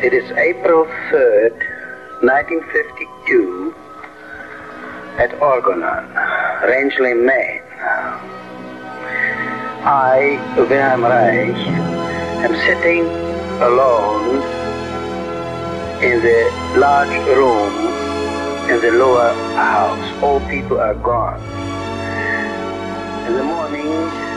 It is April 3rd, 1952, at Orgonon, Rangeley, Maine. I, Wilhelm Reich, am sitting alone in the large room in the lower house. All people are gone. In the morning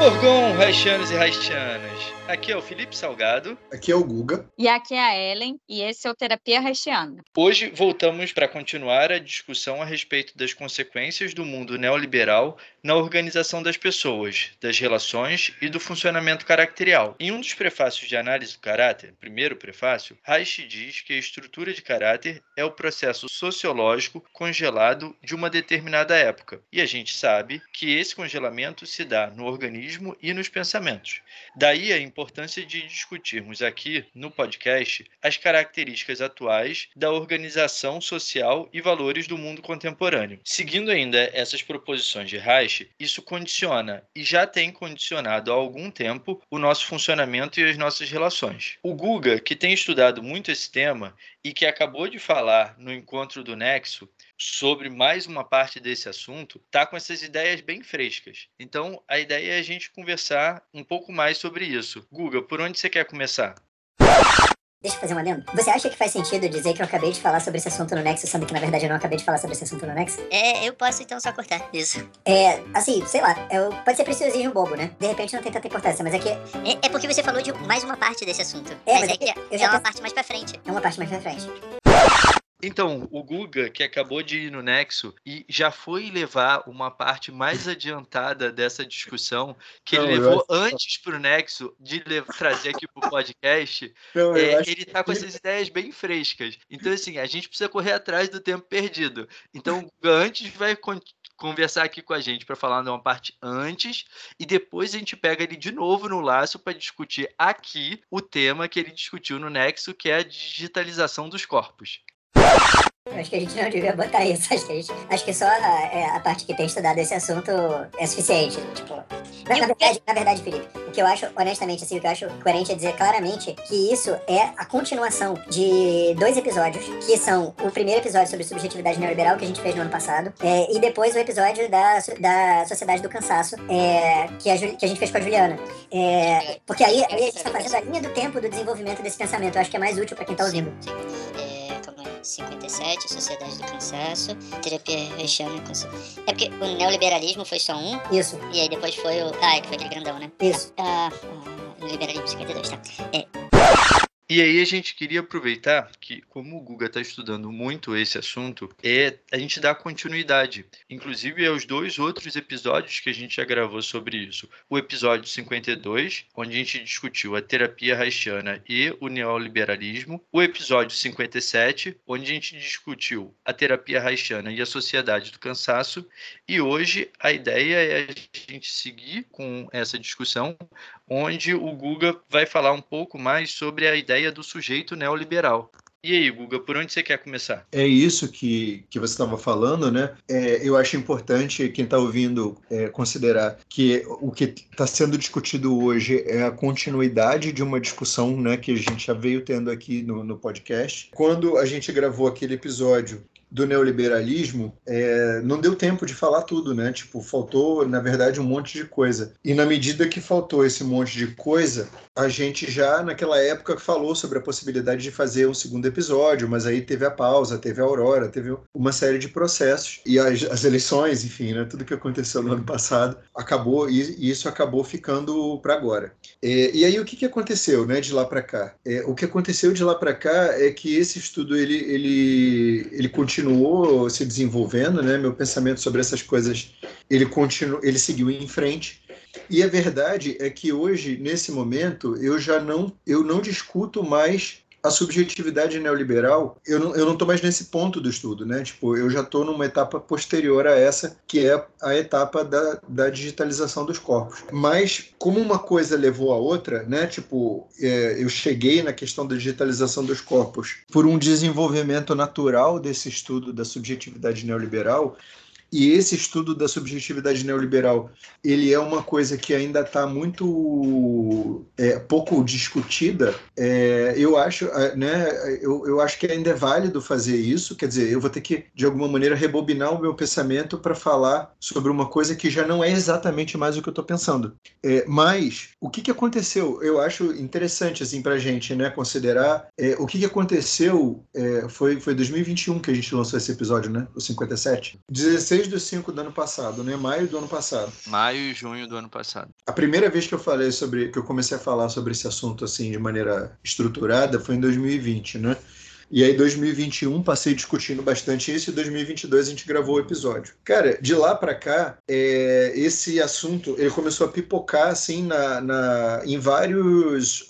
Orgon, Raichanos e Raichanas. Aqui é o Felipe Salgado. Aqui é o Guga. E aqui é a Ellen, e esse é o Terapia Haitiana. Hoje voltamos para continuar a discussão a respeito das consequências do mundo neoliberal na organização das pessoas, das relações e do funcionamento caracterial. Em um dos prefácios de análise do caráter, primeiro prefácio, Reich diz que a estrutura de caráter é o processo sociológico congelado de uma determinada época. E a gente sabe que esse congelamento se dá no organismo e nos pensamentos. Daí a importância de discutirmos aqui no podcast as características atuais da organização social e valores do mundo contemporâneo. Seguindo ainda essas proposições de Reich, isso condiciona e já tem condicionado há algum tempo o nosso funcionamento e as nossas relações. O Guga, que tem estudado muito esse tema e que acabou de falar no encontro do Nexo sobre mais uma parte desse assunto, tá com essas ideias bem frescas. Então, a ideia é a gente conversar um pouco mais sobre isso. Guga, por onde você quer começar? Deixa eu fazer uma adendo. Você acha que faz sentido dizer que eu acabei de falar sobre esse assunto no Nexo, sendo que na verdade eu não acabei de falar sobre esse assunto no Nexo? É, eu posso então só cortar isso. É, assim, sei lá, eu, pode ser preciosismo bobo, né? De repente não tem tanta importância, mas é que É, é porque você falou de mais uma parte desse assunto. É, mas mas é é que eu é já uma tô- parte mais pra frente. é uma parte mais pra frente. Então, o Guga, que acabou de ir no Nexo e já foi levar uma parte mais adiantada dessa discussão, que Não, ele levou acho- antes para o Nexo, de trazer aqui para o podcast, Não, é, acho ele tá com essas ideias bem frescas. Então, assim, a gente precisa correr atrás do tempo perdido. Então, o Guga antes vai con- conversar aqui com a gente para falar de uma parte antes e depois a gente pega ele de novo no laço para discutir aqui o tema que ele discutiu no Nexo, que é a digitalização dos corpos. Acho que a gente não devia botar isso. Acho que, gente, acho que só a, a, parte que tem estudado esse assunto é suficiente. Tipo, na, na, verdade, na verdade, Felipe, o que eu acho, honestamente, assim, o que eu acho coerente é dizer claramente que isso é a continuação de dois episódios, que são o primeiro episódio sobre subjetividade neoliberal que a gente fez no ano passado, é, e depois o episódio da, da Sociedade do Cansaço, é, que, a, que a gente fez com a Juliana. É, porque aí, aí a gente está fazendo a linha do tempo do desenvolvimento desse pensamento. Eu acho que é mais útil para quem está ouvindo. Sim, sim. É, 57, Sociedade do Cansaço, Terapia Reichiana. É porque o neoliberalismo foi só um. Isso. E aí depois foi o. Ah, é que foi aquele grandão, né? Isso. Ah, ah, liberalismo 52, tá. É. E aí a gente queria aproveitar que, como o Guga está estudando muito esse assunto, é a gente dar continuidade, inclusive aos dois outros episódios que a gente já gravou sobre isso. O episódio 52, onde a gente discutiu a terapia haitiana e o neoliberalismo. O episódio 57, onde a gente discutiu a terapia haitiana e a sociedade do cansaço. E hoje a ideia é a gente seguir com essa discussão onde o Guga vai falar um pouco mais sobre a ideia do sujeito neoliberal. E aí, Guga, por onde você quer começar? É isso que, que você estava falando, né? É, eu acho importante quem está ouvindo é, considerar que o que está sendo discutido hoje é a continuidade de uma discussão né, que a gente já veio tendo aqui no, no podcast. Quando a gente gravou aquele episódio do neoliberalismo, é, não deu tempo de falar tudo, né? Tipo, faltou, na verdade, um monte de coisa. E na medida que faltou esse monte de coisa, a gente já naquela época falou sobre a possibilidade de fazer um segundo episódio, mas aí teve a pausa, teve a Aurora, teve uma série de processos e as, as eleições, enfim, né, tudo que aconteceu no ano passado acabou e, e isso acabou ficando para agora. É, e aí o que, que aconteceu, né, de lá para cá? É, o que aconteceu de lá para cá é que esse estudo ele, ele, ele continuou se desenvolvendo, né? Meu pensamento sobre essas coisas ele continuou, ele seguiu em frente. E a verdade é que hoje, nesse momento, eu já não, eu não discuto mais a subjetividade neoliberal, eu não, eu não tô mais nesse ponto do estudo, né? Tipo, eu já estou numa etapa posterior a essa, que é a etapa da, da digitalização dos corpos. Mas, como uma coisa levou a outra, né? Tipo, é, eu cheguei na questão da digitalização dos corpos por um desenvolvimento natural desse estudo da subjetividade neoliberal, e esse estudo da subjetividade neoliberal, ele é uma coisa que ainda está muito é, pouco discutida, é, eu acho, é, né, eu, eu acho que ainda é válido fazer isso, quer dizer, eu vou ter que, de alguma maneira, rebobinar o meu pensamento para falar sobre uma coisa que já não é exatamente mais o que eu estou pensando. É, mas, o que, que aconteceu? Eu acho interessante, assim, para gente, né, considerar é, o que, que aconteceu, é, foi, foi 2021 que a gente lançou esse episódio, né, o 57. 16 de 5 do ano passado, né, maio do ano passado. Maio e junho do ano passado. A primeira vez que eu falei sobre, que eu comecei a falar sobre esse assunto, assim, de maneira estruturada, foi em 2020, né, e aí, 2021, passei discutindo bastante isso, e 2022 a gente gravou o episódio. Cara, de lá para cá, é, esse assunto ele começou a pipocar assim na, na, em vários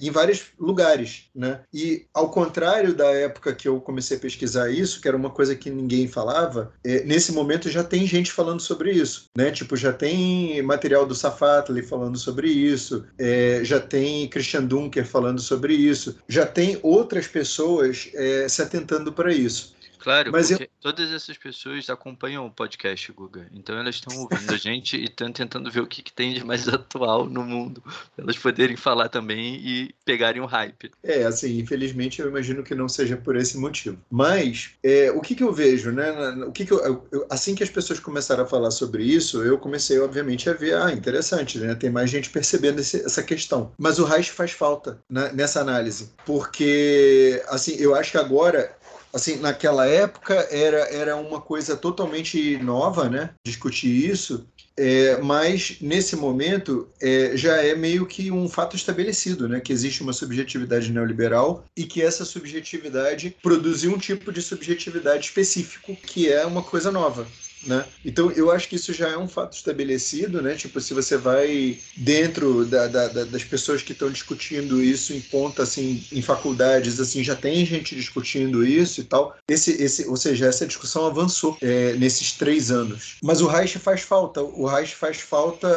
em vários lugares, né? E ao contrário da época que eu comecei a pesquisar isso, que era uma coisa que ninguém falava, é, nesse momento já tem gente falando sobre isso, né? Tipo, já tem material do Safatli falando sobre isso, é, já tem Christian Dunker falando sobre isso, já tem outras pessoas é, se atentando para isso. Claro, Mas porque eu... todas essas pessoas acompanham o podcast, Guga. Então elas estão ouvindo a gente e estão tentando ver o que, que, tem de mais atual no mundo. Elas poderem falar também e pegarem o hype. É, assim, infelizmente eu imagino que não seja por esse motivo. Mas é, o que, que eu vejo, né? O que, que eu, eu, assim que as pessoas começaram a falar sobre isso, eu comecei, obviamente, a ver, ah, interessante, né? Tem mais gente percebendo esse, essa questão. Mas o Reich faz falta né, nessa análise. Porque, assim, eu acho que agora assim, naquela época era, era uma coisa totalmente nova, né? Discutir isso. É, mas nesse momento é, já é meio que um fato estabelecido, né? Que existe uma subjetividade neoliberal e que essa subjetividade produziu um tipo de subjetividade específico que é uma coisa nova. Né? Então, eu acho que isso já é um fato estabelecido, né? Tipo, se você vai dentro da, da, da, das pessoas que estão discutindo isso em ponta, assim, em faculdades, assim, já tem gente discutindo isso e tal. Esse, esse, ou seja, essa discussão avançou é, nesses três anos. Mas o Reich faz falta. O Reich faz falta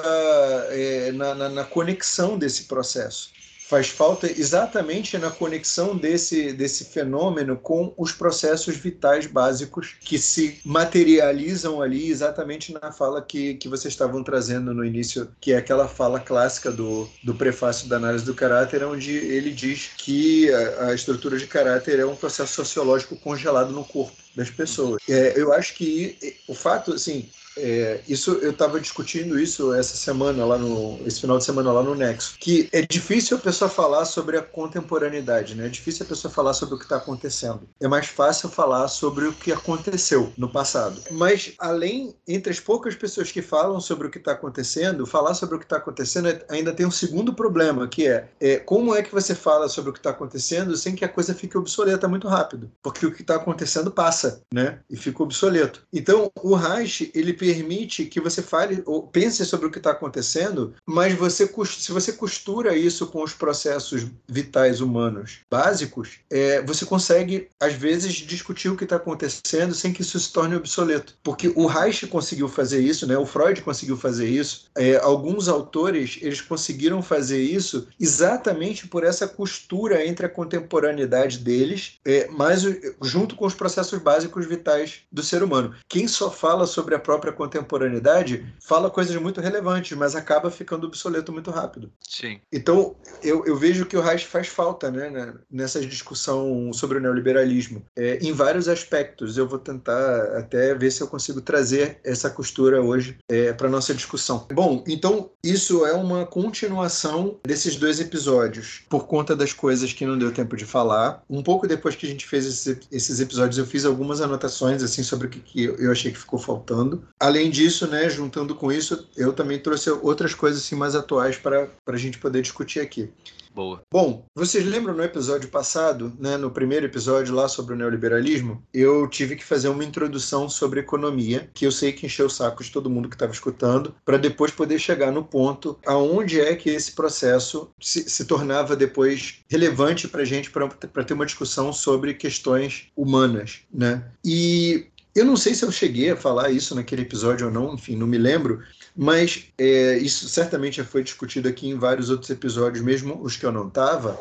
é, na, na, na conexão desse processo faz falta exatamente na conexão desse, desse fenômeno com os processos vitais básicos que se materializam ali exatamente na fala que, que vocês estavam trazendo no início, que é aquela fala clássica do, do prefácio da análise do caráter, onde ele diz que a, a estrutura de caráter é um processo sociológico congelado no corpo das pessoas. É, eu acho que o fato, assim, é, isso eu estava discutindo isso essa semana lá no esse final de semana lá no Nexo, que é difícil a pessoa falar sobre a contemporaneidade, né? É difícil a pessoa falar sobre o que está acontecendo. É mais fácil falar sobre o que aconteceu no passado. Mas além entre as poucas pessoas que falam sobre o que está acontecendo, falar sobre o que está acontecendo é, ainda tem um segundo problema, que é, é como é que você fala sobre o que está acontecendo sem que a coisa fique obsoleta muito rápido, porque o que está acontecendo passa, né? E fica obsoleto. Então o Reich ele permite que você fale ou pense sobre o que está acontecendo, mas você se você costura isso com os processos vitais humanos básicos, é, você consegue às vezes discutir o que está acontecendo sem que isso se torne obsoleto, porque o Reich conseguiu fazer isso, né? O Freud conseguiu fazer isso. É, alguns autores eles conseguiram fazer isso exatamente por essa costura entre a contemporaneidade deles, é, mas junto com os processos básicos vitais do ser humano. Quem só fala sobre a própria contemporaneidade fala coisas muito relevantes, mas acaba ficando obsoleto muito rápido. Sim. Então, eu, eu vejo que o Reich faz falta né, né nessa discussão sobre o neoliberalismo, é, em vários aspectos. Eu vou tentar até ver se eu consigo trazer essa costura hoje é, para nossa discussão. Bom, então, isso é uma continuação desses dois episódios, por conta das coisas que não deu tempo de falar. Um pouco depois que a gente fez esses, esses episódios, eu fiz algumas anotações assim sobre o que, que eu achei que ficou faltando. Além disso, né, juntando com isso, eu também trouxe outras coisas assim, mais atuais para a gente poder discutir aqui. Boa. Bom, vocês lembram no episódio passado, né, no primeiro episódio lá sobre o neoliberalismo, eu tive que fazer uma introdução sobre economia, que eu sei que encheu o saco de todo mundo que estava escutando, para depois poder chegar no ponto aonde é que esse processo se, se tornava depois relevante para a gente, para ter uma discussão sobre questões humanas. Né? E eu não sei se eu cheguei a falar isso naquele episódio ou não, enfim, não me lembro, mas é, isso certamente já foi discutido aqui em vários outros episódios, mesmo os que eu não estava.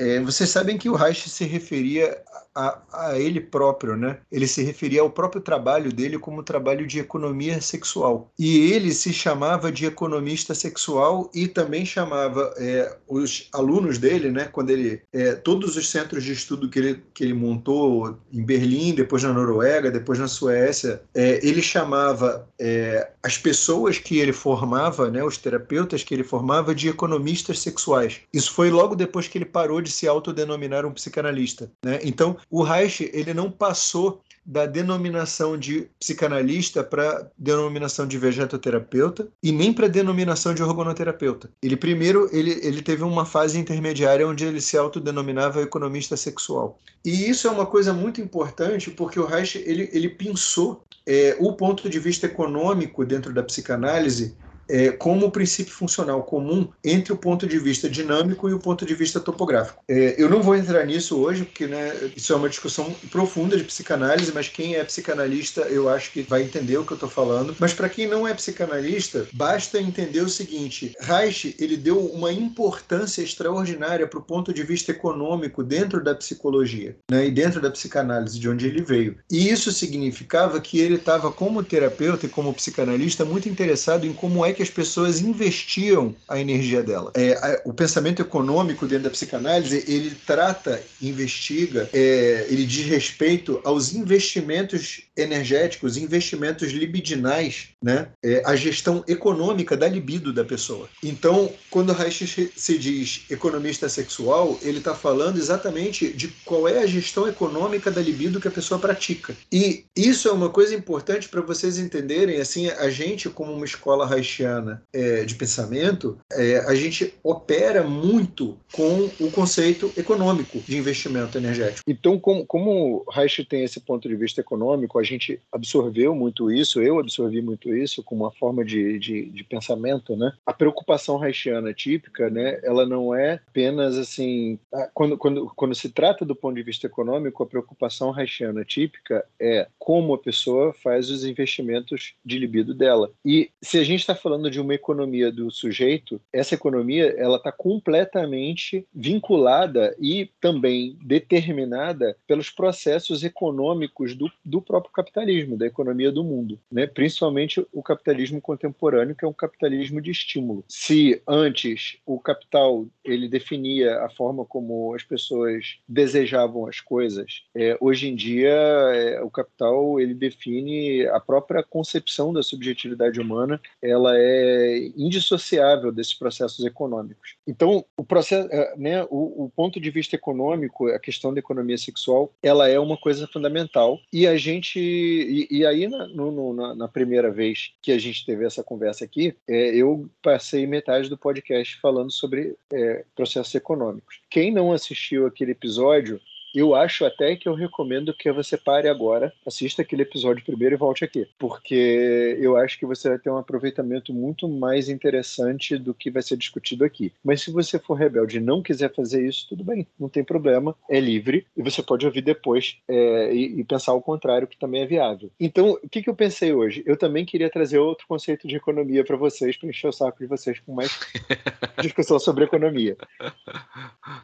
É, vocês sabem que o Reich se referia a, a, ele próprio, né? Ele se referia ao próprio trabalho dele como trabalho de economia sexual. E ele se chamava de economista sexual e também chamava é, os alunos dele, né? Quando ele é, todos os centros de estudo que ele, que ele montou em Berlim, depois na Noruega, depois na Suécia, é, ele chamava é, as pessoas que ele formava, né? Os terapeutas que ele formava de economistas sexuais. Isso foi logo depois que ele parou de se autodenominar um psicanalista, né? Então o Reich ele não passou da denominação de psicanalista para denominação de vegetoterapeuta e nem para denominação de organoterapeuta. Ele primeiro ele, ele teve uma fase intermediária onde ele se autodenominava economista sexual. E isso é uma coisa muito importante porque o Reich ele, ele pensou é, o ponto de vista econômico dentro da psicanálise é, como princípio funcional comum entre o ponto de vista dinâmico e o ponto de vista topográfico. É, eu não vou entrar nisso hoje, porque né, isso é uma discussão profunda de psicanálise, mas quem é psicanalista eu acho que vai entender o que eu estou falando. Mas para quem não é psicanalista, basta entender o seguinte: Reich ele deu uma importância extraordinária para o ponto de vista econômico dentro da psicologia né, e dentro da psicanálise de onde ele veio. E isso significava que ele estava como terapeuta e como psicanalista muito interessado em como é que que as pessoas investiam a energia dela. É, a, o pensamento econômico dentro da psicanálise, ele trata, investiga, é, ele diz respeito aos investimentos energéticos, investimentos libidinais, né? É, a gestão econômica da libido da pessoa. Então, quando Reich se diz economista sexual, ele está falando exatamente de qual é a gestão econômica da libido que a pessoa pratica. E isso é uma coisa importante para vocês entenderem, assim, a gente como uma escola reichiana é, de pensamento, é, a gente opera muito com o conceito econômico de investimento energético. Então, como, como Reich tem esse ponto de vista econômico, a gente absorveu muito isso, eu absorvi muito isso como uma forma de, de, de pensamento, né? A preocupação haitiana típica, né? Ela não é apenas assim, quando, quando, quando se trata do ponto de vista econômico, a preocupação haitiana típica é como a pessoa faz os investimentos de libido dela. E se a gente está falando de uma economia do sujeito, essa economia ela está completamente vinculada e também determinada pelos processos econômicos do, do próprio capitalismo, da economia do mundo, né? principalmente o capitalismo contemporâneo, que é um capitalismo de estímulo. Se antes o capital ele definia a forma como as pessoas desejavam as coisas, é, hoje em dia é, o capital ele define a própria concepção da subjetividade humana, ela é indissociável desses processos econômicos. Então, o processo, é, né, o, o ponto de vista econômico, a questão da economia sexual, ela é uma coisa fundamental e a gente e, e aí, na, no, na, primeira vez que a gente teve essa conversa aqui, é, eu passei metade do podcast falando sobre é, processos econômicos. Quem não assistiu aquele episódio, eu acho até que eu recomendo que você pare agora, assista aquele episódio primeiro e volte aqui, porque eu acho que você vai ter um aproveitamento muito mais interessante do que vai ser discutido aqui. Mas se você for rebelde e não quiser fazer isso, tudo bem, não tem problema, é livre e você pode ouvir depois é, e, e, pensar o contrário, que também é viável. Então, o que, que eu pensei hoje? Eu também queria trazer outro conceito de economia para vocês, para encher o saco de vocês com mais discussão sobre economia.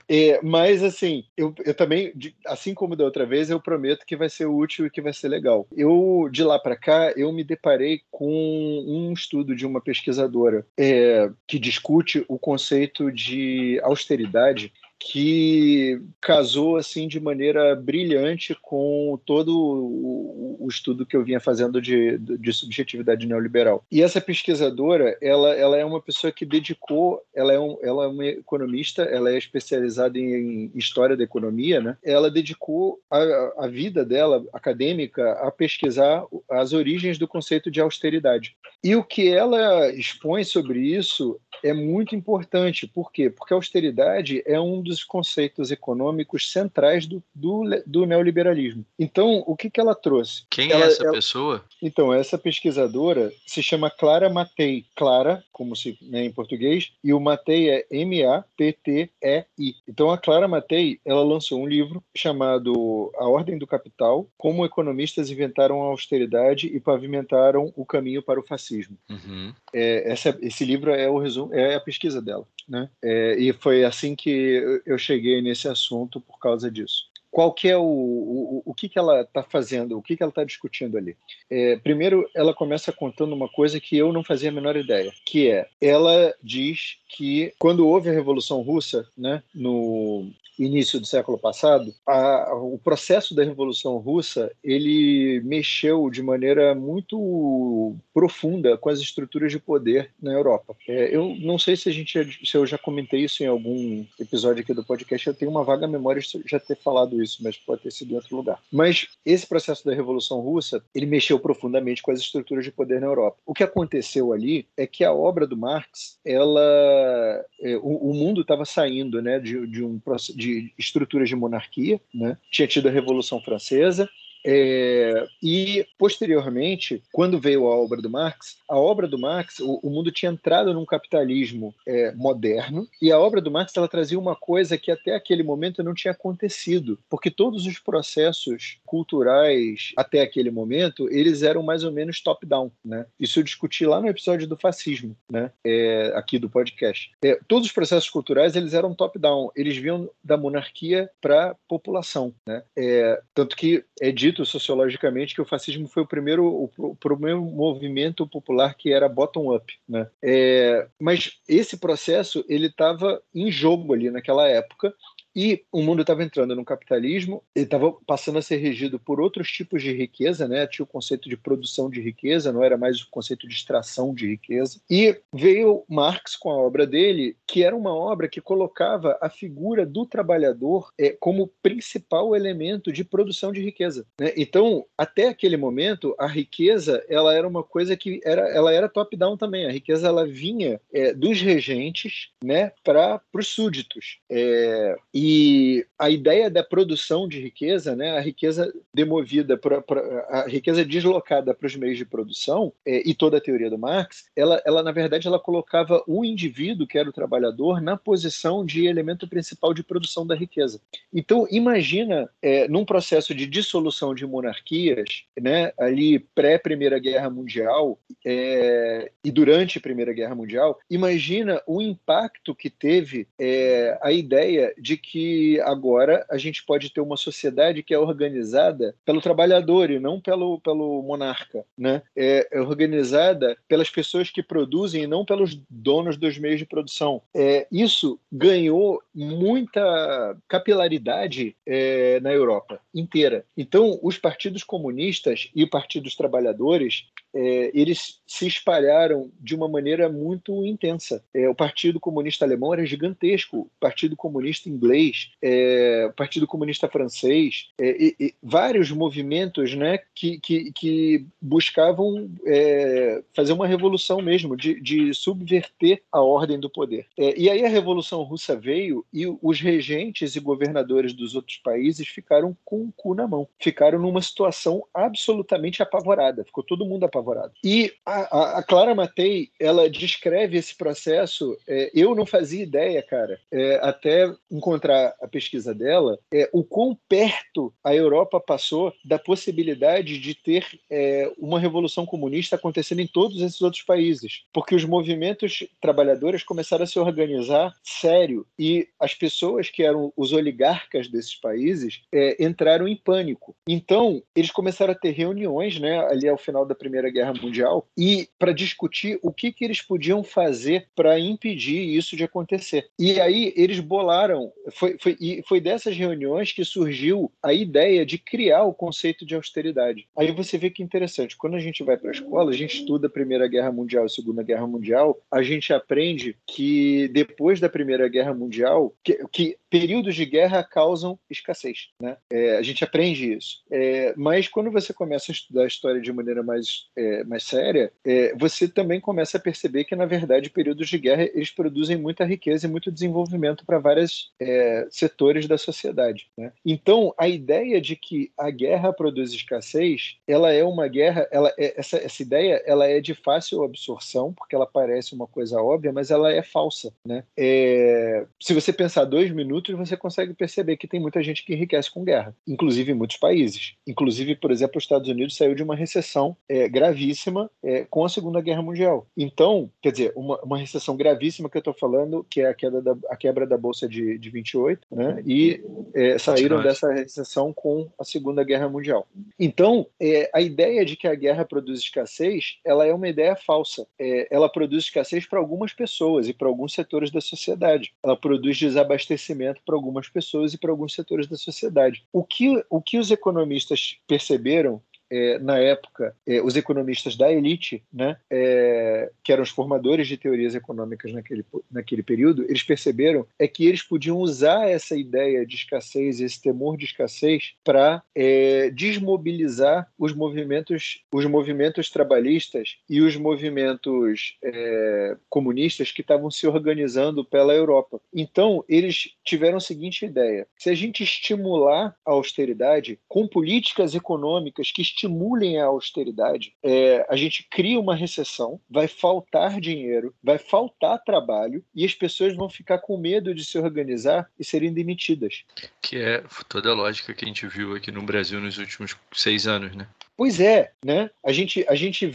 É, mas, assim, eu, eu também assim como da outra vez, eu prometo que vai ser útil e que vai ser legal. Eu, de lá para cá, eu me deparei com um estudo de uma pesquisadora é, que discute o conceito de austeridade que casou assim de maneira brilhante com todo o, o estudo que eu vinha fazendo de, de, subjetividade neoliberal. E essa pesquisadora, ela, ela é uma pessoa que dedicou, ela é, um, ela é uma economista, ela é especializada em, em história da economia, né? Ela dedicou a, a vida dela acadêmica a pesquisar as origens do conceito de austeridade. E o que ela expõe sobre isso é muito importante. Por quê? Porque a austeridade é um dos conceitos econômicos centrais do, do, do neoliberalismo. Então, o que, que ela trouxe? Quem ela, é essa ela, pessoa? Então, essa pesquisadora se chama Clara Matei. Clara, como se né, em português, e o Matei é M-A-T-T-E-I. Então a Clara Matei, ela lançou um livro chamado A Ordem do Capital: Como economistas inventaram a austeridade e pavimentaram o caminho para o fascismo. Uhum. É, essa, esse livro é o resumo, é a pesquisa dela, né? É, e foi assim que eu cheguei nesse assunto por causa disso qual que é o, o, o que, que ela está fazendo, o que, que ela está discutindo ali. É, primeiro, ela começa contando uma coisa que eu não fazia a menor ideia, que é, ela diz que quando houve a Revolução Russa, né, no início do século passado, a, o processo da Revolução Russa ele mexeu de maneira muito profunda com as estruturas de poder na Europa. É, eu não sei se a gente se eu já comentei isso em algum episódio aqui do podcast. Eu tenho uma vaga memória de já ter falado isso, mas pode ter sido em outro lugar. Mas esse processo da Revolução Russa ele mexeu profundamente com as estruturas de poder na Europa. O que aconteceu ali é que a obra do Marx, ela, é, o, o, mundo estava saindo, né, de, de um de de estruturas de monarquia, né? tinha tido a Revolução Francesa, é, e, posteriormente, quando veio a obra do Marx, a obra do Marx, o, o mundo tinha entrado num capitalismo é, moderno, e a obra do Marx ela trazia uma coisa que até aquele momento não tinha acontecido, porque todos os processos culturais até aquele momento, eles eram mais ou menos top-down. Né? Isso eu discuti lá no episódio do fascismo, né? É, aqui do podcast. É, todos os processos culturais eles eram top-down, eles vinham da monarquia para a população. Né? É, tanto que é dito dito sociologicamente que o fascismo foi o primeiro, o, o primeiro movimento popular que era bottom-up. Né? É, mas esse processo ele estava em jogo ali naquela época e o mundo estava entrando no capitalismo, estava passando a ser regido por outros tipos de riqueza, né? Tinha o conceito de produção de riqueza, não era mais o conceito de extração de riqueza. E veio Marx com a obra dele, que era uma obra que colocava a figura do trabalhador é, como principal elemento de produção de riqueza. Né? Então, até aquele momento, a riqueza ela era uma coisa que era, ela era top-down também. A riqueza ela vinha é, dos regentes, né, para os súditos. É, e e a ideia da produção de riqueza, né, a riqueza demovida, pra, pra a riqueza deslocada para os meios de produção, é, e toda a teoria do Marx, ela, ela, na verdade, ela colocava o indivíduo, que era o trabalhador, na posição de elemento principal de produção da riqueza. Então, imagina, é, num processo de dissolução de monarquias, né, ali pré-Primeira Guerra Mundial é, e durante a Primeira Guerra Mundial, imagina o impacto que teve é, a ideia de que que agora a gente pode ter uma sociedade que é organizada pelo trabalhador e não pelo, pelo monarca, né? É, é organizada pelas pessoas que produzem e não pelos donos dos meios de produção. É, isso ganhou muita capilaridade é, na Europa inteira. Então, os partidos comunistas e partidos trabalhadores é, eles se espalharam de uma maneira muito intensa. É, o Partido Comunista Alemão era gigantesco, o Partido Comunista Inglês, é, o Partido Comunista Francês, é, vários movimentos né, que, que, que buscavam é, fazer uma revolução mesmo, de, de, subverter a ordem do poder. É, e aí a Revolução Russa veio e os regentes e governadores dos outros países ficaram com o cu na mão, ficaram numa situação absolutamente apavorada, ficou todo mundo apavorado. E a, a, Clara Matei, ela descreve esse processo, é, eu não fazia ideia, cara, é, até encontrar a pesquisa dela, é, o quão perto a Europa passou da possibilidade de ter é, uma revolução comunista acontecendo em todos esses outros países. Porque os movimentos trabalhadores começaram a se organizar sério e as pessoas que eram os oligarcas desses países é, entraram em pânico. Então, eles começaram a ter reuniões, né, ali ao final da Primeira Guerra Mundial e para discutir o que, que eles podiam fazer para impedir isso de acontecer. E aí eles bolaram, foi, foi, e foi dessas reuniões que surgiu a ideia de criar o conceito de austeridade. Aí você vê que interessante, quando a gente vai para a escola, a gente estuda a Primeira Guerra Mundial e a Segunda Guerra Mundial, a gente aprende que depois da Primeira Guerra Mundial, que, que períodos de guerra causam escassez. Né? É, a gente aprende isso. É, mas quando você começa a estudar a história de maneira mais é, mais séria, é, você também começa a perceber que, na verdade, períodos de guerra eles produzem muita riqueza e muito desenvolvimento para várias é, setores da sociedade. Né? Então, a ideia de que a guerra produz escassez, ela é uma guerra, ela é, essa, essa ideia ela é de fácil absorção, porque ela parece uma coisa óbvia, mas ela é falsa. Né? É, se você pensar dois minutos, você consegue perceber que tem muita gente que enriquece com guerra, inclusive em muitos países. Inclusive, por exemplo, os Estados Unidos saiu de uma recessão é, gravíssima é, com a Segunda Guerra Mundial. Então, quer dizer, uma, uma recessão gravíssima que eu estou falando, que é a, queda da, a quebra da Bolsa de, de 28, né? e é, saíram dessa recessão com a Segunda Guerra Mundial. Então, é, a ideia de que a guerra produz escassez, ela é uma ideia falsa. É, ela produz escassez para algumas pessoas e para alguns setores da sociedade. Ela produz desabastecimento para algumas pessoas e para alguns setores da sociedade. O que, o que os economistas perceberam é, na época, é, os economistas da elite, né, é, que eram os formadores de teorias econômicas naquele, naquele período, eles perceberam é que eles podiam usar essa ideia de escassez, esse temor de escassez, para é, desmobilizar os movimentos, os movimentos trabalhistas e os movimentos é, comunistas que estavam se organizando pela Europa. Então, eles tiveram a seguinte ideia: se a gente estimular a austeridade com políticas econômicas que estimulem a austeridade, é, a gente cria uma recessão, vai faltar dinheiro, vai faltar trabalho e as pessoas vão ficar com medo de se organizar e serem demitidas. Que é toda a lógica que a gente viu aqui no Brasil nos últimos seis anos, né? Pois é, né? A gente, a gente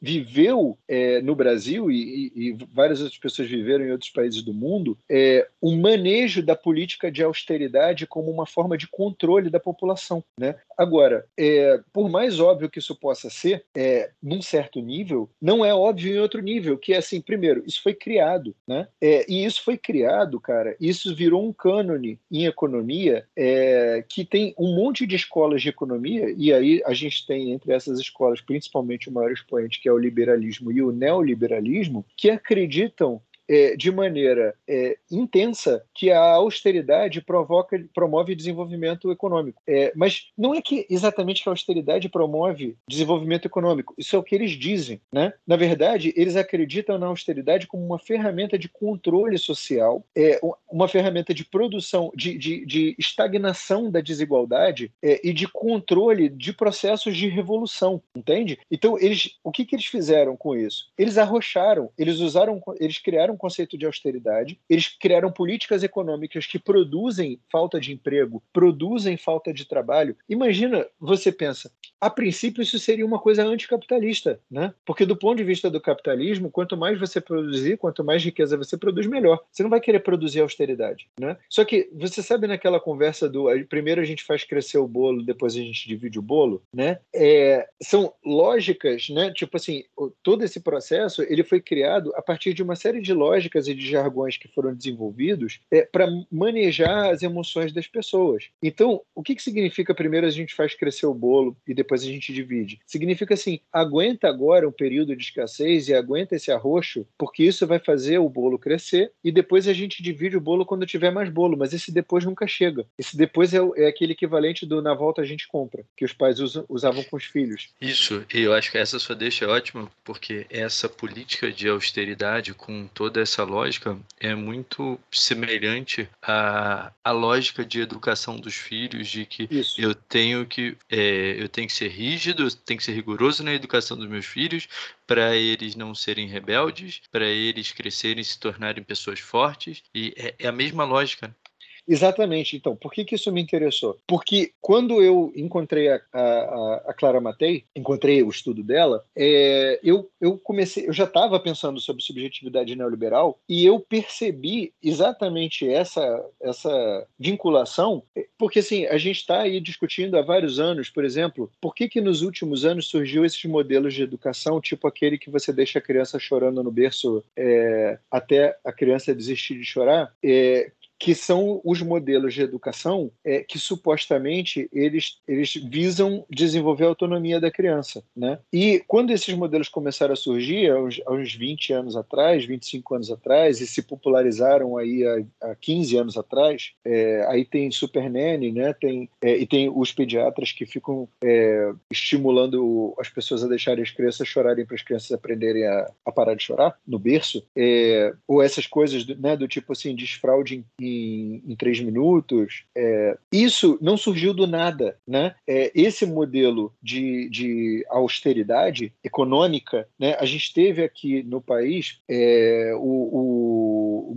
viveu é, no Brasil e, e, várias outras pessoas viveram em outros países do mundo é, um manejo da política de austeridade como uma forma de controle da população, né? Agora, é, por mais óbvio que isso possa ser, é, num certo nível, não é óbvio em outro nível, que é assim, primeiro, isso foi criado, né? É, e isso foi criado, cara, isso virou um cânone em economia é, que tem um monte de escolas de economia, e aí a gente tem entre essas escolas, principalmente o maior expoente, que é o liberalismo e o neoliberalismo, que acreditam é, de maneira é, intensa que a austeridade provoca, promove desenvolvimento econômico. É, mas não é que exatamente que a austeridade promove desenvolvimento econômico. Isso é o que eles dizem. Né? Na verdade, eles acreditam na austeridade como uma ferramenta de controle social, é, uma ferramenta de produção, de, de, de estagnação da desigualdade é, e de controle de processos de revolução. Entende? Então, eles, o que, que eles fizeram com isso? Eles arrocharam, eles usaram, eles criaram conceito de austeridade, eles criaram políticas econômicas que produzem falta de emprego, produzem falta de trabalho. Imagina, você pensa, a princípio isso seria uma coisa anticapitalista, né? Porque do ponto de vista do capitalismo, quanto mais você produzir, quanto mais riqueza você produz, melhor. Você não vai querer produzir austeridade, né? Só que você sabe naquela conversa do primeiro a gente faz crescer o bolo, depois a gente divide o bolo, né? É, são lógicas, né? Tipo assim, todo esse processo ele foi criado a partir de uma série de lógicas e de jargões que foram desenvolvidos é, para manejar as emoções das pessoas. Então, o que, que significa primeiro a gente faz crescer o bolo e depois a gente divide? Significa assim, aguenta agora um período de escassez e aguenta esse arroxo, porque isso vai fazer o bolo crescer e depois a gente divide o bolo quando tiver mais bolo, mas esse depois nunca chega. Esse depois é, é aquele equivalente do na volta a gente compra, que os pais usam, usavam com os filhos. Isso, e eu acho que essa sua deixa é ótima, porque essa política de austeridade com toda toda essa lógica é muito semelhante à, à lógica de educação dos filhos, de que Isso. eu tenho que é, eu tenho que ser rígido, eu tenho que ser rigoroso na educação dos meus filhos para eles não serem rebeldes, para eles crescerem e se tornarem pessoas fortes. E é, é a mesma lógica. Exatamente. Então, por que, que isso me interessou? Porque quando eu encontrei a, a, a Clara Matei, encontrei o estudo dela, é, eu, eu comecei, eu já estava pensando sobre subjetividade neoliberal e eu percebi exatamente essa, essa vinculação, porque assim, a gente está aí discutindo há vários anos, por exemplo, por que, que nos últimos anos surgiu esses modelos de educação, tipo aquele que você deixa a criança chorando no berço é, até a criança desistir de chorar, é, que são os modelos de educação é, que supostamente eles, eles visam desenvolver a autonomia da criança. Né? E quando esses modelos começaram a surgir, há uns, há uns 20 anos atrás, 25 anos atrás, e se popularizaram aí há, há 15 anos atrás, é, aí tem Super Nanny, né? tem, é, e tem os pediatras que ficam é, estimulando as pessoas a deixarem as crianças chorarem para as crianças aprenderem a, a, parar de chorar no berço, é, ou essas coisas do, né, do tipo assim, desfraude em em, três minutos. É, isso não surgiu do nada. Né? É, esse modelo de, de austeridade econômica, né, a gente teve aqui no país é, o, o,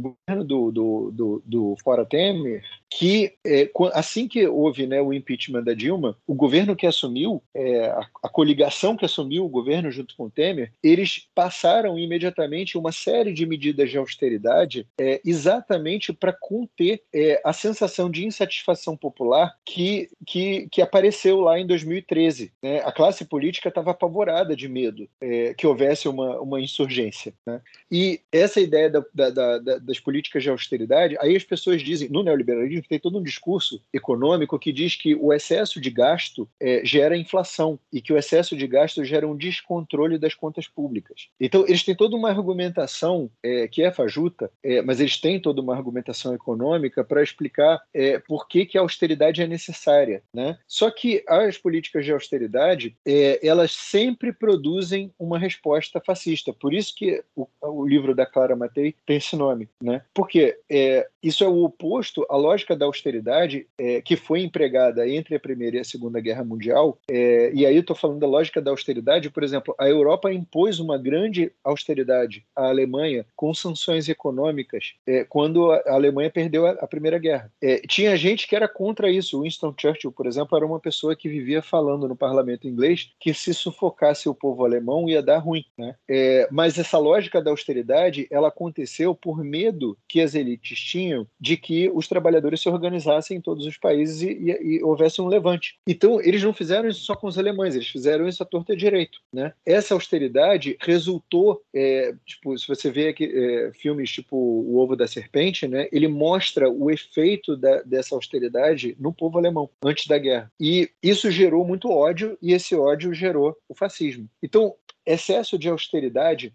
governo do, do, do, do Fora Temer, que é, assim que houve né, o impeachment da Dilma, o governo que assumiu, é, a, a, coligação que assumiu o governo junto com o Temer, eles passaram imediatamente uma série de medidas de austeridade é, exatamente para conter é, a sensação de insatisfação popular que, que, que apareceu lá em 2013. Né? A classe política estava apavorada de medo é, que houvesse uma, uma insurgência. Né? E essa ideia da, da, da, das políticas de austeridade, aí as pessoas dizem, no neoliberalismo, tem todo um discurso econômico que diz que o excesso de gasto é, gera inflação e que o excesso de gasto gera um descontrole das contas públicas. Então, eles têm toda uma argumentação é, que é fajuta, é, mas eles têm toda uma argumentação econômica para explicar é, por que, que a austeridade é necessária. Né? Só que as políticas de austeridade, é, elas sempre produzem uma resposta fascista. Por isso que o, o livro da Clara Matei tem esse nome. Né? Porque é, isso é o oposto à lógica da austeridade é, que foi empregada entre a Primeira e a Segunda Guerra Mundial, é, e aí eu estou falando da lógica da austeridade, por exemplo, a Europa impôs uma grande austeridade à Alemanha com sanções econômicas é, quando a Alemanha perdeu a, a Primeira Guerra. É, tinha gente que era contra isso. Winston Churchill, por exemplo, era uma pessoa que vivia falando no parlamento inglês que se sufocasse o povo alemão ia dar ruim. Né? É, mas essa lógica da austeridade ela aconteceu por medo que as elites tinham de que os trabalhadores se organizassem em todos os países e, e, e, houvesse um levante. Então, eles não fizeram isso só com os alemães, eles fizeram isso à torta direito. Né? Essa austeridade resultou, é, tipo, se você vê aqui, é, filmes tipo O Ovo da Serpente, né, ele mostra o efeito da, dessa austeridade no povo alemão, antes da guerra. E isso gerou muito ódio, e esse ódio gerou o fascismo. Então, excesso de austeridade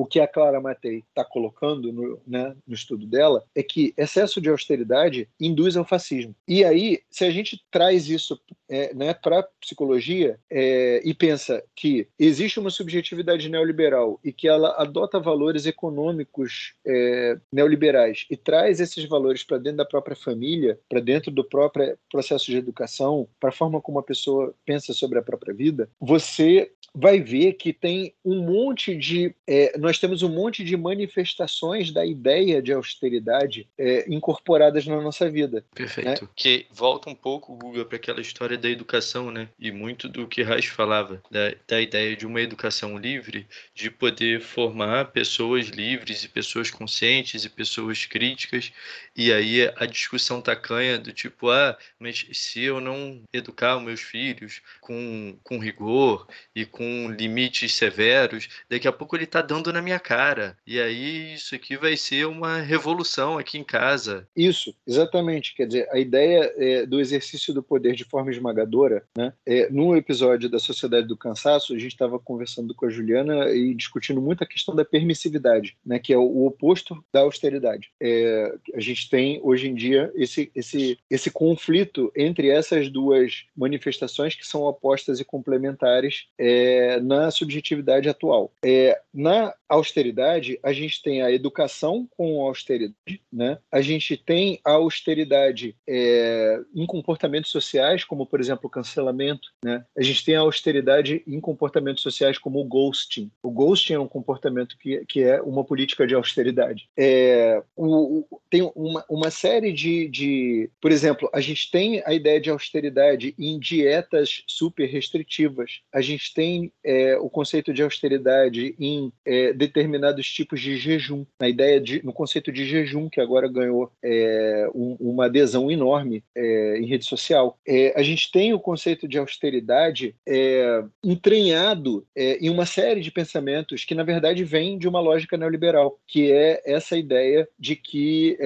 o que a Clara Matei está colocando no, né, no, estudo dela é que excesso de austeridade induz ao fascismo. E aí, se a gente traz isso é, né, para a psicologia é, e pensa que existe uma subjetividade neoliberal e que ela adota valores econômicos é, neoliberais e traz esses valores para dentro da própria família, para dentro do próprio processo de educação, para a forma como a pessoa pensa sobre a própria vida, você vai ver que tem um monte de. É, nós temos um monte de manifestações da ideia de austeridade é, incorporadas na nossa vida. Perfeito. Né? Que volta um pouco, Guga, para aquela história da educação, né? E muito do que Reich falava, da, da ideia de uma educação livre, de poder formar pessoas livres e pessoas conscientes e pessoas críticas. E aí a discussão tacanha do tipo, ah, mas se eu não educar os meus filhos com, com rigor e com com limites severos, daqui a pouco ele está dando na minha cara. E aí isso aqui vai ser uma revolução aqui em casa. Isso, exatamente. Quer dizer, a ideia é, do exercício do poder de forma esmagadora, né? É, no episódio da Sociedade do Cansaço, a gente estava conversando com a Juliana e discutindo muito a questão da permissividade, né? Que é o, o oposto da austeridade. É, a gente tem hoje em dia esse, esse, esse conflito entre essas duas manifestações que são opostas e complementares é, é, na subjetividade atual. É, na austeridade, a gente tem a educação com austeridade, né? a gente tem a austeridade é, em comportamentos sociais, como, por exemplo, o cancelamento, né? a gente tem a austeridade em comportamentos sociais, como o ghosting. O ghosting é um comportamento que, que é uma política de austeridade. É, o, o, tem uma, uma série de, de. Por exemplo, a gente tem a ideia de austeridade em dietas super restritivas, a gente tem é, o conceito de austeridade em é, determinados tipos de jejum, na ideia de, no conceito de jejum que agora ganhou é, um, uma adesão enorme é, em rede social. É, a gente tem o conceito de austeridade é, entranhado em uma série de pensamentos que na verdade vem de uma lógica neoliberal, que é essa ideia de que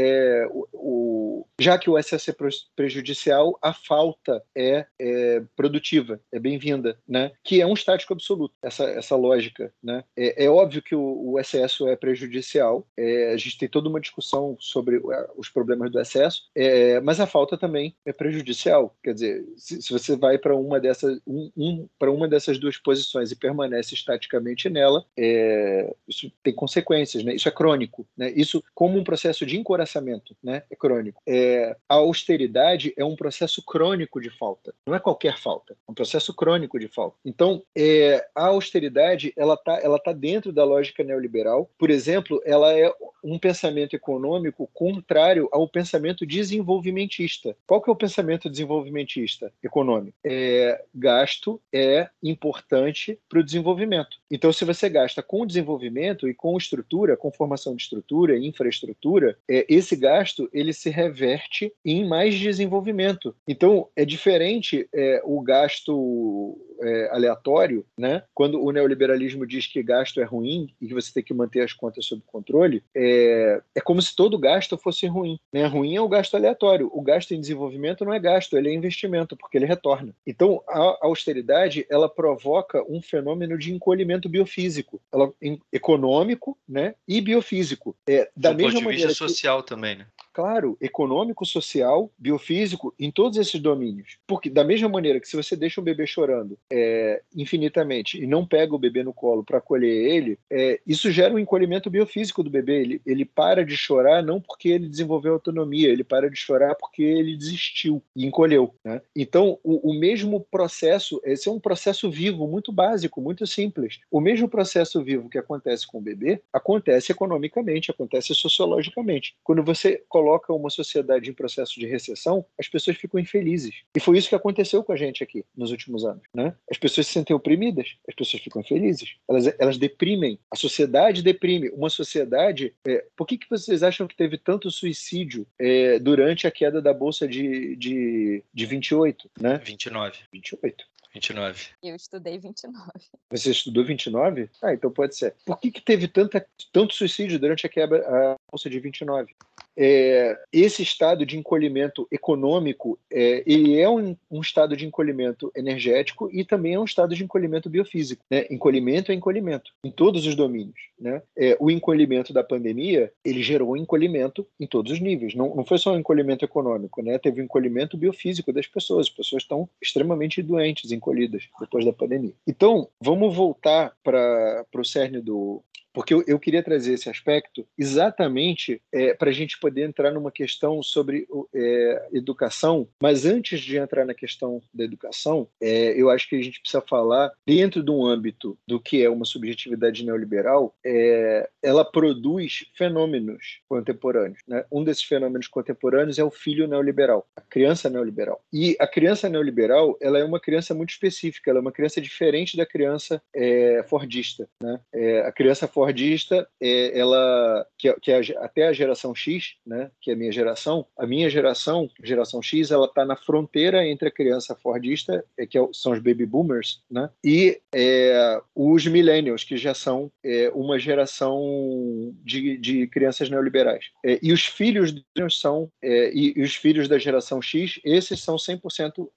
o, o Já que o excesso é prejudicial, a falta é, é produtiva, é bem-vinda, né? Que é um estático absoluto, essa, essa lógica, né? É, é óbvio que o, o, excesso é prejudicial, é, a gente tem toda uma discussão sobre é, os problemas do excesso, é, mas a falta também é prejudicial. Quer dizer, se, se você vai para uma um, um uma dessas duas posições e permanece estaticamente nela, é, isso tem consequências, né? Isso é crônico, né? Isso como um processo de encoraçamento, né? É crônico. É, a austeridade é um processo crônico de falta. Não é qualquer falta, é um processo crônico de falta. Então, é, a austeridade ela tá ela tá dentro da lógica neoliberal. Por exemplo, ela é um pensamento econômico contrário ao pensamento desenvolvimentista. Qual que é o pensamento desenvolvimentista econômico? É, gasto é importante para o desenvolvimento. Então, se você gasta com desenvolvimento e com estrutura, com formação de estrutura infraestrutura, é, esse gasto ele se reverte em mais desenvolvimento. Então, é diferente é, o gasto é, aleatório, né? quando o neoliberalismo diz que gasto é ruim e que você tem que manter as contas sob controle, é, é como se todo gasto fosse ruim. Né? Ruim é o gasto aleatório. O gasto em desenvolvimento não é gasto, ele é investimento, porque ele retorna. Então, a austeridade ela provoca um fenômeno de encolhimento biofísico, ela, em, econômico né? e biofísico. É, da Do mesma ponto de vista maneira social que, também, né? Claro, econômico, social, biofísico, em todos esses domínios. Porque, da mesma maneira que se você deixa um bebê chorando é, infinitamente e não pega o bebê no colo para acolher ele, é, isso gera um encolhimento biofísico do bebê. Ele, ele para de chorar não porque ele desenvolveu autonomia, ele para de chorar porque ele desistiu e encolheu. Né? Então, o, o mesmo processo, esse é um processo vivo, muito básico, muito simples. O mesmo processo vivo que acontece com o bebê acontece economicamente, acontece sociologicamente. Quando você coloca uma sociedade em processo de recessão, as pessoas ficam infelizes. E foi isso que aconteceu com a gente aqui nos últimos anos. Né? As pessoas se sentem oprimidas, as pessoas ficam infelizes, elas, elas deprimem, a sociedade deprime. Uma sociedade. É, por que, que vocês acham que teve tanto suicídio é, durante a queda da Bolsa de, de, de 28? Né? 29. 28. 29. Eu estudei 29. Você estudou 29? Ah, então pode ser. Por que, que teve tanta, tanto suicídio durante a quebra a bolsa de 29? É, esse estado de encolhimento econômico, é, ele é um, um, estado de encolhimento energético e também é um estado de encolhimento biofísico. Né? Encolhimento é encolhimento em todos os domínios. Né? É, o encolhimento da pandemia, ele gerou um encolhimento em todos os níveis. Não, não foi só um encolhimento econômico, né? teve um encolhimento biofísico das pessoas. As pessoas estão extremamente doentes, encolhidas depois da pandemia. Então, vamos voltar para o cerne do, porque eu, eu queria trazer esse aspecto exatamente é, para a gente poder entrar numa questão sobre é, educação, mas antes de entrar na questão da educação, é, eu acho que a gente precisa falar dentro de um âmbito do que é uma subjetividade neoliberal, é, ela produz fenômenos contemporâneos. Né? Um desses fenômenos contemporâneos é o filho neoliberal, a criança neoliberal. E a criança neoliberal, ela é uma criança muito específica, ela é uma criança diferente da criança é, fordista. Né? É, a criança fordista fordista, é, ela que, é, que é até a geração X, né, que é a minha geração, a minha geração, geração X, ela está na fronteira entre a criança fordista, é, que é são os baby boomers, né, e é, os millennials, que já são uma geração de, de crianças neoliberais. E os filhos são e, e, os filhos da geração X, esses são 100%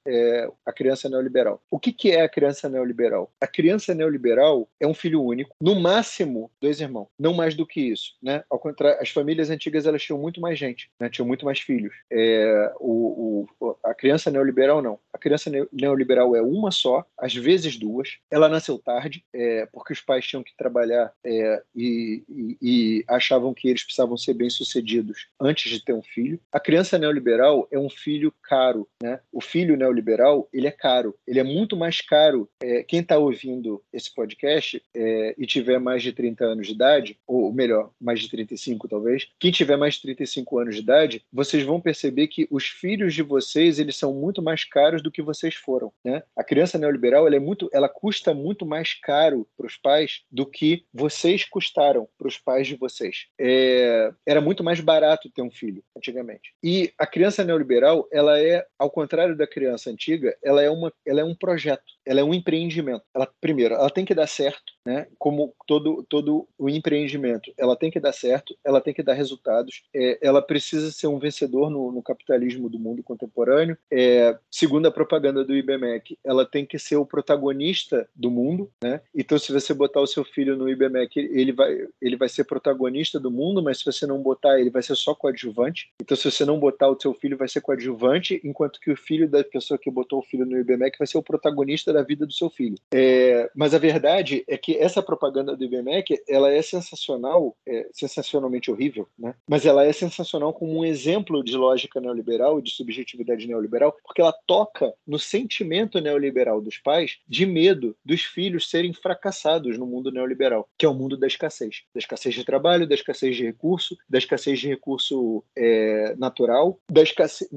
a criança neoliberal. O que, que é a criança neoliberal? A criança neoliberal é um filho único, no máximo dois irmãos, não mais do que isso, né? Ao contrário, as famílias antigas elas tinham muito mais gente, né? Tinham muito mais filhos. É, o, o, a criança neoliberal não. A criança neoliberal é uma só, às vezes duas. Ela nasceu tarde, é, porque os pais tinham que trabalhar é, e, e, e achavam que eles precisavam ser bem sucedidos antes de ter um filho. A criança neoliberal é um filho caro, né? O filho neoliberal ele é caro, ele é muito mais caro. É, quem está ouvindo esse podcast é, e tiver mais de 30 anos de idade, ou melhor, mais de 35 talvez, quem tiver mais de 35 anos de idade, vocês vão perceber que os filhos de vocês, eles são muito mais caros do que vocês foram, né? A criança neoliberal, ela é muito, ela custa muito mais caro para os pais do que vocês custaram para os pais de vocês. É, era muito mais barato ter um filho antigamente. E a criança neoliberal, ela é, ao contrário da criança antiga, ela é uma, ela é um projeto ela é um empreendimento. Ela, primeiro, ela tem que dar certo, né? Como todo, todo o empreendimento, ela tem que dar certo, ela tem que dar resultados, é, ela precisa ser um vencedor no, no capitalismo do mundo contemporâneo. É, segundo a propaganda do IBMEC, ela tem que ser o protagonista do mundo, né? Então, se você botar o seu filho no IBMEC, ele vai, ele vai ser protagonista do mundo, mas se você não botar, ele vai ser só coadjuvante. Então, se você não botar o seu filho, vai ser coadjuvante, enquanto que o filho da pessoa que botou o filho no IBMEC vai ser o protagonista da vida do seu filho. É, mas a verdade é que essa propaganda do IBMEC, ela é sensacional, é sensacionalmente horrível, né? Mas ela é sensacional como um exemplo de lógica neoliberal, de subjetividade neoliberal, porque ela toca no sentimento neoliberal dos pais de medo dos filhos serem fracassados no mundo neoliberal, que é o mundo da escassez, da escassez de trabalho, da escassez de recurso, da escassez de recurso é, natural, da escassez,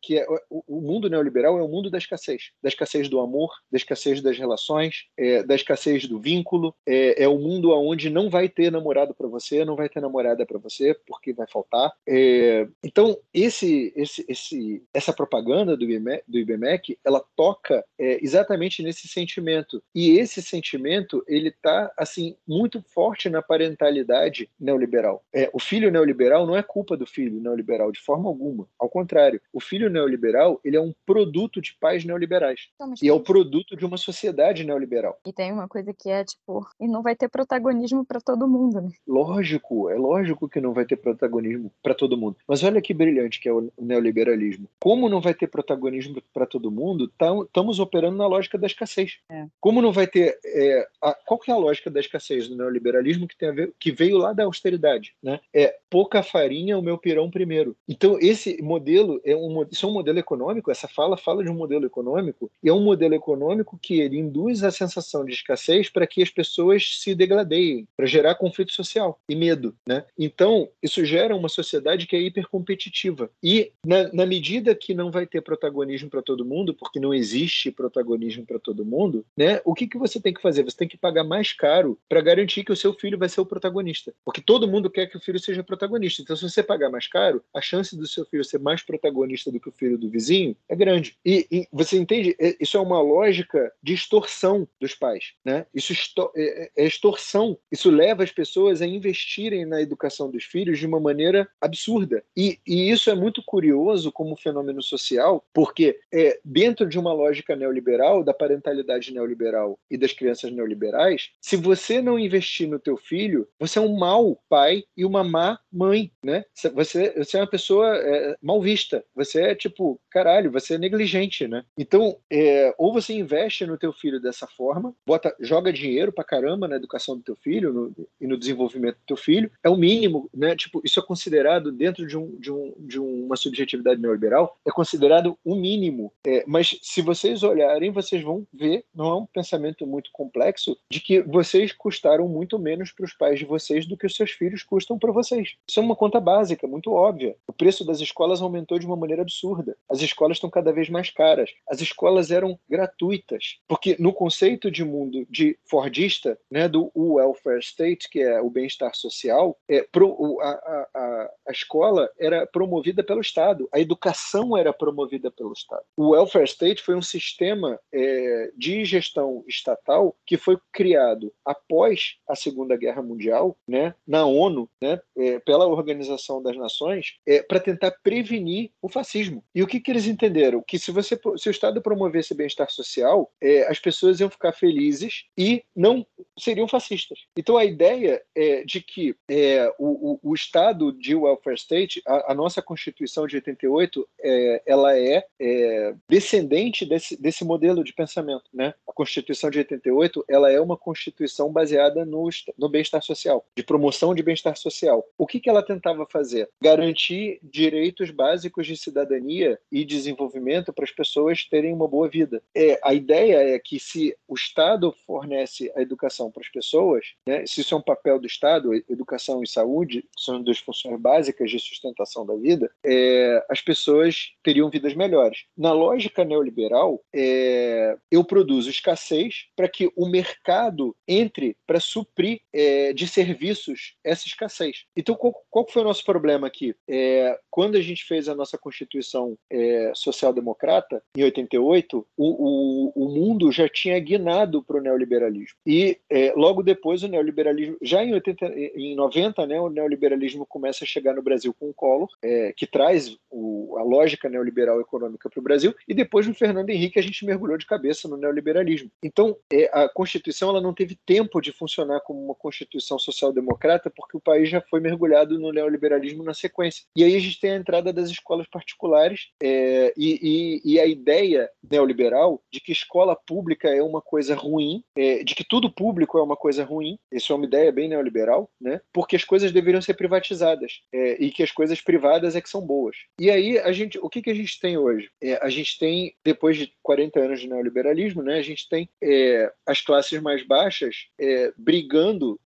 que é, o, o mundo neoliberal é o mundo da escassez, da escassez do amor, da escassez das relações, é, da escassez do vínculo, é, é o mundo onde não vai ter namorado para você, não vai ter namorada para você, porque vai faltar. É, então, esse, esse, esse, essa propaganda do IBMEC, do IBMEC ela toca é, exatamente nesse sentimento. E esse sentimento, ele está assim, muito forte na parentalidade neoliberal. É, o filho neoliberal não é culpa do filho neoliberal, de forma alguma. Ao contrário, o filho neoliberal, ele é um produto de pais neoliberais. Então, e é o produto de uma sociedade neoliberal. E tem uma coisa que é, tipo, e não vai ter protagonismo para todo mundo, né? Lógico, é lógico que não vai ter protagonismo para todo mundo. Mas olha que brilhante que é o neoliberalismo. Como não vai ter protagonismo para todo mundo, estamos operando na lógica da escassez. É. Como não vai ter. É, a, qual que é a lógica da escassez do neoliberalismo que, tem a ver, que veio lá da austeridade? Né? É pouca farinha, o meu pirão primeiro. Então, esse modelo é um, isso é um modelo econômico, essa fala fala de um modelo econômico, e é um modelo econômico que ele induz a sensação de escassez para que as pessoas se degradeiem, para gerar conflito social e medo. Né? Então, isso gera uma sociedade que é hipercompetitiva. E, na, na medida que não vai ter protagonismo para todo mundo, porque não existe protagonismo para todo mundo, né? o que, que você tem que fazer? Você tem que pagar mais caro para garantir que o seu filho vai ser o protagonista. Porque todo mundo quer que o filho seja protagonista. Então, se você pagar mais caro, a chance do seu filho ser mais protagonista do que o filho do vizinho é grande. E, e você entende? É, isso é uma lógica de extorsão dos pais. Né? Isso é, é, é extorsão. Isso leva as pessoas a investirem na educação dos filhos de uma maneira absurda. E, e isso é muito curioso como fenômeno social, porque é, dentro de uma lógica neoliberal, da parentalidade neoliberal e das crianças neoliberais, se você não investir no teu filho, você é um mau pai e uma má mãe, né? Você, você é uma pessoa é, mal vista. Você é tipo, caralho, você é negligente, né? Então, é, ou você investe no teu filho dessa forma, bota, joga dinheiro pra caramba na educação do teu filho no, e no desenvolvimento do teu filho, é o mínimo, né? Tipo, isso é considerado dentro de, um, de, um, de uma subjetividade neoliberal, é considerado o mínimo. É, mas se vocês olharem, vocês vão ver, não é um pensamento muito complexo, de que vocês custaram muito menos para os pais de vocês do que os seus filhos custam para vocês. Isso é uma conta básica, muito óbvia. O preço das escolas aumentou de uma maneira absurda. As escolas estão cada vez mais caras. As escolas eram gratuitas, porque no conceito de mundo de Fordista, né, do welfare state, que é o bem-estar social, é, pro, a, a, a escola era promovida pelo Estado, a educação era promovida pelo Estado. O welfare state foi um sistema é, de gestão estatal que foi criado após a Segunda Guerra Mundial, né, na ONU, né, é, pela Organização das Nações, é, para tentar prevenir o fascismo. E o que, que eles entenderam? Que se, você, se o Estado promovesse bem-estar social, é, as pessoas iam ficar felizes e não seriam fascistas. Então a ideia é de que é, o, o, o, Estado de welfare state, a, a nossa Constituição de 88, é, ela é, é, descendente desse, desse modelo de pensamento. Né? A Constituição de 88 ela é uma Constituição baseada no, no bem-estar social, de promoção de bem-estar social. O que, que ela tentava fazer? Garantir direitos básicos de cidadania e desenvolvimento para as pessoas terem uma boa vida. É, a ideia é que se o Estado fornece a educação para as pessoas, né, se isso é um papel do Estado, educação e saúde são duas funções básicas de sustentação da vida, é, as pessoas teriam vidas melhores. Na lógica neoliberal, é, eu produzo escassez para que o mercado entre para suprir é, de serviços essa escassez. Então, qual, qual foi o nosso problema aqui? É, quando a gente fez a nossa Constituição é, Social-Democrata, em 88, o, o, o mundo já tinha guinado para o neoliberalismo. E é, logo depois o neoliberalismo, já em, 80, em 90, né, o neoliberalismo começa a chegar no Brasil com o Collor, é, que traz o, a lógica neoliberal econômica para o Brasil, e depois no Fernando Henrique a gente mergulhou de cabeça no neoliberalismo. Então, é, a Constituição ela não teve tempo de funcionar como uma Constituição social-democrata, porque o país já foi mergulhado no neoliberalismo na sequência. E aí a gente tem a entrada das escolas particulares é, e, e, e, a ideia neoliberal de que escola pública é uma coisa ruim, é, de que tudo público é uma coisa ruim, isso é uma ideia bem neoliberal, né? porque as coisas deveriam ser privatizadas é, e que as coisas privadas é que são boas. E aí, a gente, o que, que a gente tem hoje? É, a gente tem, depois de 40 anos de neoliberalismo, né, a gente tem é, as classes mais baixas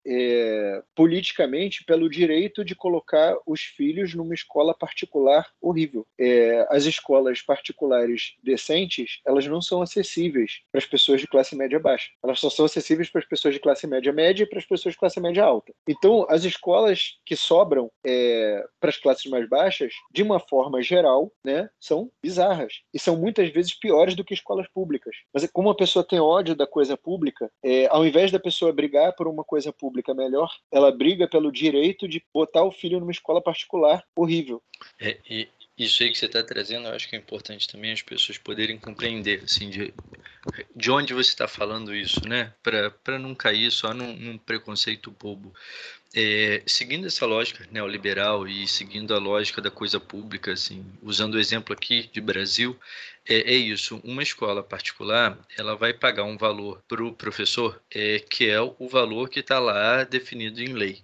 é, politicamente pelo direito de colocar os filhos numa escola particular horrível. É, as escolas particulares decentes, elas não são acessíveis para as pessoas de classe média baixa. Elas só são acessíveis para as pessoas de classe média média e para as pessoas de classe média alta. Então, as escolas que sobram é, para as classes mais baixas, de uma forma geral, né, são bizarras e são muitas vezes piores do que escolas públicas. Mas como a pessoa tem ódio da coisa pública, é, ao invés da pessoa brigar por uma coisa pública melhor, ela briga pelo direito de botar o filho numa escola particular horrível. É, isso aí que você está trazendo, eu acho que é importante também as pessoas poderem compreender, assim, de, de onde você está falando isso, né? Para não cair só num, num preconceito bobo. É, seguindo essa lógica neoliberal e seguindo a lógica da coisa pública, assim, usando o exemplo aqui de Brasil, é, é isso. Uma escola particular, ela vai pagar um valor para o professor, é, que é o valor que está lá definido em lei.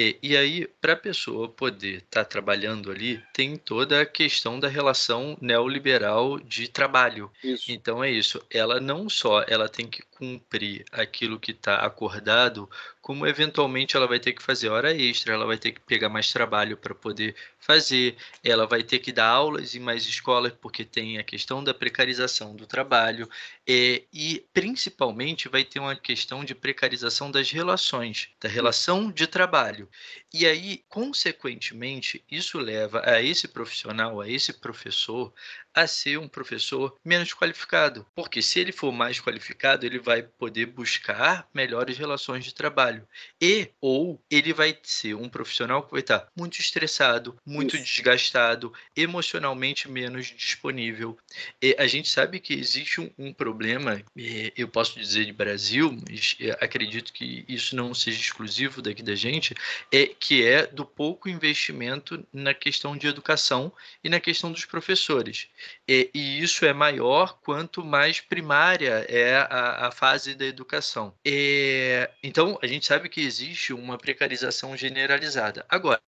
E, e aí, para a pessoa poder estar tá trabalhando ali, tem toda a questão da relação neoliberal de trabalho. Isso. Então é isso. Ela não só ela tem que cumprir aquilo que está acordado, como eventualmente ela vai ter que fazer hora extra, ela vai ter que pegar mais trabalho para poder fazer, ela vai ter que dar aulas em mais escolas, porque tem a questão da precarização do trabalho, é, e principalmente vai ter uma questão de precarização das relações, da relação de trabalho. E aí, consequentemente, isso leva a esse profissional, a esse professor, a ser um professor menos qualificado. Porque se ele for mais qualificado, ele vai poder buscar melhores relações de trabalho. E ou ele vai ser um profissional que vai estar muito estressado, muito Isso. desgastado, emocionalmente menos disponível. E a gente sabe que existe um, um problema, eu posso dizer de Brasil, mas acredito que isso não seja exclusivo daqui da gente, é que é do pouco investimento na questão de educação e na questão dos professores. E, e isso é maior quanto mais primária é a, a fase da educação. E, então, a gente sabe que existe uma precarização generalizada. Agora,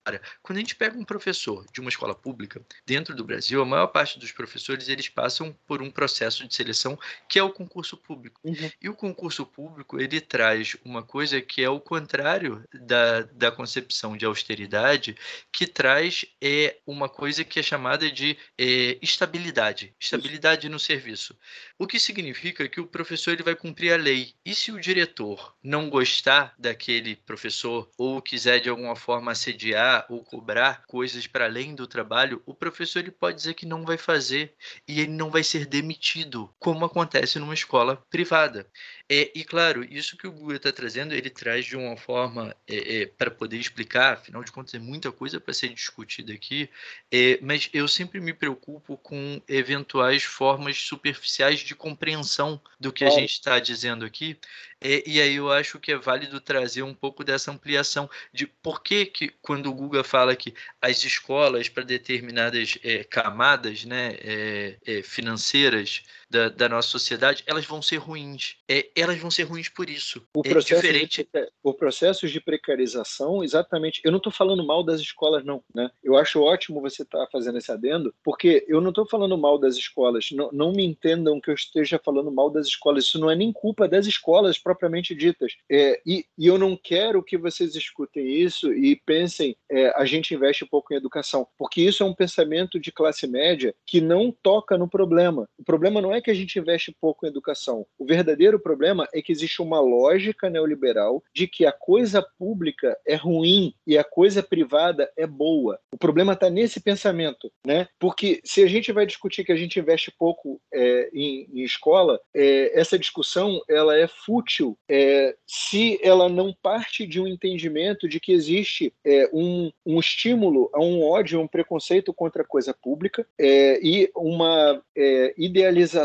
quando a gente pega um professor de uma escola pública, dentro do Brasil, a maior parte dos professores eles passam por um processo de seleção que é o concurso público. Uhum. E o concurso público ele traz uma coisa que é o contrário da, da concepção de austeridade, que traz é, uma coisa que é chamada de é, estabilidade estabilidade, estabilidade no serviço. O que significa que o professor ele vai cumprir a lei. E se o diretor não gostar daquele professor ou quiser de alguma forma assediar ou cobrar coisas para além do trabalho, o professor ele pode dizer que não vai fazer e ele não vai ser demitido, como acontece numa escola privada. É, e claro, isso que o Google está trazendo, ele traz de uma forma é, é, para poder explicar, afinal de contas, é muita coisa para ser discutida aqui, é, mas eu sempre me preocupo com eventuais formas superficiais de compreensão do que a gente está dizendo aqui. É, e aí eu acho que é válido trazer um pouco dessa ampliação de por que, que quando o Guga fala que as escolas para determinadas é, camadas né, financeiras da, da, nossa sociedade, elas vão ser ruins. É, elas vão ser ruins por isso. O é diferente. De, o processo de precarização, exatamente. Eu não estou falando mal das escolas, não. Né? Eu acho ótimo você estar tá fazendo esse adendo, porque eu não estou falando mal das escolas. Não, não me entendam que eu esteja falando mal das escolas. Isso não é nem culpa das escolas propriamente ditas. É, e, e, eu não quero que vocês escutem isso e pensem é, a gente investe pouco em educação, porque isso é um pensamento de classe média que não toca no problema. O problema não é que a gente investe pouco em educação. O verdadeiro problema é que existe uma lógica neoliberal de que a coisa pública é ruim e a coisa privada é boa. O problema está nesse pensamento, né? Porque se a gente vai discutir que a gente investe pouco é, em, em, escola, é, essa discussão ela é fútil é, se ela não parte de um entendimento de que existe é, um, um estímulo a um ódio, um preconceito contra a coisa pública é, e uma é,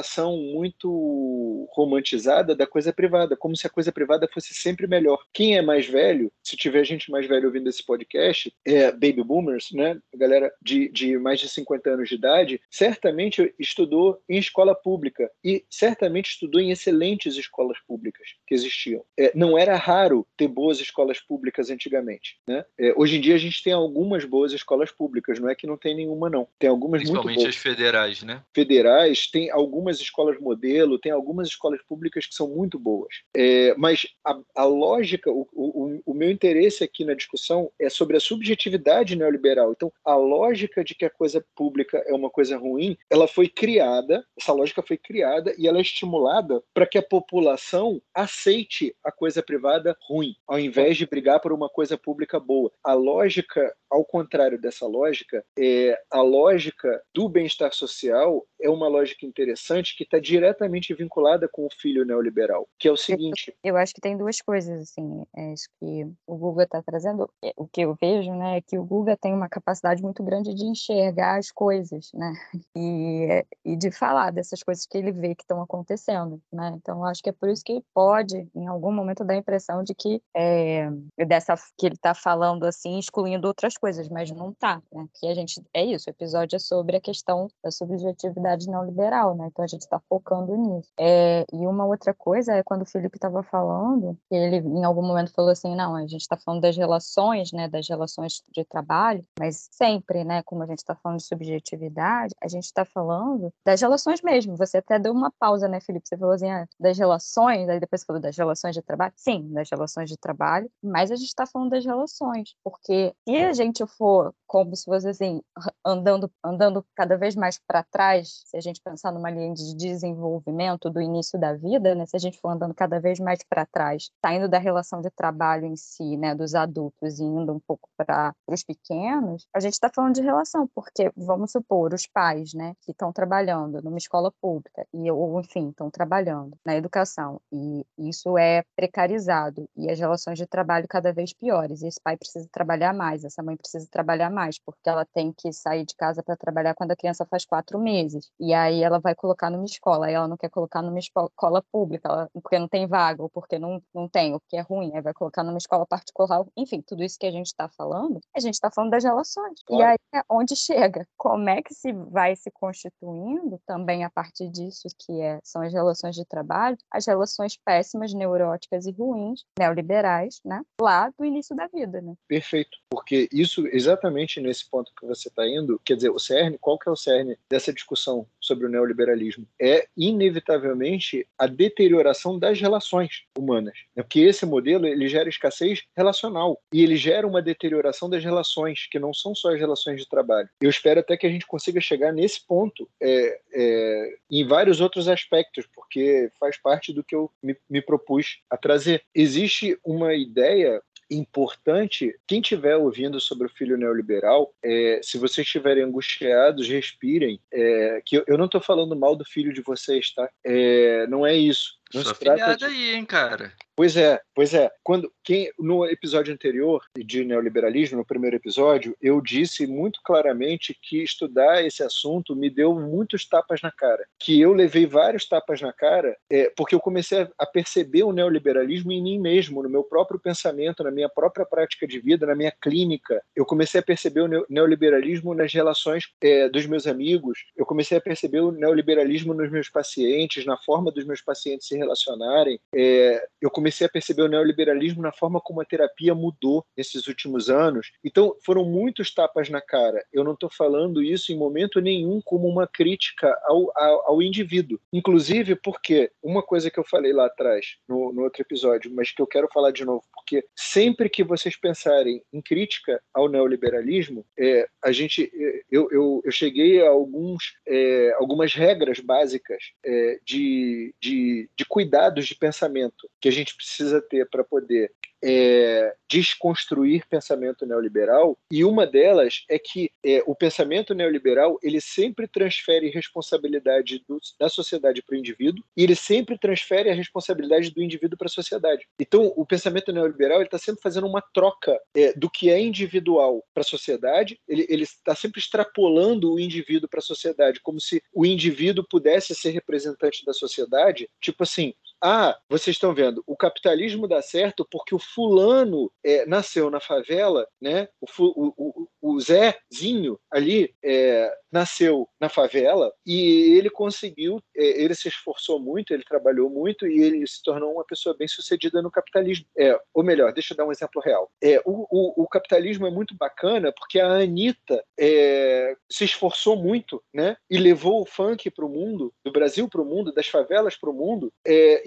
idealização muito romantizada da coisa privada, como se a coisa privada fosse sempre melhor. Quem é mais velho, se tiver gente mais velha ouvindo esse podcast, é baby boomers, né? Galera de, de mais de 50 anos de idade, certamente estudou em escola pública e certamente estudou em excelentes escolas públicas que existiam. É, não era raro ter boas escolas públicas antigamente, né? É, hoje em dia a gente tem algumas boas escolas públicas, não é que não tem nenhuma não. Tem algumas muito boas. Principalmente as federais, né? Federais, tem algumas escolas modelo, tem algumas escolas públicas que são muito boas. É, mas a, a lógica, o, o, o meu interesse aqui na discussão é sobre a subjetividade neoliberal. Então, a lógica de que a coisa pública é uma coisa ruim, ela foi criada, essa lógica foi criada e ela é estimulada para que a população aceite a coisa privada ruim, ao invés de brigar por uma coisa pública boa. A lógica, ao contrário dessa lógica, é a lógica do bem-estar social é uma lógica interessante que está diretamente vinculada com o filho neoliberal, que é o seguinte. Eu acho que tem duas coisas assim, é isso que o Guga está trazendo. É, o que eu vejo, né, é que o Guga tem uma capacidade muito grande de enxergar as coisas, né, e, e de falar dessas coisas que ele vê que estão acontecendo, né. Então, eu acho que é por isso que ele pode, em algum momento, dar a impressão de que é, dessa que ele está falando assim, excluindo outras coisas, mas não está, né. Que a gente é isso. O episódio é sobre a questão da subjetividade neoliberal, né. Então a gente está focando nisso. É, e uma outra coisa é quando o Felipe estava falando, ele em algum momento falou assim, não, a gente está falando das relações, né, das relações de trabalho, mas sempre, né, como a gente está falando de subjetividade, a gente está falando das relações mesmo. Você até deu uma pausa, né, Felipe? Você falou assim, ah, das relações, aí depois falou das relações de trabalho. Sim, das relações de trabalho, mas a gente está falando das relações, porque se a gente for como se fosse assim, andando, andando cada vez mais para trás, se a gente pensar numa linha de desenvolvimento do início da vida, né, se a gente for andando cada vez mais para trás, saindo da relação de trabalho em si, né, dos adultos e indo um pouco para os pequenos, a gente está falando de relação, porque vamos supor os pais, né, que estão trabalhando numa escola pública e ou enfim estão trabalhando na educação e isso é precarizado e as relações de trabalho cada vez piores. E esse pai precisa trabalhar mais, essa mãe precisa trabalhar mais, porque ela tem que sair de casa para trabalhar quando a criança faz quatro meses. E aí ela vai colocar numa escola, aí ela não quer colocar numa escola pública, ela, porque não tem vaga, ou porque não, não tem, ou porque é ruim, aí vai colocar numa escola particular. Enfim, tudo isso que a gente está falando, a gente está falando das relações. Claro. E aí é onde chega. Como é que se vai se constituindo também a partir disso, que é, são as relações de trabalho, as relações péssimas, neuróticas e ruins, neoliberais, né? Lá do início da vida, né? Perfeito. Porque isso exatamente nesse ponto que você está indo, quer dizer, o cerne, qual que é o cerne dessa discussão sobre o neoliberalismo? É, inevitavelmente, a deterioração das relações humanas. É porque esse modelo, ele gera escassez relacional e ele gera uma deterioração das relações, que não são só as relações de trabalho. Eu espero até que a gente consiga chegar nesse ponto é, é, em vários outros aspectos, porque faz parte do que eu me, me propus a trazer. Existe uma ideia importante, quem estiver ouvindo sobre o filho neoliberal, é, se vocês estiverem angustiados, respirem, é, que eu, eu não estou falando mal do filho de vocês, tá? É, não é isso. Não Sua filhada de... aí, hein, cara? Pois é, pois é. Quando quem no episódio anterior de neoliberalismo, no primeiro episódio, eu disse muito claramente que estudar esse assunto me deu muitos tapas na cara. Que eu levei vários tapas na cara, é, porque eu comecei a perceber o neoliberalismo em mim mesmo, no meu próprio pensamento, na minha própria prática de vida, na minha clínica. Eu comecei a perceber o neoliberalismo nas relações é, dos meus amigos. Eu comecei a perceber o neoliberalismo nos meus pacientes, na forma dos meus pacientes se relacionarem, é, eu comecei a perceber o neoliberalismo na forma como a terapia mudou nesses últimos anos. Então, foram muitos tapas na cara. Eu não estou falando isso em momento nenhum como uma crítica ao, ao, ao, indivíduo. Inclusive, porque uma coisa que eu falei lá atrás, no, no outro episódio, mas que eu quero falar de novo, porque sempre que vocês pensarem em crítica ao neoliberalismo, é, a gente, é, eu, eu, eu cheguei a alguns, é, algumas regras básicas é, de, de, de cuidados de pensamento que a gente precisa ter para poder é, desconstruir pensamento neoliberal e uma delas é que é, o pensamento neoliberal ele sempre transfere responsabilidade do, da sociedade para o indivíduo e ele sempre transfere a responsabilidade do indivíduo para a sociedade. Então o pensamento neoliberal está sempre fazendo uma troca é, do que é individual para a sociedade, ele está sempre extrapolando o indivíduo para a sociedade, como se o indivíduo pudesse ser representante da sociedade, tipo assim, ah, vocês estão vendo, o capitalismo dá certo porque o fulano é, nasceu na favela, né? O, o, o, o Zézinho ali é, nasceu na favela e ele conseguiu, é, ele se esforçou muito, ele trabalhou muito e ele se tornou uma pessoa bem sucedida no capitalismo. É, ou melhor, deixa eu dar um exemplo real. É, o, o, capitalismo é muito bacana porque a Anitta é, se esforçou muito, né? E levou o funk para o mundo, do Brasil para o mundo, das favelas para o mundo.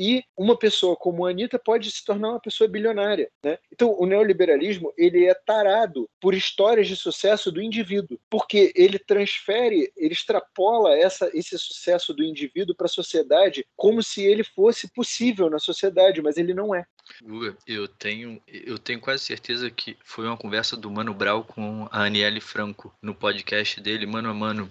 E uma pessoa como a Anitta pode se tornar uma pessoa bilionária, né? Então, o neoliberalismo ele é tarado por histórias de sucesso do indivíduo, porque ele transfere, ele extrapola essa, esse sucesso do indivíduo para a sociedade como se ele fosse possível na sociedade, mas ele não é. Guga, eu tenho, eu tenho quase certeza que foi uma conversa do Mano Brau com a Aniele Franco no podcast dele, mano a mano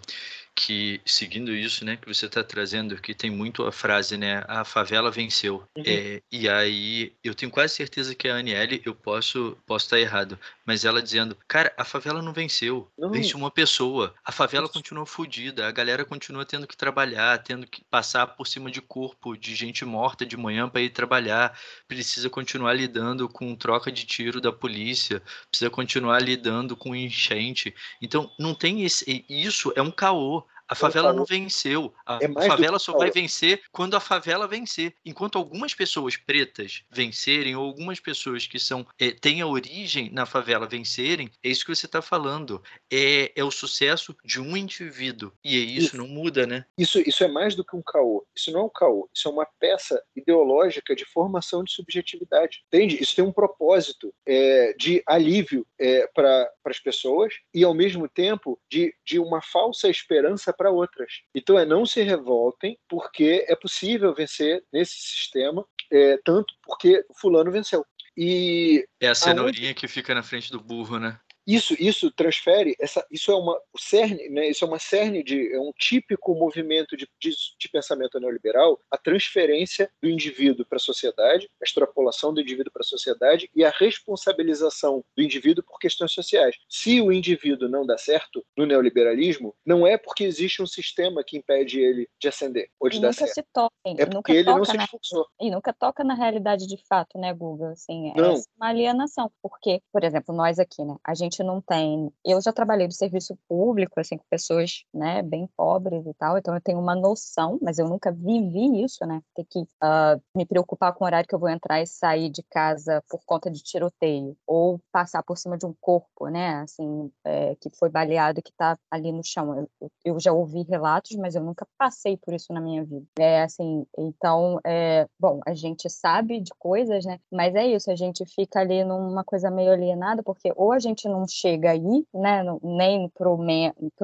que seguindo isso, né, que você está trazendo, que tem muito a frase, né, a favela venceu. Uhum. É, e aí eu tenho quase certeza que a Aniele, eu posso posso estar errado, mas ela dizendo, cara, a favela não venceu, não. vence uma pessoa. A favela isso. continua fodida, a galera continua tendo que trabalhar, tendo que passar por cima de corpo de gente morta de manhã para ir trabalhar, precisa continuar lidando com troca de tiro da polícia, precisa continuar lidando com enchente. Então não tem esse, isso é um caô. A favela não venceu. A, é favela só vai vencer quando a favela vencer. Enquanto algumas pessoas pretas vencerem, ou algumas pessoas que são é, têm a origem na favela vencerem, é isso que você está falando. É, é o sucesso de um indivíduo. E é isso, isso, não muda, né? Isso, isso é mais do que um caô. Isso não é um caô. Isso é uma peça ideológica de formação de subjetividade. Entende? Isso tem um propósito é, de alívio é, para as pessoas e, ao mesmo tempo, de, de uma falsa esperança para outras. Então é não se revoltem, porque é possível vencer nesse sistema, é, tanto porque fulano venceu. E é a cenourinha aonde... que fica na frente do burro, né? Isso, isso transfere, essa, isso é uma o cerne, né, isso é uma cerne de é um típico movimento de, de, de pensamento neoliberal, a transferência do indivíduo para a sociedade, a extrapolação do indivíduo para a sociedade e a responsabilização do indivíduo por questões sociais. Se o indivíduo não dá certo no neoliberalismo, não é porque existe um sistema que impede ele de ascender ou de e dar nunca certo. Se toquem, é porque ele não se esforçou. Na, e nunca toca na realidade de fato, né, Google? Assim, é não. uma alienação. Porque, por exemplo, nós aqui, né, a gente gente não tem. Eu já trabalhei no serviço público, assim, com pessoas, né, bem pobres e tal, então eu tenho uma noção, mas eu nunca vivi isso, né? Ter que uh, me preocupar com o horário que eu vou entrar e sair de casa por conta de tiroteio, ou passar por cima de um corpo, né, assim, é, que foi baleado e que tá ali no chão. Eu, eu, já ouvi relatos, mas eu nunca passei por isso na minha vida. É assim, então, é, bom, a gente sabe de coisas, né? Mas é isso, a gente fica ali numa coisa meio alienada, porque ou a gente não chega aí, né, nem para o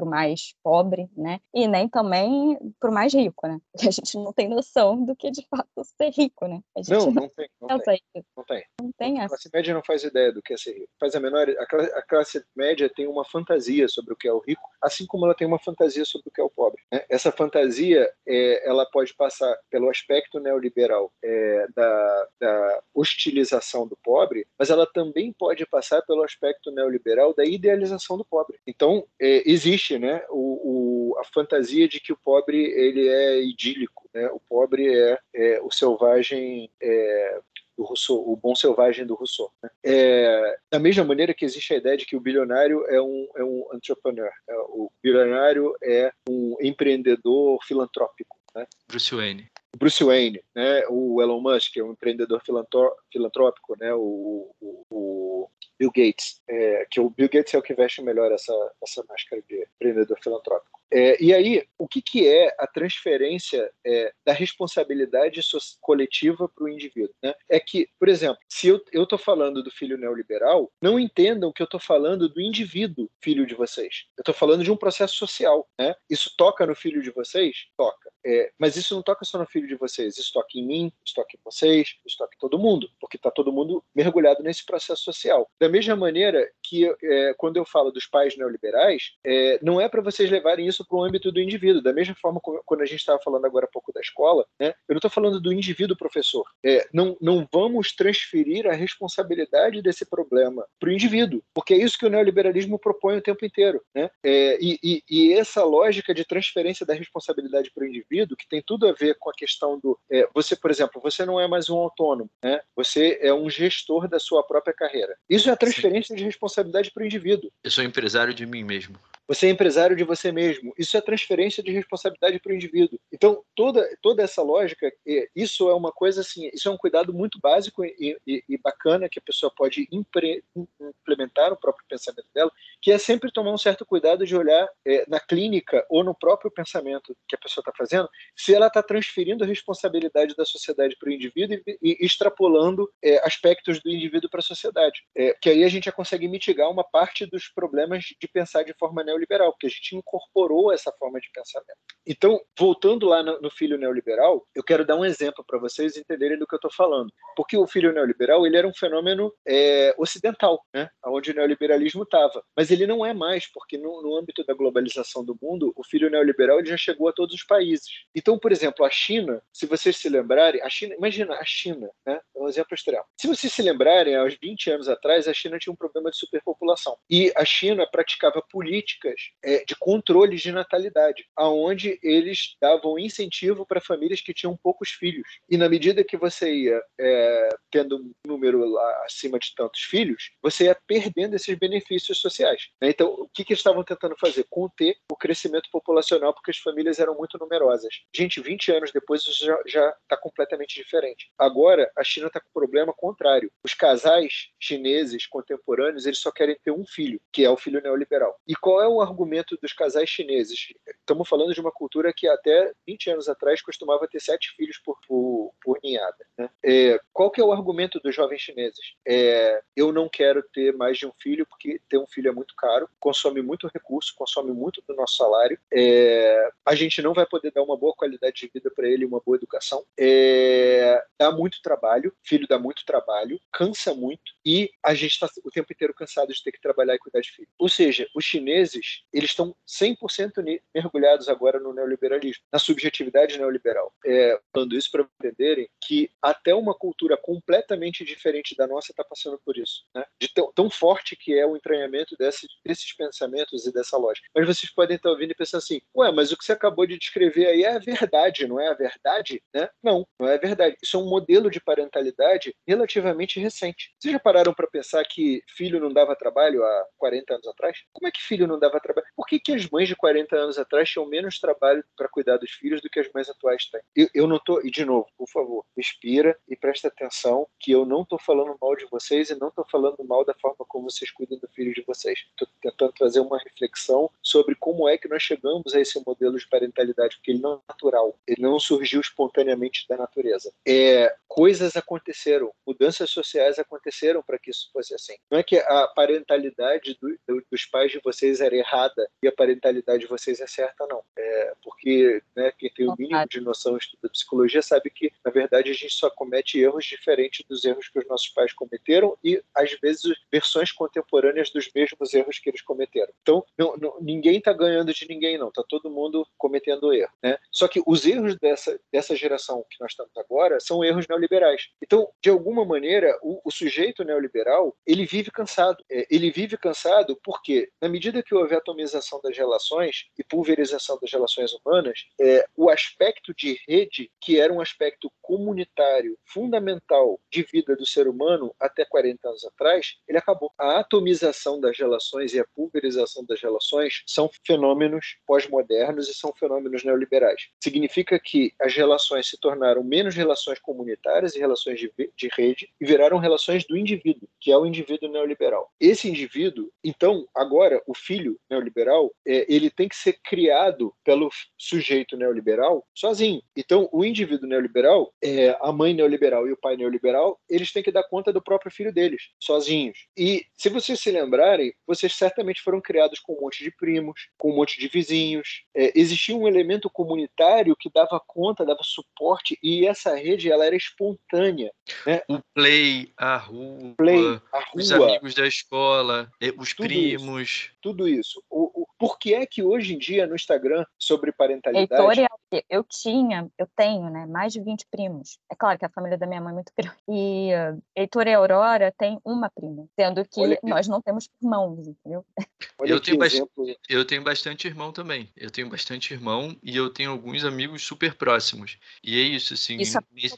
mais pobre, né, e nem também para o mais rico, né, a gente não tem noção do que de fato ser rico, né. Não, não, não tem, não tem, não tem. Não tem essa. A classe média não faz ideia do que é ser rico. Faz a menor, a classe, a classe média tem uma fantasia sobre o que é o rico, assim como ela tem uma fantasia sobre o que é o pobre. Né? Essa fantasia, é, ela pode passar pelo aspecto neoliberal é, da, da hostilização do pobre, mas ela também pode passar pelo aspecto neoliberal da idealização do pobre. Então, é, existe né, o, o, a fantasia de que o pobre ele é idílico, né? o pobre é, é o selvagem é, do Rousseau, o bom selvagem do Rousseau. Né? É, da mesma maneira que existe a ideia de que o bilionário é um, é um entrepreneur, é, o bilionário é um empreendedor filantrópico. Né? Bruce Wayne. Bruce Wayne, né, o Elon Musk, que é um empreendedor filantrópico, né, o, o, o Bill Gates, é, que o Bill Gates é o que veste melhor essa, essa máscara de empreendedor filantrópico. É, e aí, o que, que é a transferência é, da responsabilidade coletiva para o indivíduo? Né? É que, por exemplo, se eu estou falando do filho neoliberal, não entendam que eu estou falando do indivíduo filho de vocês. Eu estou falando de um processo social. Né? Isso toca no filho de vocês? Toca. É, mas isso não toca só no filho de vocês, isso toca em mim, isso toca em vocês, isso toca em todo mundo, porque está todo mundo mergulhado nesse processo social. Da mesma maneira que é, quando eu falo dos pais neoliberais, é, não é para vocês levarem isso para o âmbito do indivíduo. Da mesma forma como quando a gente estava falando agora há pouco da escola, né, eu não estou falando do indivíduo professor. É, não, não vamos transferir a responsabilidade desse problema para o indivíduo, porque é isso que o neoliberalismo propõe o tempo inteiro. Né? É, e, e, e, essa lógica de transferência da responsabilidade para o indivíduo, que tem tudo a ver com a questão do. É, você, por exemplo, você não é mais um autônomo, né? você é um gestor da sua própria carreira. Isso é a transferência Sim. de responsabilidade para o indivíduo. Eu sou empresário de mim mesmo. Você é empresário de você mesmo. Isso é transferência de responsabilidade para o indivíduo. Então, toda, toda essa lógica, isso é uma coisa assim, isso é um cuidado muito básico e, e, e bacana que a pessoa pode impre, implementar no próprio pensamento dela, que é sempre tomar um certo cuidado de olhar é, na clínica ou no próprio pensamento que a pessoa está fazendo, se ela está transferindo a responsabilidade da sociedade para o indivíduo e, e extrapolando é, aspectos do indivíduo para a sociedade. É, que aí a gente já consegue mitigar uma parte dos problemas de pensar de forma neoliberal, porque a gente incorporou essa forma de pensamento. Então, voltando lá no, filho neoliberal, eu quero dar um exemplo para vocês entenderem do que eu estou falando. Porque o filho neoliberal ele era um fenômeno é, ocidental, né? onde o neoliberalismo estava. Mas ele não é mais, porque no, no, âmbito da globalização do mundo, o filho neoliberal ele já chegou a todos os países. Então, por exemplo, a China, se vocês se lembrarem, a China, imagina a China, né? É um exemplo extremo. Se vocês se lembrarem, há uns 20 anos atrás, a China tinha um problema de superpopulação. E a China praticava políticas é, de controle de natalidade, aonde eles davam incentivo para famílias que tinham poucos filhos. E na medida que você ia é, tendo um número acima de tantos filhos, você ia perdendo esses benefícios sociais. Né? Então, o que, que eles estavam tentando fazer? Conter o crescimento populacional, porque as famílias eram muito numerosas. Gente, 20 anos depois isso já está completamente diferente. Agora, a China está com um problema contrário. Os casais chineses contemporâneos, eles só querem ter um filho, que é o filho neoliberal. E qual é o argumento dos casais chineses? Estamos falando de uma cultura que até 20 anos atrás costumava ter sete filhos por, por, por ninhada. Né? É, qual que é o argumento dos jovens chineses? É, eu não quero ter mais de um filho, porque ter um filho é muito caro, consome muito recurso, consome muito do nosso salário. É, a gente não vai poder dar uma boa qualidade de vida para ele, uma boa educação. É, dá muito trabalho, filho dá muito trabalho, cansa muito e a gente está o tempo inteiro cansado de ter que trabalhar e cuidar de filho. Ou seja, os chineses eles estão 100% mergulhados agora no neoliberalismo, na subjetividade neoliberal. É, falando isso para entenderem que até uma cultura completamente diferente da nossa está passando por isso, né? de tão, tão, forte que é o entranhamento desse, desses pensamentos e dessa lógica. Mas vocês podem estar ouvindo e pensar assim, ué, mas o que você acabou de descrever aí é a verdade, não é a verdade? Né? Não, não é a verdade. Isso é um modelo de parentalidade relativamente recente. Vocês já pararam para pensar que filho não dava trabalho há 40 anos atrás? Como é que filho não dava trabalho? Por que, que as mães de 40 anos atrás tinham menos trabalho para cuidar dos filhos do que as mães atuais têm? Eu, eu não estou, e de novo, por favor, respira e presta atenção que eu não estou falando mal de vocês e não estou falando mal da forma como vocês cuidam do filho de vocês. Estou tentando trazer uma reflexão sobre como é que nós chegamos a esse modelo de parentalidade, porque ele não é natural, ele não surgiu espontaneamente da natureza. É, coisas aconteceram, mudanças sociais aconteceram para que isso fosse assim. Não é que a parentalidade do, do, dos pais de vocês era errada e a parentalidade de vocês é certa, não. É porque né, quem tem o mínimo de noção estuda psicologia sabe que, na verdade, a gente só comete erros diferentes dos erros que os nossos pais cometeram e, às vezes, versões contemporâneas dos mesmos erros que eles cometeram. Então, não, não, ninguém está ganhando de ninguém, não. Está todo mundo cometendo erro. Né? Só que os erros dessa, dessa geração que nós estamos agora são erros neoliberais. Então, de alguma maneira, o, o sujeito neoliberal ele vive cansado. É, ele vive cansado porque, na medida que houve atomização das relações e pulverização das relações humanas, é, o aspecto de rede, que era um aspecto comunitário fundamental de vida do ser humano até 40 anos atrás, ele acabou. A atomização das relações e a pulverização das relações são fenômenos pós-modernos e são fenômenos neoliberais. Significa que as relações se tornaram menos relações comunitárias e relações de, de rede e viraram relações do indivíduo, que é o indivíduo neoliberal. Esse indivíduo, então, agora, o filho neoliberal, é, ele tem que ser criado pelo sujeito neoliberal sozinho. Então, o indivíduo neoliberal, é, a mãe neoliberal e o pai neoliberal, eles têm que dar conta do próprio filho deles, sozinhos. E, se vocês se lembrarem, vocês certamente foram criados com um monte de primos, com um monte de vizinhos. É, existia um elemento comunitário que dava conta, dava suporte, e essa rede ela era espontânea. Né? O play, a rua, play, a rua os amigos da escola, os tudo primos. Isso, tudo isso. O, o, por que é que hoje em dia no Instagram, sobre parentalidade. Editorial, eu tinha, eu tenho, né, mais de 20 primos. É claro que a família da minha mãe é muito grande. E uh, Heitor e Aurora tem uma prima, sendo que nós não temos irmãos, entendeu? eu tenho, bastante, eu tenho bastante irmão também. Eu tenho bastante irmão e eu tenho alguns amigos super próximos. E é isso, assim. Isso é cobrança,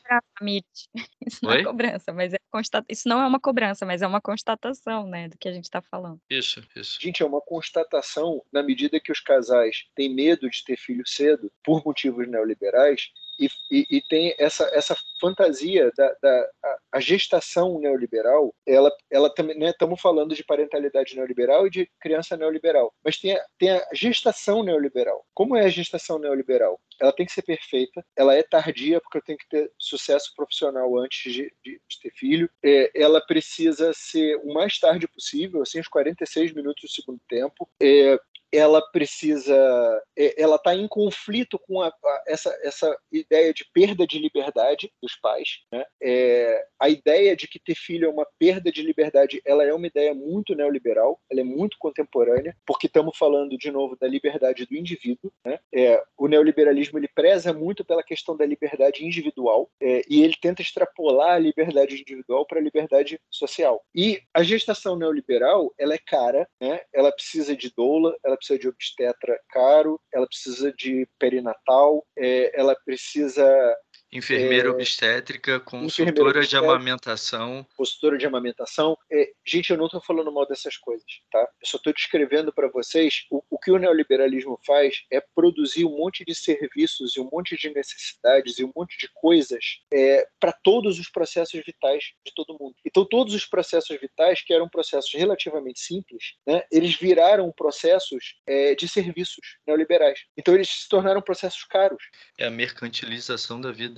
Isso não é cobrança, mas é constata... isso não é uma cobrança, mas é uma constatação, né, do que a gente está falando. Isso, isso. Gente, é uma constatação na medida que os casais têm medo de ter filho cedo por motivos neoliberais e, e, e, tem essa, essa fantasia da, da a, a gestação neoliberal, ela, ela também, né, estamos falando de parentalidade neoliberal e de criança neoliberal, mas tem a, tem a gestação neoliberal. Como é a gestação neoliberal? Ela tem que ser perfeita, ela é tardia porque eu tenho que ter sucesso profissional antes de, de, de ter filho, é, ela precisa ser o mais tarde possível, assim, os 46 minutos do segundo tempo, é, ela precisa, é, ela está em conflito com a, a, essa, essa ideia de perda de liberdade dos pais. Né? É, a ideia de que ter filho é uma perda de liberdade, ela é uma ideia muito neoliberal, ela é muito contemporânea, porque estamos falando de novo da liberdade do indivíduo. Né? É, o neoliberalismo ele preza muito pela questão da liberdade individual é, e ele tenta extrapolar a liberdade individual para a liberdade social. E a gestação neoliberal ela é cara, né? ela precisa de doula, ela precisa de obstetra caro, ela precisa de perinatal, é, ela precisa Enfermeira é, obstétrica, consultora de amamentação. Consultora de amamentação. É, gente, eu não estou falando mal dessas coisas, tá? Eu só estou descrevendo para vocês o, o, que o neoliberalismo faz é produzir um monte de serviços e um monte de necessidades e um monte de coisas é, para todos os processos vitais de todo mundo. Então, todos os processos vitais, que eram processos relativamente simples, né, eles viraram processos é, de serviços neoliberais. Então, eles se tornaram processos caros. É a mercantilização da vida.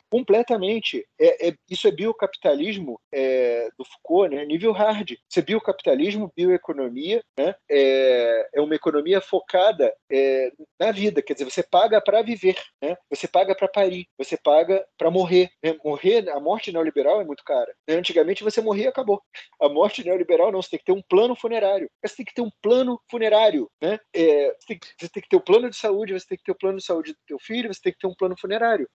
Completamente. É, é, isso é biocapitalismo é, do Foucault, né? nível hard. Isso é biocapitalismo, bioeconomia, né? é, é uma economia focada é, na vida. Quer dizer, você paga para viver, né? você paga para parir, você paga para morrer. Né? Morrer, a morte neoliberal é muito cara. Né? Antigamente você morria e acabou. A morte neoliberal não, você tem que ter um plano funerário. Você tem que ter um plano funerário. Né? É, você, tem, você, tem, que ter o um plano de saúde, você tem que ter o um plano de saúde do teu filho, você tem que ter um plano funerário.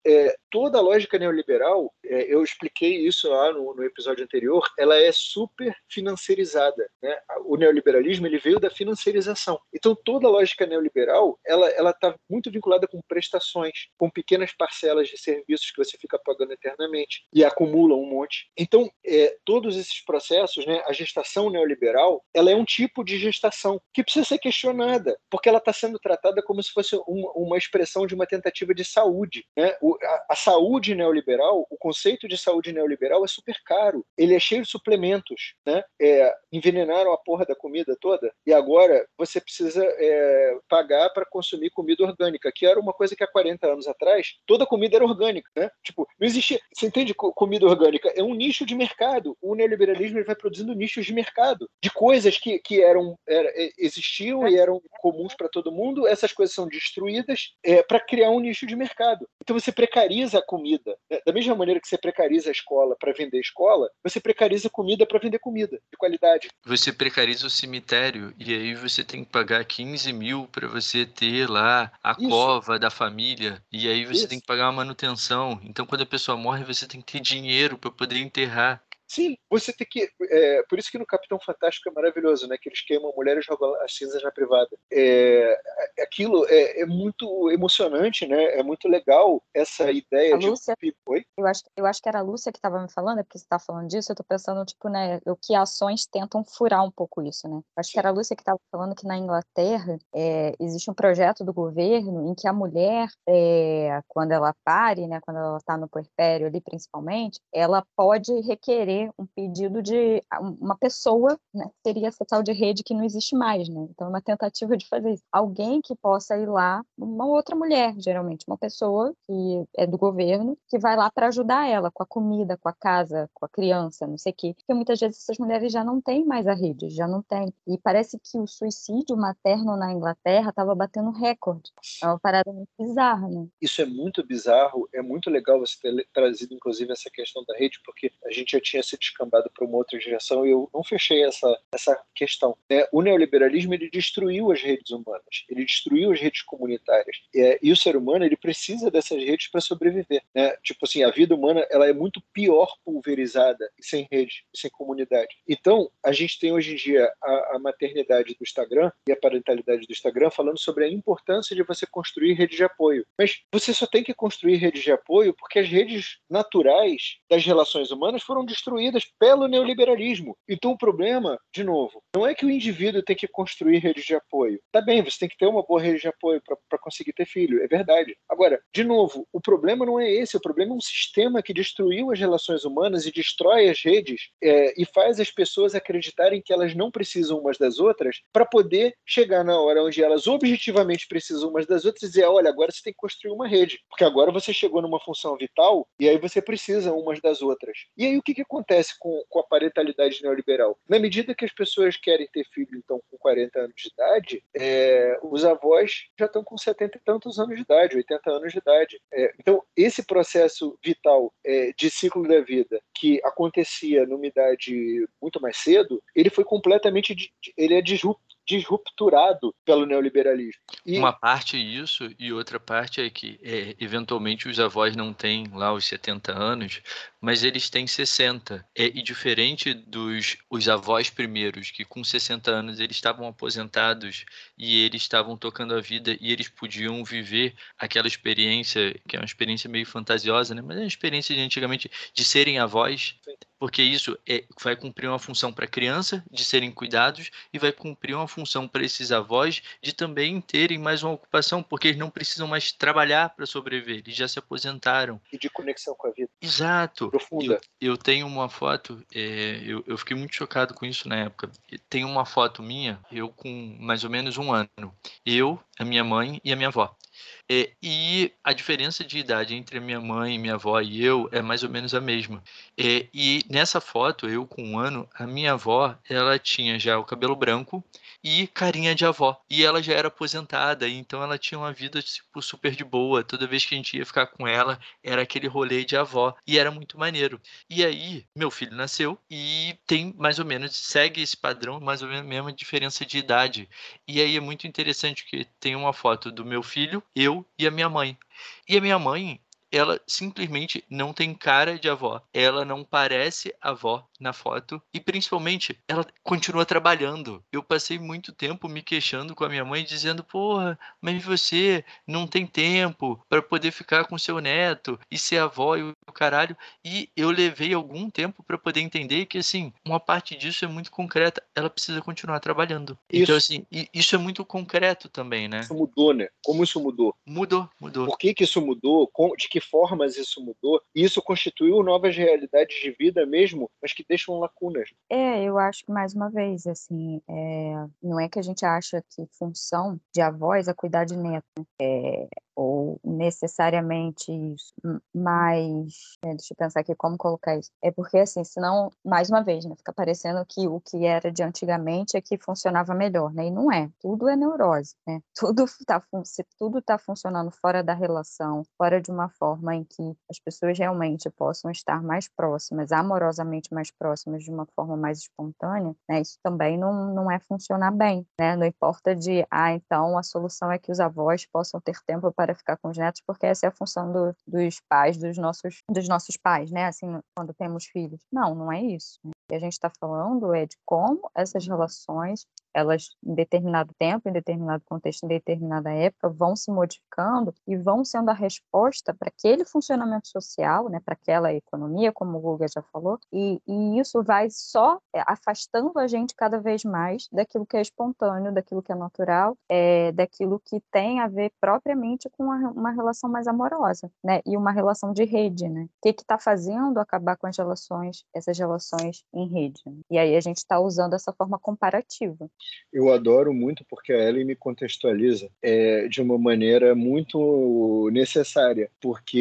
Toda a lógica lógica neoliberal, é, eu expliquei isso lá no, no, episódio anterior, ela é super financiarizada. Né? O neoliberalismo ele veio da financiarização. Então toda a lógica neoliberal ela está muito vinculada com prestações, com pequenas parcelas de serviços que você fica pagando eternamente e acumula um monte. Então é, todos esses processos, né, a gestação neoliberal, ela é um tipo de gestação que precisa ser questionada, porque ela está sendo tratada como se fosse um, uma expressão de uma tentativa de saúde. Né? O, a, a saúde neoliberal, o conceito de saúde neoliberal é super caro. Ele é cheio de suplementos, né? É, envenenaram a porra da comida toda e agora você precisa é, pagar para consumir comida orgânica, que era uma coisa que há 40 anos atrás toda comida era orgânica, né? Tipo, não existia. Você entende? Comida orgânica é um nicho de mercado. O neoliberalismo ele vai produzindo nichos de mercado de coisas que, que eram era, existiam e eram comuns para todo mundo. Essas coisas são destruídas é, para criar um nicho de mercado. Então você precariza a comida comida. Da mesma maneira que você precariza a escola para vender escola, você precariza comida para vender comida de qualidade. Você precariza o cemitério e aí você tem que pagar 15 mil para você ter lá a Isso. cova da família e aí você Isso. tem que pagar uma manutenção. Então, quando a pessoa morre, você tem que ter dinheiro para poder enterrar. Sim, você tem que. É, por isso que no Capitão Fantástico é maravilhoso, né? Que eles queimam a mulher e jogam as cinzas na privada. É, aquilo é, é, muito emocionante, né? É muito legal essa ideia a Lúcia, de. Oi? Eu acho, eu acho que era a Lúcia que estava me falando, é porque você está falando disso, eu estou pensando, tipo, né, o que ações tentam furar um pouco isso, né? Acho que era a Lúcia que estava falando que na Inglaterra é, existe um projeto do governo em que a mulher, é, quando ela pare, né, quando ela está no puerpério ali, principalmente, ela pode requerer um pedido de uma pessoa, né, seria essa tal de rede que não existe mais, né? Então, é uma tentativa de fazer isso. Alguém que possa ir lá, uma outra mulher, geralmente, uma pessoa que é do governo, que vai lá para ajudar ela com a comida, com a casa, com a criança, não sei o quê. Porque muitas vezes essas mulheres já não têm mais a rede, já não tem. E parece que o suicídio materno na Inglaterra estava batendo recorde. É uma parada muito bizarra, né? Isso é muito bizarro, é muito legal você ter trazido, inclusive, essa questão da rede, porque a gente já tinha se descambado para uma outra direção e eu não fechei essa, essa questão. Né? O neoliberalismo ele destruiu as redes humanas, ele destruiu as redes comunitárias. E, e o ser humano ele precisa dessas redes para sobreviver. Né? Tipo assim, a vida humana ela é muito pior pulverizada sem rede, sem comunidade. Então, a gente tem hoje em dia a, a maternidade do Instagram e a parentalidade do Instagram falando sobre a importância de você construir rede de apoio. Mas você só tem que construir redes de apoio porque as redes naturais das relações humanas foram destruídas pelo neoliberalismo. Então, o problema, de novo, não é que o indivíduo tem que construir redes de apoio. Tá bem, você tem que ter uma boa rede de apoio para conseguir ter filho, é verdade. Agora, de novo, o problema não é esse, o problema é um sistema que destruiu as relações humanas e destrói as redes é, e faz as pessoas acreditarem que elas não precisam umas das outras para poder chegar na hora onde elas objetivamente precisam umas das outras e dizer: olha, agora você tem que construir uma rede, porque agora você chegou numa função vital e aí você precisa umas das outras. E aí o que, que acontece com, com a parentalidade neoliberal? Na medida que as pessoas querem ter filho, então, com 40 anos de idade, é, os avós já estão com 70 e tantos anos de idade, 80 anos de idade. É, então, esse processo vital é, de ciclo da vida que acontecia numa idade muito mais cedo, ele foi completamente ele é disrupturado pelo neoliberalismo. E... Uma parte é isso e outra parte é que é, eventualmente os avós não têm lá os 70 anos, mas eles têm 60. É, e diferente dos os avós primeiros, que com 60 anos eles estavam aposentados e eles estavam tocando a vida e eles podiam viver aquela experiência, que é uma experiência meio fantasiosa, né? mas é uma experiência de antigamente de serem avós. Sim porque isso é, vai cumprir uma função para a criança de serem cuidados e vai cumprir uma função para esses avós de também terem mais uma ocupação, porque eles não precisam mais trabalhar para sobreviver, eles já se aposentaram. E de conexão com a vida. Exato. Profunda. Eu, eu tenho uma foto, é, eu, eu fiquei muito chocado com isso na época. Tem uma foto minha, eu com mais ou menos um ano. Eu, a minha mãe e a minha avó. É, e a diferença de idade entre minha mãe, minha avó e eu é mais ou menos a mesma. É, e nessa foto, eu com um ano, a minha avó, ela tinha já o cabelo branco e carinha de avó. E ela já era aposentada, então ela tinha uma vida tipo, super de boa. Toda vez que a gente ia ficar com ela, era aquele rolê de avó. E era muito maneiro. E aí, meu filho nasceu e tem mais ou menos, segue esse padrão, mais ou menos a mesma diferença de idade. E aí é muito interessante que tem uma foto do meu filho, eu e a minha mãe. E a minha mãe, ela simplesmente não tem cara de avó. Ela não parece avó na foto e principalmente ela continua trabalhando. Eu passei muito tempo me queixando com a minha mãe dizendo: "Porra, mas você não tem tempo para poder ficar com seu neto e ser avó e o caralho". E eu levei algum tempo para poder entender que assim, uma parte disso é muito concreta, ela precisa continuar trabalhando. Então, isso. Então assim, isso é muito concreto também, né? Isso mudou, né? Como isso mudou? Mudou, mudou. Por que que isso mudou? De que formas isso mudou, isso constituiu novas realidades de vida mesmo, mas que deixam lacunas. É, eu acho que, mais uma vez, assim, é, não é que a gente acha que função de avós é cuidar de neto, né? é, ou necessariamente mas é, deixa eu pensar aqui como colocar isso. É porque assim, senão, mais uma vez, né, fica parecendo que o que era de antigamente é que funcionava melhor, né? E não é. Tudo é neurose, né? Tudo tá se tudo está funcionando fora da relação, fora de uma forma em que as pessoas realmente possam estar mais próximas, amorosamente mais próximas próximas de uma forma mais espontânea, né, isso também não, não é funcionar bem, né? Não importa de, ah, então a solução é que os avós possam ter tempo para ficar com os netos, porque essa é a função do, dos pais, dos nossos, dos nossos pais, né? Assim, quando temos filhos. Não, não é isso. Né? O que a gente está falando é de como essas relações elas em determinado tempo, em determinado contexto, em determinada época, vão se modificando e vão sendo a resposta para aquele funcionamento social, né, para aquela economia, como o Guga já falou, e, e, isso vai só é, afastando a gente cada vez mais daquilo que é espontâneo, daquilo que é natural, é, daquilo que tem a ver propriamente com uma, uma relação mais amorosa, né, e uma relação de rede, né. O que está fazendo acabar com as relações, essas relações em rede? E aí a gente está usando essa forma comparativa eu adoro muito porque a Ellen me contextualiza é, de uma maneira muito necessária, porque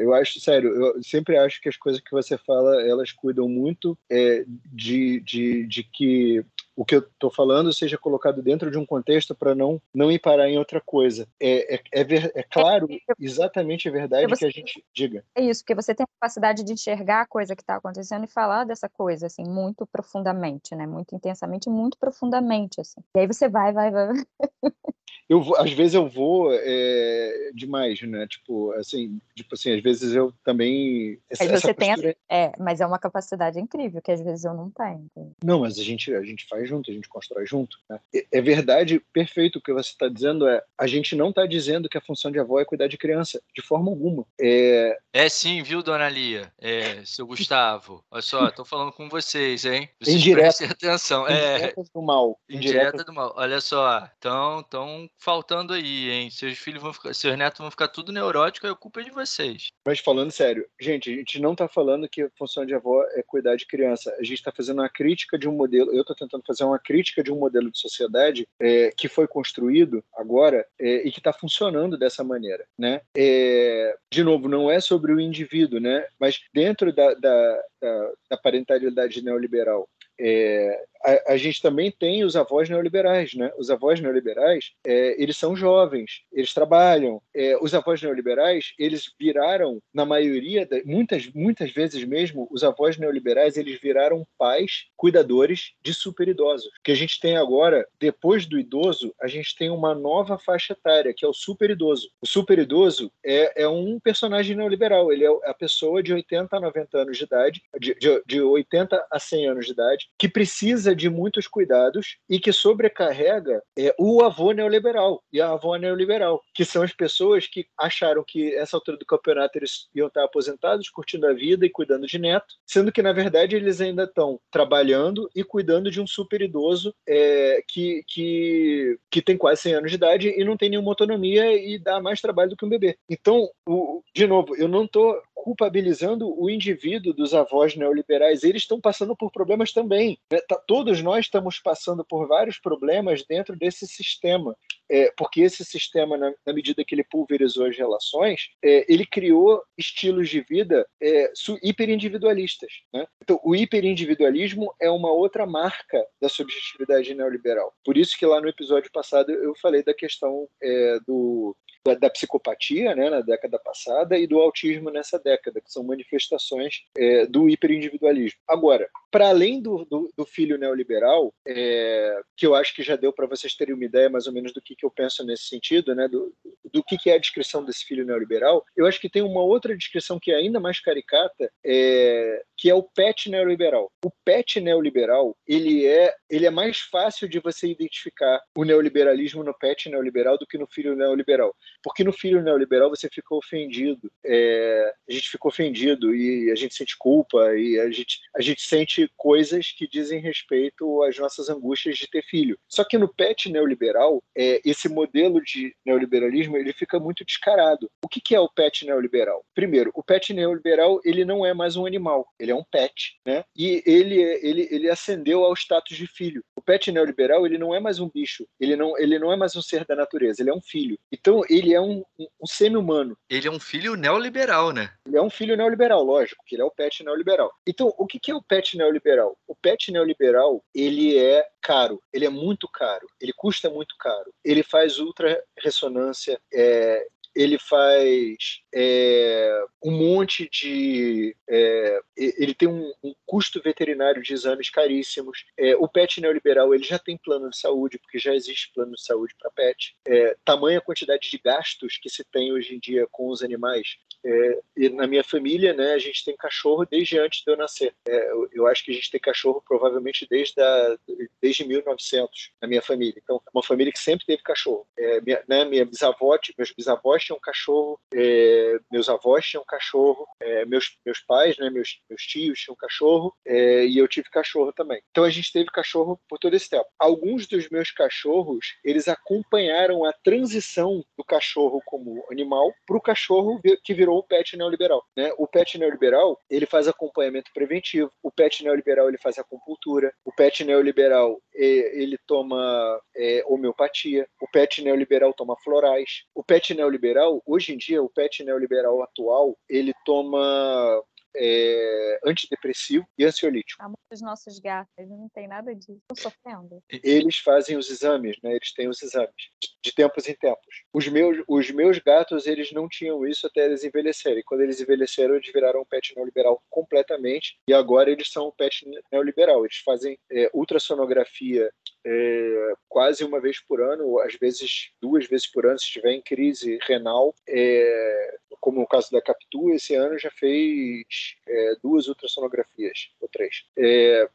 eu acho, sério, eu sempre acho que as coisas que você fala, elas cuidam muito é, de, de, de que o que eu estou falando seja colocado dentro de um contexto para não, não ir parar em outra coisa. É, é, é, ver, é claro, exatamente a verdade você, que a gente diga. É isso, porque você tem a capacidade de enxergar a coisa que está acontecendo e falar dessa coisa, assim, muito profundamente, né? Muito intensamente, muito profundamente, assim. E aí você vai, vai, vai. eu vou, às vezes eu vou é, demais, né? Tipo, assim, tipo assim, às vezes eu também. Essa, mas você postura... tem, é, mas é uma capacidade incrível que às vezes eu não tenho. Não, mas a gente a gente faz junto, a gente constrói junto. Né? É, verdade, perfeito o que você está dizendo é a gente não está dizendo que a função de avó é cuidar de criança, de forma alguma. É, é sim, viu, dona Lia, é, seu Gustavo. Olha só, estou falando com vocês, hein? Vocês Indireta, atenção. É, do mal. Indireta, indireta do mal. Olha só, então, então faltando aí, hein? Seus filhos vão ficar, seus netos vão ficar tudo neurótico, é culpa de vocês. Mas falando sério, gente, a gente não está falando que a função de avó é cuidar de criança. A gente está fazendo uma crítica de um modelo. Eu estou tentando fazer uma crítica de um modelo de sociedade é, que foi construído agora é, e que está funcionando dessa maneira, né? É, de novo, não é sobre o indivíduo, né? Mas dentro da, da, da, da parentalidade neoliberal, é, a, a, gente também tem os avós neoliberais, né? Os avós neoliberais, é, eles são jovens, eles trabalham. É, os avós neoliberais, eles viraram, na maioria, muitas, muitas vezes mesmo, os avós neoliberais, eles viraram pais, cuidadores de super idosos. O que a gente tem agora, depois do idoso, a gente tem uma nova faixa etária, que é o super idoso. O super idoso é, é um personagem neoliberal, ele é a pessoa de 80 a 90 anos de idade, de, de, de 80 a 100 anos de idade, que precisa de muitos cuidados e que sobrecarrega é, o avô neoliberal e a avó neoliberal, que são as pessoas que acharam que essa altura do campeonato eles iam estar aposentados, curtindo a vida e cuidando de neto, sendo que na verdade eles ainda estão trabalhando e cuidando de um super idoso é, que, que, que tem quase 100 anos de idade e não tem nenhuma autonomia e dá mais trabalho do que um bebê. Então, o, de novo, eu não estou culpabilizando o indivíduo dos avós neoliberais. Eles estão passando por problemas também. Né? Tá, todos nós estamos passando por vários problemas dentro desse sistema. É, porque esse sistema, na, na, medida que ele pulverizou as relações, é, ele criou estilos de vida é, hiperindividualistas. Né? Então, o hiperindividualismo é uma outra marca da subjetividade neoliberal. Por isso que lá no episódio passado eu falei da questão é, do da, da, psicopatia né, na década passada e do autismo nessa década, que são manifestações é, do hiperindividualismo. Agora, para além do, do, do, filho neoliberal, é, que eu acho que já deu para vocês terem uma ideia mais ou menos do que, que eu penso nesse sentido, né, do, do que, que é a descrição desse filho neoliberal, eu acho que tem uma outra descrição que é ainda mais caricata, é, que é o pet neoliberal. O pet neoliberal, ele é, ele é mais fácil de você identificar o neoliberalismo no pet neoliberal do que no filho neoliberal. Porque no filho neoliberal você fica ofendido, é, a gente fica ofendido e a gente sente culpa e a gente, a gente sente coisas que dizem respeito às nossas angústias de ter filho. Só que no pet neoliberal, é, esse modelo de neoliberalismo ele fica muito descarado. O que, que é o pet neoliberal? Primeiro, o pet neoliberal ele não é mais um animal, ele é um pet, né? E ele, ele, ele ascendeu ao status de filho. O pet neoliberal ele não é mais um bicho, ele não, ele não é mais um ser da natureza, ele é um filho. Então ele é um, um, um semi-humano. Ele é um filho neoliberal, né? Ele é um filho neoliberal, lógico, que ele é o pet neoliberal. Então, o que, que é o pet neoliberal? O pet neoliberal, ele é caro, ele é muito caro, ele custa muito caro, ele faz ultra ressonância, é, ele faz é, um monte de. É, ele tem um, um, custo veterinário de exames caríssimos. É, o pet neoliberal ele já tem plano de saúde, porque já existe plano de saúde para pet. É, tamanha quantidade de gastos que se tem hoje em dia com os animais. É, na minha família, né, a gente tem cachorro desde antes de eu nascer. É, eu, eu, acho que a gente tem cachorro provavelmente desde, a, desde 1900 na minha família. Então, é uma família que sempre teve cachorro. minha, né, minha bisavó, meus bisavós tinham cachorro, meus avós tinham cachorro, meus, meus pais, né, meus, meus tios tinham cachorro, e eu tive cachorro também. Então a gente teve cachorro por todo esse tempo. Alguns dos meus cachorros, eles acompanharam a transição do cachorro como animal para o cachorro que virou o pet neoliberal. Né? O pet neoliberal ele faz acompanhamento preventivo, o pet neoliberal ele faz acupuntura, o pet neoliberal ele toma é, homeopatia, o pet neoliberal toma florais, o pet neoliberal hoje em dia o pet neoliberal atual ele toma é, antidepressivo e ansiolítico. A dos nossos gatos, não tem nada disso. Estão sofrendo. Eles fazem os exames, né? Eles têm os exames de tempos em tempos. Os meus, os meus gatos, eles não tinham isso até eles envelhecerem. Quando eles envelheceram, eles viraram um pet neoliberal completamente e agora eles são um pet neoliberal. Eles fazem é, ultrassonografia é, quase uma vez por ano, às vezes duas vezes por ano, se estiver em crise renal. É, como o caso da Capitu, esse ano já fez é, duas ultrassonografias, ou três. É,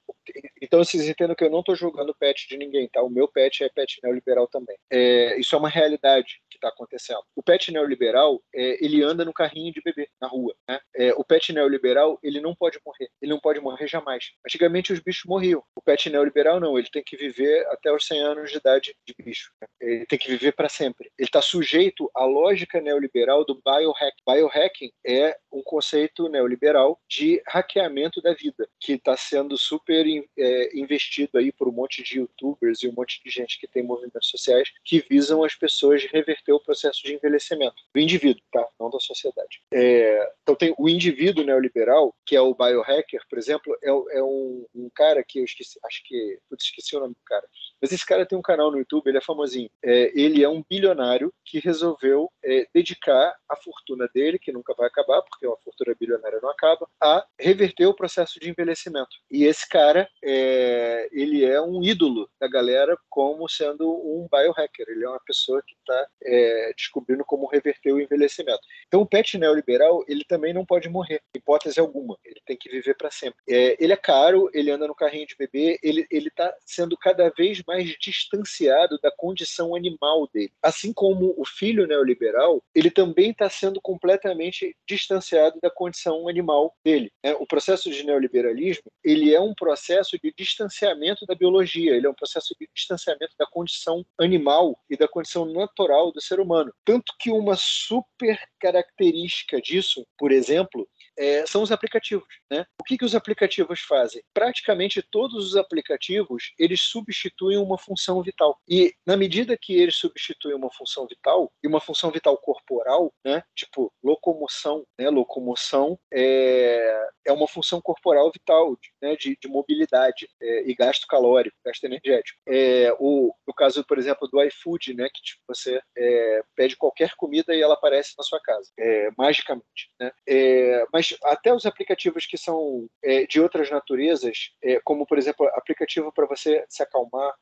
então vocês entendem que eu não estou jogando pet de ninguém, tá? O meu pet é pet neoliberal também. É, isso é uma realidade que está acontecendo. O pet neoliberal, é, ele anda no carrinho de bebê na rua. Né? O pet neoliberal, ele não pode morrer. Ele não pode morrer jamais. Antigamente os bichos morriam. O pet neoliberal não. Ele tem que viver até os 100 anos de idade de bicho. Né? Ele tem que viver para sempre. Ele está sujeito à lógica neoliberal do biohacking. Biohacking é um conceito neoliberal de hackeamento da vida, que está sendo super é, investido aí por um monte de youtubers e um monte de gente que tem movimentos sociais que visam as pessoas reverter o processo de envelhecimento do indivíduo, tá? Não da sociedade. É, então tem o indivíduo neoliberal, que é o biohacker, por exemplo, é, é um, um, cara que eu esqueci, acho que, putz, esqueci o nome do cara, mas esse cara tem um canal no YouTube, ele é famosinho. É, ele é um bilionário que resolveu é, dedicar a fortuna dele, que nunca vai acabar, porque uma fortuna bilionária não acaba, a reverter o processo de envelhecimento. E esse cara, é, ele é um ídolo da galera como sendo um biohacker. Ele é uma pessoa que está é, descobrindo como reverter o envelhecimento. Então o pet neoliberal, ele também não pode morrer, hipótese alguma. Ele tem que viver para sempre. É, ele é caro, ele anda no carrinho de bebê, ele está sendo cada vez mais distanciado da condição animal dele. Assim como o filho neoliberal, ele também está sendo completamente distanciado da condição animal dele. Né? O processo de neoliberalismo ele é um processo de distanciamento da biologia, ele é um processo de distanciamento da condição animal e da condição natural do ser humano. Tanto que uma super característica disso, por exemplo, é, são os aplicativos. Né? O que, que os aplicativos fazem? Praticamente todos os aplicativos eles substituem uma função vital. E na medida que eles substituem uma função vital, e uma função vital corporal, né? tipo locomoção, né? locomoção é, é uma função corporal vital né? de, de mobilidade é, e gasto calórico, gasto energético. É, o, no caso, por exemplo, do iFood, né? que tipo, você é, pede qualquer comida e ela aparece na sua casa, é, magicamente. Né? É, mas mas até os aplicativos que são é, de outras naturezas, é, como por exemplo, aplicativo para você se acalmar,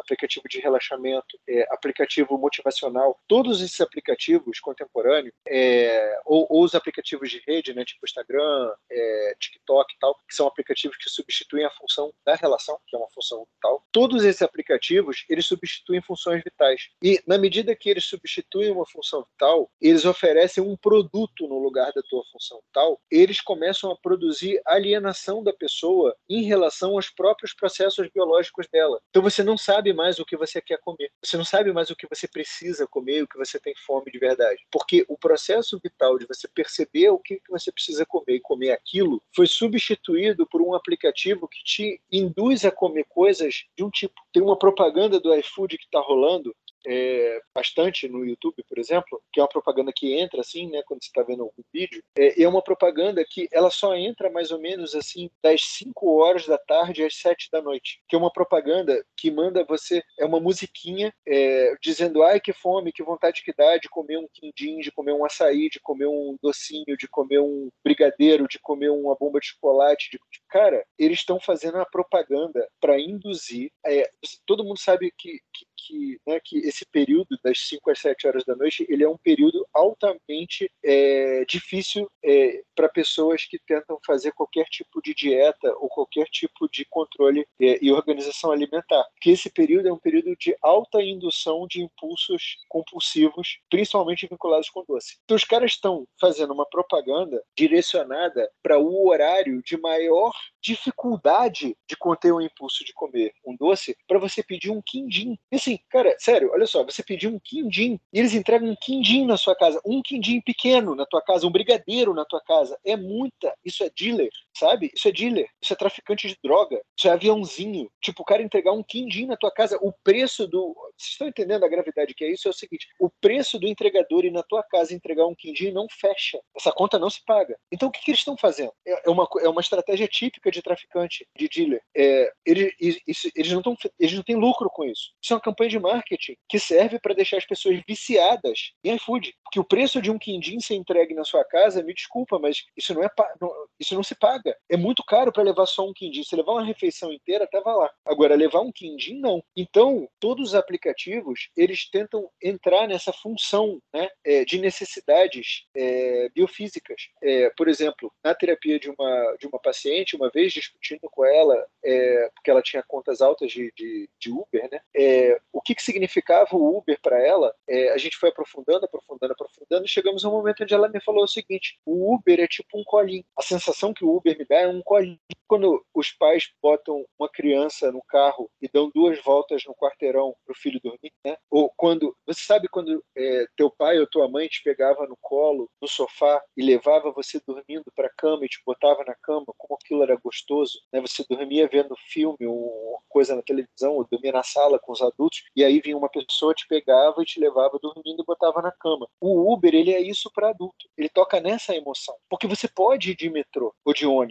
aplicativo de relaxamento, é, aplicativo motivacional, todos esses aplicativos contemporâneos, é, ou, ou, os aplicativos de rede, né, tipo Instagram, é, TikTok e tal, que são aplicativos que substituem a função da relação, que é uma função vital, todos esses aplicativos, eles substituem funções vitais. E na medida que eles substituem uma função vital, eles oferecem um produto no lugar da tua função vital, eles começam a produzir alienação da pessoa em relação aos próprios processos biológicos dela. Então você não sabe sabe mais o que você quer comer. Você não sabe mais o que você precisa comer, o que você tem fome de verdade. Porque o processo vital de você perceber o que você precisa comer e comer aquilo foi substituído por um aplicativo que te induz a comer coisas de um tipo. Tem uma propaganda do iFood que está rolando é, bastante no YouTube, por exemplo, que é uma propaganda que entra assim, né, quando você está vendo um vídeo, é, é uma propaganda que ela só entra mais ou menos assim das 5 horas da tarde às 7 da noite, que é uma propaganda que manda você, é uma musiquinha é, dizendo, ai que fome, que vontade que dá de comer um quindim, de comer um açaí, de comer um docinho, de comer um brigadeiro, de comer uma bomba de chocolate, de, cara, eles estão fazendo uma propaganda para induzir, é, todo mundo sabe que, que que, né, que esse período das 5 às 7 horas da noite ele é um período altamente é, difícil é, para pessoas que tentam fazer qualquer tipo de dieta ou qualquer tipo de controle é, e organização alimentar. Porque esse período é um período de alta indução de impulsos compulsivos, principalmente vinculados com doce. Então os caras estão fazendo uma propaganda direcionada para o horário de maior dificuldade de conter o impulso de comer um doce para você pedir um quindim. E assim, cara, sério, olha só, você pedir um quindim e eles entregam um quindim na sua casa, um quindim pequeno na tua casa, um brigadeiro na tua casa. É muita, isso é dealer, sabe? Isso é dealer, isso é traficante de droga, isso é aviãozinho. Tipo, o cara entregar um quindim na tua casa, o preço do. Vocês estão entendendo a gravidade que é isso? É o seguinte: o preço do entregador ir na tua casa entregar um quindim não fecha. Essa conta não se paga. Então o que, que eles estão fazendo? É, é uma, é uma estratégia típica de traficante, de dealer. É, eles, eles, não tão, eles não têm lucro com isso. Isso é uma campanha de marketing que serve para deixar as pessoas viciadas em iFood. Porque o preço de um quindim ser entregue na sua casa, me desculpa, mas isso não, é, não, isso não se paga. É muito caro para levar só um quindim. Se levar uma refeição inteira, até vai lá. Agora, levar um quindim, não. Então, todos os aplicativos, eles tentam entrar nessa função né, é, de necessidades é, biofísicas. É, por exemplo, na terapia de uma, de uma paciente, uma vez vez discutindo com ela, é, porque ela tinha contas altas de, de, de Uber, né? É, o que, que significava o Uber para ela? É, a gente foi aprofundando, aprofundando, aprofundando, e chegamos a um momento onde ela me falou o seguinte: o Uber é tipo um colinho. A sensação que o Uber dá é um colinho. Quando os pais botam uma criança no carro e dão duas voltas no quarteirão para o filho dormir, né? Ou quando você sabe quando é, teu pai ou tua mãe te pegava no colo, no sofá e levava você dormindo para a cama e te botava na cama, como aquilo era gostoso, né? Você dormia vendo filme ou coisa na televisão, ou dormia na sala com os adultos, e aí vinha uma pessoa, te pegava e te levava dormindo e botava na cama. O Uber, ele é isso para adulto. Ele toca nessa emoção. Porque você pode ir de metrô ou de ônibus,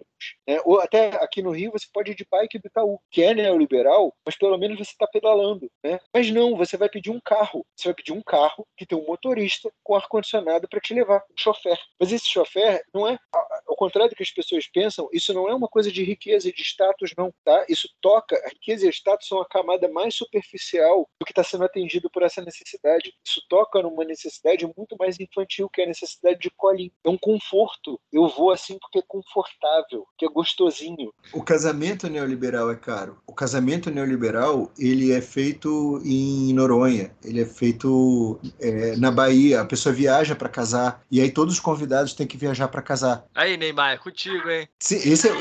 né? Ou até aqui no Rio você pode ir de bike do Itaú, que é neoliberal, mas pelo menos você está pedalando, né? Mas não, você vai pedir um carro. Você vai pedir um carro que tem um motorista com ar-condicionado para te levar, um chofer. Mas esse chofer não é, ao contrário do que as pessoas pensam, isso não é uma coisa de riqueza e de status, não, tá? Isso toca, a riqueza e o status são a camada mais superficial do que está sendo atendido por essa necessidade. Isso toca numa necessidade muito mais infantil, que é a necessidade de colinho. É um conforto. Eu vou assim porque é confortável, que é gostosinho. O casamento neoliberal é caro. O casamento neoliberal, ele é feito em Noronha, ele é feito é, na Bahia. A pessoa viaja para casar e aí todos os convidados têm que viajar para casar. Aí, Neymar, é contigo, hein? Sim, esse é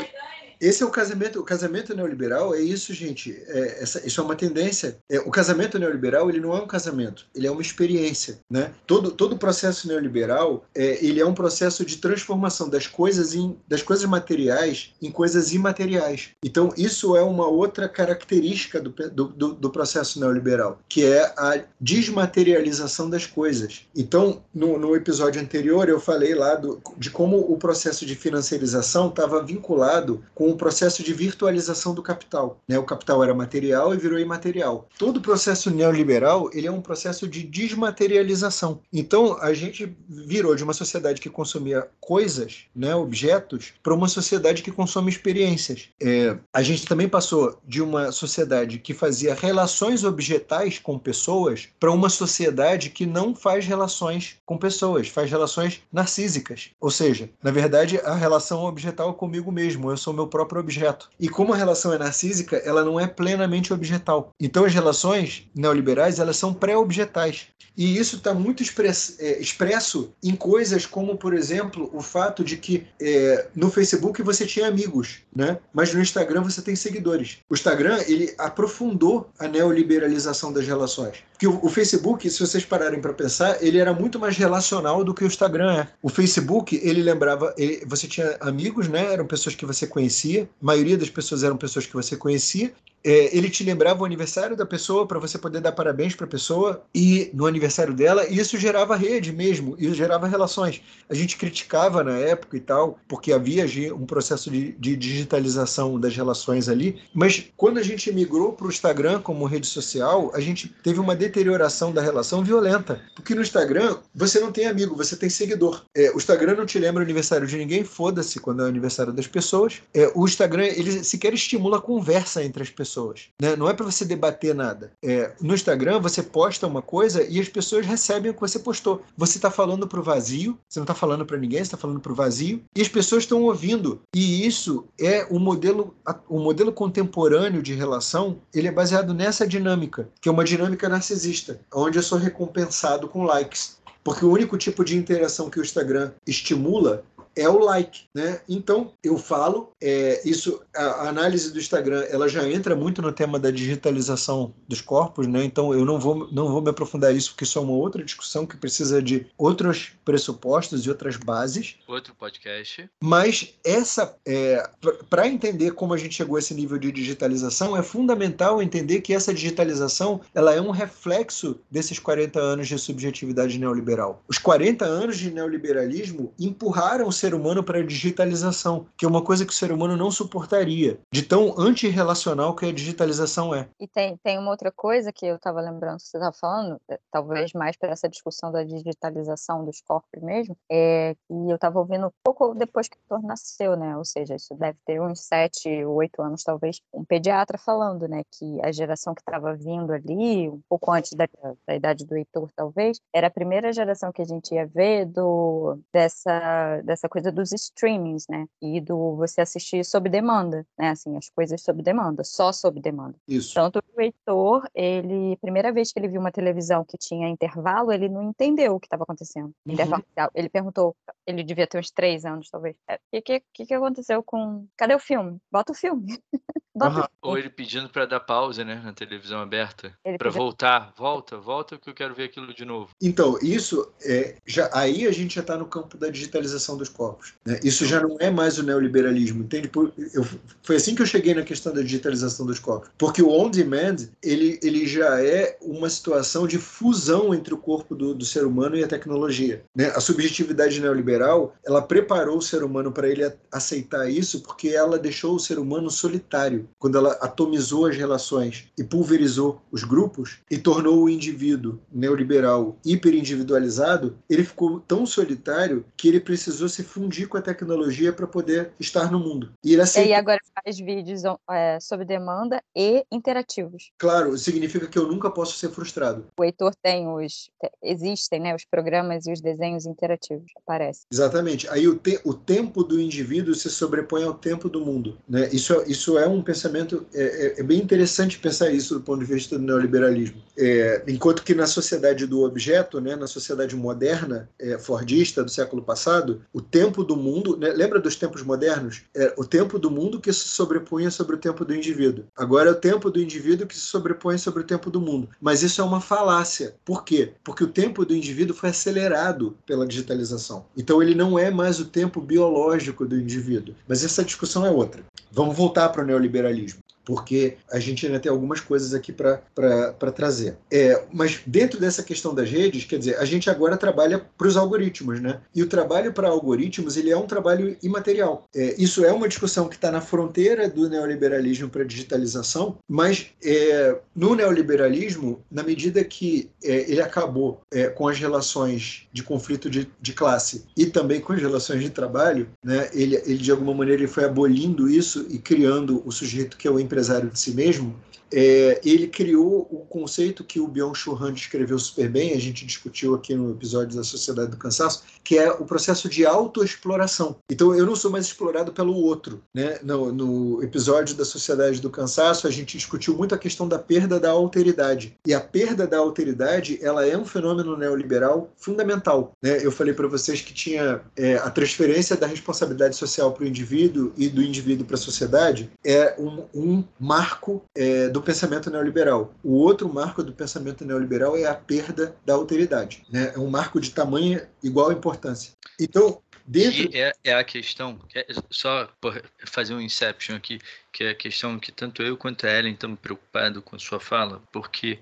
esse é o casamento, o casamento neoliberal é isso, gente. É, essa, isso é uma tendência. É, o casamento neoliberal ele não é um casamento, ele é uma experiência, né? Todo todo processo neoliberal é, ele é um processo de transformação das coisas em das coisas materiais em coisas imateriais. Então isso é uma outra característica do, do, do processo neoliberal, que é a desmaterialização das coisas. Então no, no episódio anterior eu falei lá do, de como o processo de financiarização estava vinculado com o processo de virtualização do capital. Né? O capital era material e virou imaterial. Todo o processo neoliberal ele é um processo de desmaterialização. Então a gente virou de uma sociedade que consumia coisas, né, objetos, para uma sociedade que consome experiências. É, a gente também passou de uma sociedade que fazia relações objetais com pessoas para uma sociedade que não faz relações com pessoas, faz relações narcísicas. Ou seja, na verdade, a relação objetal é comigo mesmo. Eu sou meu próprio próprio objeto. E como a relação é narcísica, ela não é plenamente objetal. Então as relações neoliberais elas são pré-objetais. E isso está muito express, é, expresso em coisas como, por exemplo, o fato de que é, no Facebook você tinha amigos, né? mas no Instagram você tem seguidores. O Instagram ele aprofundou a neoliberalização das relações. Porque o, o Facebook, se vocês pararem para pensar, ele era muito mais relacional do que o Instagram é. O Facebook, ele lembrava, ele, você tinha amigos, né? eram pessoas que você conhecia, a maioria das pessoas eram pessoas que você conhecia, é, ele te lembrava o aniversário da pessoa para você poder dar parabéns para a pessoa e no aniversário dela, e isso gerava rede mesmo, isso gerava relações. A gente criticava na época e tal, porque havia um processo de, de digitalização das relações ali, mas quando a gente migrou para o Instagram como rede social, a gente teve uma deterioração da relação violenta, porque no Instagram você não tem amigo, você tem seguidor. É, o Instagram não te lembra o aniversário de ninguém, foda-se quando é o aniversário das pessoas. É, o Instagram ele sequer estimula a conversa entre as pessoas, né? Não é para você debater nada. É, no Instagram você posta uma coisa e as pessoas recebem o que você postou. Você está falando para o vazio, você não está falando para ninguém, você está falando para o vazio e as pessoas estão ouvindo. E isso é o modelo, o modelo contemporâneo de relação. Ele é baseado nessa dinâmica, que é uma dinâmica narcisista, onde eu sou recompensado com likes. Porque o único tipo de interação que o Instagram estimula é o like, né? Então eu falo, é, isso, a, análise do Instagram, ela já entra muito no tema da digitalização dos corpos, né? Então eu não vou, não vou me aprofundar nisso porque isso é uma outra discussão que precisa de outros pressupostos e outras bases. Outro podcast. Mas essa, é, para entender como a gente chegou a esse nível de digitalização, é fundamental entender que essa digitalização, ela é um reflexo desses 40 anos de subjetividade neoliberal. Os 40 anos de neoliberalismo empurraram ser humano para a digitalização, que é uma coisa que o ser humano não suportaria, de tão antirrelacional que a digitalização é. E tem, tem uma outra coisa que eu estava lembrando que você estava falando, eh, talvez mais para essa discussão da digitalização dos corpos mesmo, é que eu estava ouvindo pouco depois que o Thor nasceu, né? Ou seja, isso deve ter uns sete, oito anos talvez, um pediatra falando, né, que a geração que estava vindo ali, um pouco antes da, da idade do Heitor, talvez, era a primeira geração que a gente ia ver do dessa dessa coisa dos streamings, né? E do você assistir sob demanda, né? Assim, as coisas sob demanda, só sob demanda. Isso. Tanto o Heitor, ele, primeira vez que ele viu uma televisão que tinha intervalo, ele não entendeu o que estava acontecendo. Uhum. Ele perguntou, ele devia ter uns três anos, talvez. O é, que, que, que aconteceu com. Cadê o filme? Bota o filme. Bota uhum. Ou ele pedindo para dar pausa, né, na televisão aberta, para voltar, volta, volta que eu quero ver aquilo de novo. Então isso é já aí a gente já está no campo da digitalização dos corpos. Né? Isso já não é mais o neoliberalismo, entende? Eu, foi assim que eu cheguei na questão da digitalização dos corpos, porque o on demand ele, ele já é uma situação de fusão entre o corpo do, do ser humano e a tecnologia. Né? A subjetividade neoliberal ela preparou o ser humano para ele aceitar isso, porque ela deixou o ser humano solitário quando ela atomizou as relações e pulverizou os grupos e tornou o indivíduo neoliberal hiperindividualizado, ele ficou tão solitário que ele precisou se fundir com a tecnologia para poder estar no mundo. E ele aceitou... E agora faz vídeos é, sob demanda e interativos. Claro, significa que eu nunca posso ser frustrado. O Heitor tem os... Existem né, os programas e os desenhos interativos, parece. Exatamente. Aí o, te... o tempo do indivíduo se sobrepõe ao tempo do mundo. Né? Isso, é, isso é um pensamento é, é, é, bem interessante pensar isso do ponto de vista do neoliberalismo. É, enquanto que na sociedade do objeto, né, na sociedade moderna, é, fordista do século passado, o tempo do mundo, né, lembra dos tempos modernos? É o tempo do mundo que se sobrepunha sobre o tempo do indivíduo. Agora é o tempo do indivíduo que se sobrepõe sobre o tempo do mundo. Mas isso é uma falácia. Por quê? Porque o tempo do indivíduo foi acelerado pela digitalização. Então ele não é mais o tempo biológico do indivíduo. Mas essa discussão é outra. Vamos voltar para o neoliberalismo liberalismo porque a gente ainda tem algumas coisas aqui para trazer. É, mas dentro dessa questão das redes, quer dizer, a gente agora trabalha para os algoritmos, né? E o trabalho para algoritmos ele é um trabalho imaterial. É, isso é uma discussão que está na fronteira do neoliberalismo para a digitalização, mas é, no neoliberalismo, na medida que é, ele acabou é, com as relações de conflito de, de, classe e também com as relações de trabalho, né? Ele, ele de alguma maneira ele foi abolindo isso e criando o sujeito que é o empresário empresário de si mesmo, é, ele criou o conceito que o Byung-Chul Han descreveu super bem, a gente discutiu aqui no episódio da Sociedade do Cansaço, que é o processo de autoexploração. Então eu não sou mais explorado pelo outro. Né? No, no, episódio da Sociedade do Cansaço, a gente discutiu muito a questão da perda da alteridade. E a perda da alteridade ela é um fenômeno neoliberal fundamental. Né? Eu falei para vocês que tinha é, a transferência da responsabilidade social para o indivíduo e do indivíduo para a sociedade é um, um marco é, do pensamento neoliberal. O outro marco do pensamento neoliberal é a perda da alteridade. Né? É um marco de tamanha igual importância. Então, Dentro... E é, é a questão, é só fazer um inception aqui, que é a questão que tanto eu quanto a Ellen estamos preocupados com sua fala, porque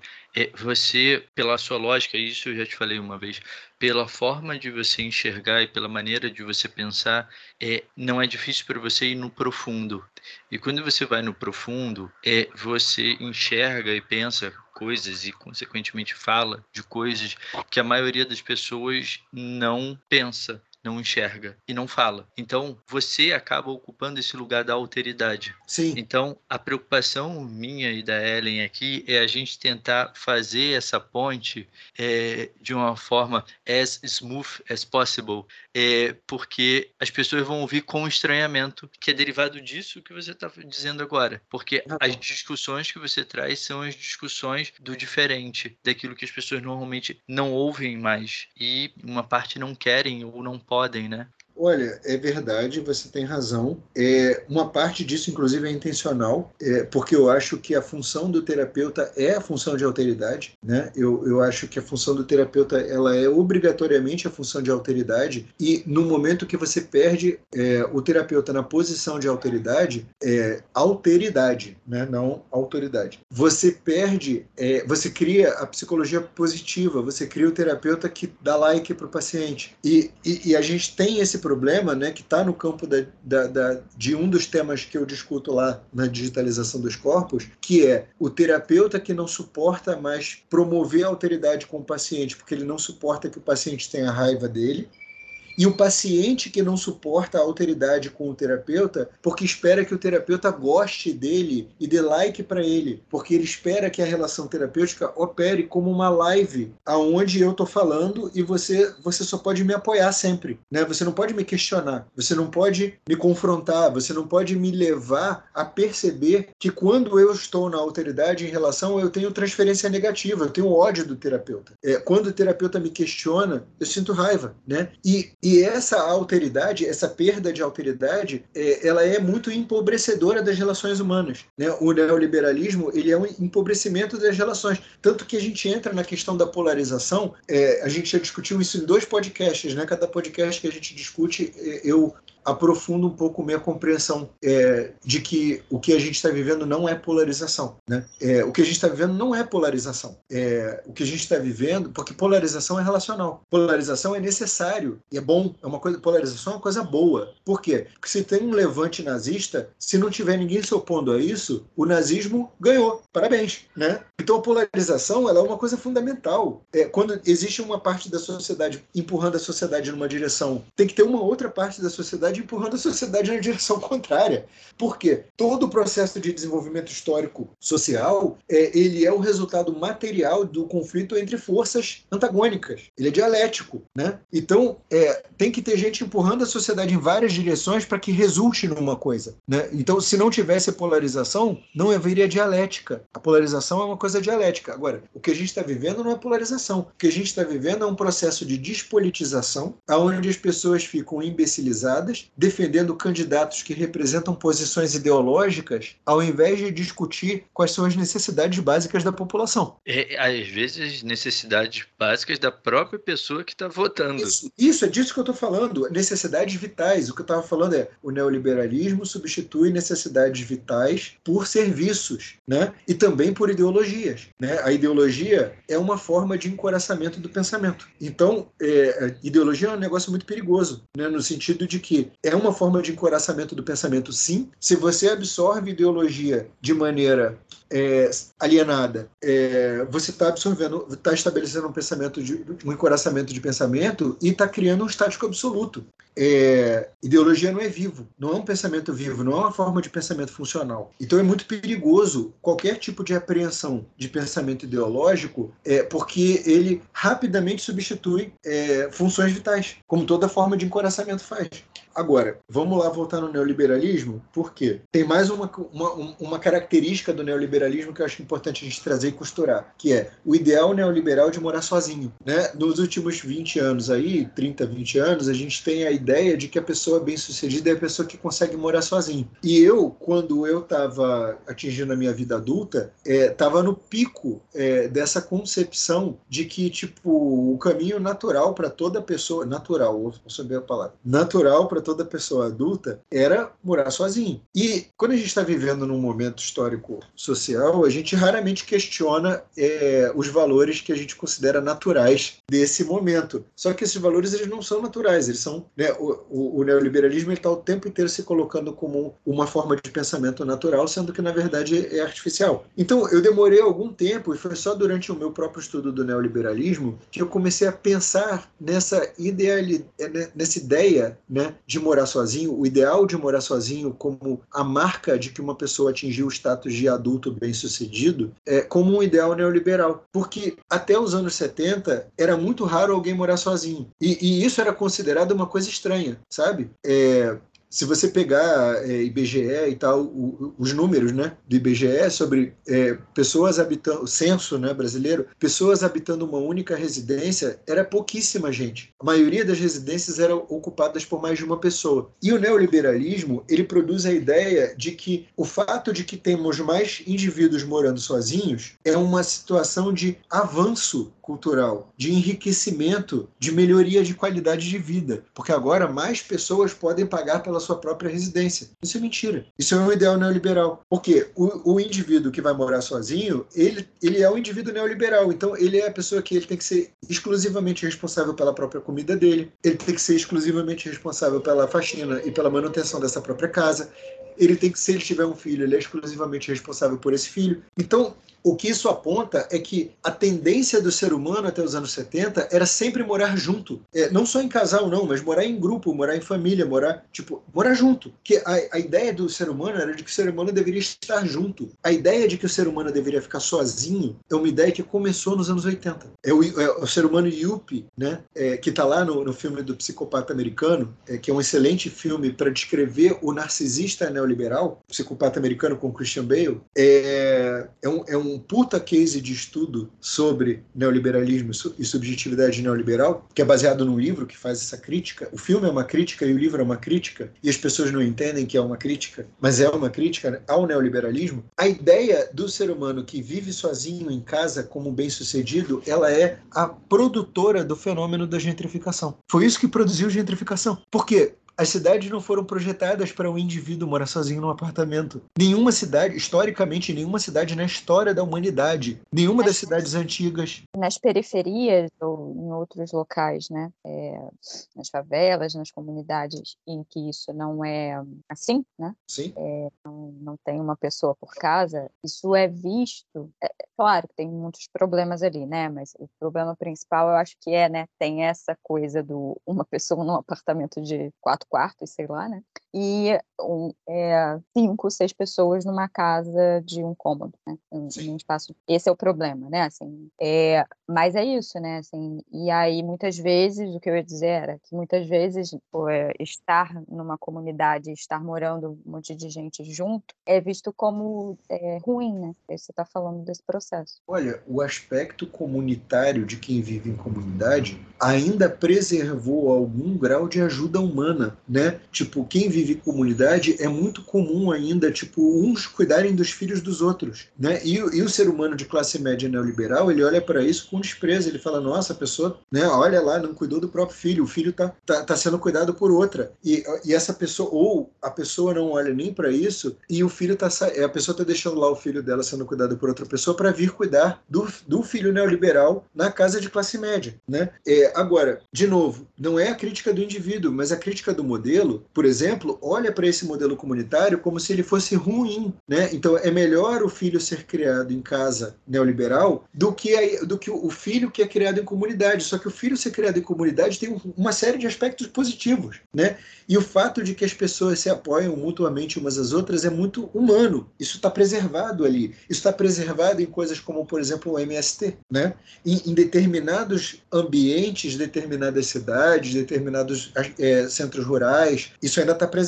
você, pela sua lógica, isso eu já te falei uma vez, pela forma de você enxergar e pela maneira de você pensar, é, não é difícil para você ir no profundo. E quando você vai no profundo, é, você enxerga e pensa coisas e, consequentemente, fala de coisas que a maioria das pessoas não pensa não enxerga e não fala. Então, você acaba ocupando esse lugar da alteridade. Sim. Então, a preocupação minha e da Ellen aqui é a gente tentar fazer essa ponte é, de uma forma as smooth as possible, é, porque as pessoas vão ouvir com estranhamento, que é derivado disso que você está dizendo agora. Porque as discussões que você traz são as discussões do diferente, daquilo que as pessoas normalmente não ouvem mais e uma parte não querem ou não podem, né? Olha, é verdade, você tem razão. É, uma parte disso, inclusive, é intencional, é, porque eu acho que a função do terapeuta é a função de alteridade. Né? Eu, eu acho que a função do terapeuta ela é obrigatoriamente a função de alteridade, e no momento que você perde é, o terapeuta na posição de alteridade, é alteridade, né? não autoridade. Você perde, é, você cria a psicologia positiva, você cria o terapeuta que dá like para o paciente. E, e, e a gente tem esse problema, né, que está no campo da, da, da, de um dos temas que eu discuto lá na digitalização dos corpos, que é o terapeuta que não suporta mais promover a alteridade com o paciente, porque ele não suporta que o paciente tenha raiva dele, e o paciente que não suporta a alteridade com o terapeuta porque espera que o terapeuta goste dele e dê like para ele, porque ele espera que a relação terapêutica opere como uma live aonde eu tô falando e você você só pode me apoiar sempre, né? Você não pode me questionar, você não pode me confrontar, você não pode me levar a perceber que quando eu estou na alteridade em relação eu tenho transferência negativa, eu tenho ódio do terapeuta. É, quando o terapeuta me questiona, eu sinto raiva, né? E e essa alteridade, essa perda de alteridade, é, ela é muito empobrecedora das relações humanas. Né? O neoliberalismo ele é um empobrecimento das relações. Tanto que a gente entra na questão da polarização, é, a gente já discutiu isso em dois podcasts. Né? Cada podcast que a gente discute, é, eu aprofundo um pouco minha compreensão é, de que o que a gente está vivendo não é polarização. Né? É, o que a gente está vivendo não é polarização. É, o que a gente está vivendo, porque polarização é relacional. Polarização é necessário e é bom. É uma coisa, polarização é uma coisa boa. Por quê? Porque se tem um levante nazista, se não tiver ninguém se opondo a isso, o nazismo ganhou. Parabéns. Né? Então a polarização ela é uma coisa fundamental. É, quando existe uma parte da sociedade empurrando a sociedade numa direção, tem que ter uma outra parte da sociedade sociedade empurrando a sociedade na direção contrária. Por quê? Todo o processo de desenvolvimento histórico social é, ele é o resultado material do conflito entre forças antagônicas. Ele é dialético, né? Então é, tem que ter gente empurrando a sociedade em várias direções para que resulte numa coisa, né? Então se não tivesse polarização, não haveria dialética. A polarização é uma coisa dialética. Agora, o que a gente está vivendo não é polarização. O que a gente está vivendo é um processo de despolitização, onde as pessoas ficam imbecilizadas defendendo candidatos que representam posições ideológicas, ao invés de discutir quais são as necessidades básicas da população. É, às vezes, necessidades básicas da própria pessoa que está votando. Isso, isso, é disso que eu estou falando. Necessidades vitais. O que eu estava falando é o neoliberalismo substitui necessidades vitais por serviços, né? E também por ideologias. Né? A ideologia é uma forma de encoraçamento do pensamento. Então, é, ideologia é um negócio muito perigoso, né? no sentido de que é uma forma de encoraçamento do pensamento, sim. Se você absorve ideologia de maneira é, alienada, é, você está absorvendo, está estabelecendo um pensamento de um encoraçamento de pensamento e está criando um estático absoluto. É, ideologia não é vivo, não é um pensamento vivo, não é uma forma de pensamento funcional. Então é muito perigoso qualquer tipo de apreensão de pensamento ideológico, é, porque ele rapidamente substitui é, funções vitais, como toda forma de encoraçamento faz. Agora, vamos lá voltar no neoliberalismo, por quê? Tem mais uma, uma, uma característica do neoliberalismo que eu acho importante a gente trazer e costurar, que é o ideal neoliberal de morar sozinho. Né? Nos últimos 20 anos aí, 30, 20 anos, a gente tem a ideia de que a pessoa bem-sucedida é a pessoa que consegue morar sozinho. E eu, quando eu estava atingindo a minha vida adulta, estava é, no pico é, dessa concepção de que, tipo, o caminho natural para toda pessoa, natural, vou saber a palavra, natural para toda pessoa adulta era morar sozinho. E quando a gente está vivendo num momento histórico social, a gente raramente questiona é, os valores que a gente considera naturais desse momento. Só que esses valores eles não são naturais, eles são né, o, o, o, neoliberalismo está o tempo inteiro se colocando como uma forma de pensamento natural, sendo que na verdade é artificial. Então eu demorei algum tempo e foi só durante o meu próprio estudo do neoliberalismo que eu comecei a pensar nessa ideali, né, nessa ideia né, de morar sozinho, o ideal de morar sozinho como a marca de que uma pessoa atingiu o status de adulto bem-sucedido, é, como um ideal neoliberal. Porque até os anos 70 era muito raro alguém morar sozinho. E, e isso era considerado uma coisa estranha, sabe? É, se você pegar é, IBGE e tal, o, os números né, do IBGE sobre é, pessoas habitando, o censo né, brasileiro, pessoas habitando uma única residência, era pouquíssima gente. A maioria das residências eram ocupadas por mais de uma pessoa. E o neoliberalismo, ele produz a ideia de que o fato de que temos mais indivíduos morando sozinhos é uma situação de avanço cultural, de enriquecimento, de melhoria de qualidade de vida, porque agora mais pessoas podem pagar pela sua própria residência. Isso é mentira. Isso é um ideal neoliberal. Porque o, o indivíduo que vai morar sozinho, ele, ele é um indivíduo neoliberal. Então, ele é a pessoa que ele tem que ser exclusivamente responsável pela própria comida dele, ele tem que ser exclusivamente responsável pela faxina e pela manutenção dessa própria casa. Ele tem que, se ele tiver um filho, ele é exclusivamente responsável por esse filho. Então, o que isso aponta é que a tendência do ser humano até os anos 70 era sempre morar junto. É, não só em casal, não, mas morar em grupo, morar em família, morar, tipo, morar junto. Que a, a ideia do ser humano era de que o ser humano deveria estar junto. A ideia de que o ser humano deveria ficar sozinho é uma ideia que começou nos anos 80. É o, é o ser humano Yuppie, né? É, que está lá no, no, filme do psicopata americano, é, que é um excelente filme para descrever o narcisista neoliberal, psicopata americano com Christian Bale. É, é um, é um puta case de estudo sobre neoliberalismo e subjetividade neoliberal, que é baseado num livro que faz essa crítica. O filme é uma crítica e o livro é uma crítica, e as pessoas não entendem que é uma crítica, mas é uma crítica ao neoliberalismo. A ideia do ser humano que vive sozinho em casa como bem-sucedido, ela é a produtora do fenômeno da gentrificação. Foi isso que produziu gentrificação. Por quê? As cidades não foram projetadas para um indivíduo morar sozinho num apartamento. Nenhuma cidade, historicamente, nenhuma cidade na história da humanidade, nenhuma das cidades antigas. Nas periferias ou em outros locais, né? É, nas favelas, nas comunidades em que isso não é assim, né? Sim. É, não, não, tem uma pessoa por casa, isso é visto. É, é, claro que tem muitos problemas ali, né? Mas o problema principal eu acho que é, né? Tem essa coisa do uma pessoa num apartamento de quatro quartos, sei lá, né? E um, é, cinco, seis pessoas numa casa de um cômodo, né? Um, um espaço. Esse é o problema, né? Assim, é, mas é isso, né? Assim, e aí, muitas vezes, o que eu ia dizer era que muitas vezes é, estar numa comunidade, estar morando um monte de gente junto, é visto como é, ruim, né? Você está falando desse processo. Olha, o aspecto comunitário de quem vive em comunidade ainda preservou algum grau de ajuda humana, né? Tipo, quem vive em comunidade é muito comum ainda, tipo, uns cuidarem dos filhos dos outros, né? E, e o ser humano de classe média neoliberal, ele olha para isso com desprezo, ele fala, nossa, a pessoa, né, olha lá, não cuidou do próprio filho, o filho tá, tá, tá sendo cuidado por outra. E, e essa pessoa, ou a pessoa não olha nem para isso, e o filho tá, a pessoa tá deixando lá o filho dela sendo cuidado por outra pessoa para vir cuidar do, do filho neoliberal na casa de classe média, né? É, Agora, de novo, não é a crítica do indivíduo, mas a crítica do modelo. Por exemplo, modelo olha para esse modelo comunitário como se ele fosse ruim, né? Então é melhor o filho ser criado em casa neoliberal do que, a, do que o filho que é criado em comunidade. Só que o filho ser criado em comunidade tem uma série de aspectos positivos, né? E o fato de que as pessoas se apoiam mutuamente umas às outras é muito humano. Isso está preservado ali. Isso está preservado em coisas como, por exemplo, o MST, né? Em, em determinados ambientes, determinadas cidades, determinados é, centros rurais, isso ainda está preservado,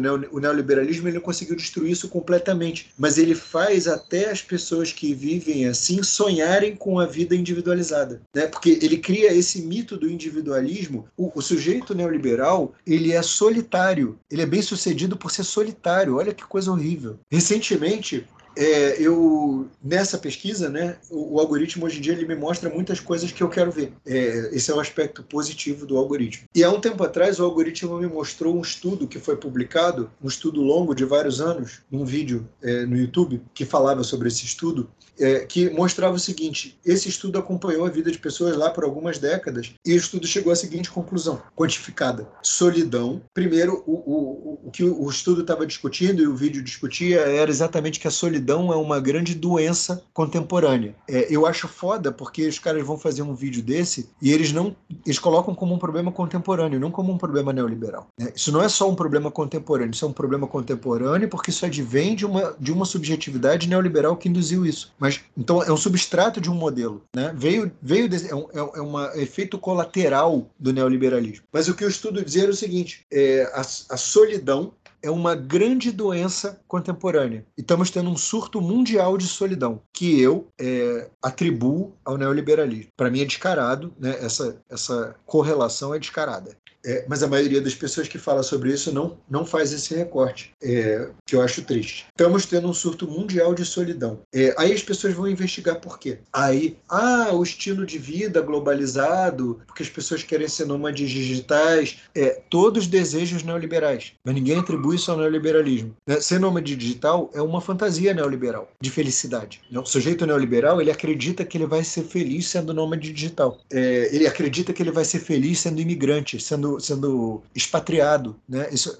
né? O, neoliberalismo ele conseguiu destruir isso completamente, mas ele faz até as pessoas que vivem assim sonharem com a vida individualizada, né? Porque ele cria esse mito do individualismo. O, o sujeito neoliberal ele é solitário, ele é bem sucedido por ser solitário. Olha que coisa horrível. Recentemente é, eu nessa pesquisa, né, o, o, algoritmo hoje em dia ele me mostra muitas coisas que eu quero ver. É, esse é o aspecto positivo do algoritmo. E há um tempo atrás o algoritmo me mostrou um estudo que foi publicado, um estudo longo de vários anos, num vídeo é, no YouTube que falava sobre esse estudo, é, que mostrava o seguinte: esse estudo acompanhou a vida de pessoas lá por algumas décadas e o estudo chegou à seguinte conclusão, quantificada: solidão. Primeiro, o, o, o que o estudo estava discutindo e o vídeo discutia era exatamente que a solidão solidão é uma grande doença contemporânea. É, eu acho foda porque os caras vão fazer um vídeo desse e eles não eles colocam como um problema contemporâneo, não como um problema neoliberal. Né? Isso não é só um problema contemporâneo, isso é um problema contemporâneo porque isso advém de uma, de uma subjetividade neoliberal que induziu isso. Mas então é um substrato de um modelo, né? Veio veio de, é, um, é um efeito colateral do neoliberalismo. Mas o que eu estudo dizer é o seguinte: é, a, a solidão é uma grande doença contemporânea. E estamos tendo um surto mundial de solidão, que eu é, atribuo ao neoliberalismo. Para mim é descarado, né? essa, essa correlação é descarada. É, mas a maioria das pessoas que fala sobre isso não, não faz esse recorte, é, que eu acho triste. Estamos tendo um surto mundial de solidão. É, aí as pessoas vão investigar por quê. Aí, ah, o estilo de vida globalizado, porque as pessoas querem ser nômades digitais, é, todos desejos neoliberais, mas ninguém atribui isso ao neoliberalismo. Né? Ser nômade digital é uma fantasia neoliberal de felicidade. O sujeito neoliberal ele acredita que ele vai ser feliz sendo nômade digital. É, ele acredita que ele vai ser feliz sendo imigrante, sendo sendo, expatriado. Né? Isso,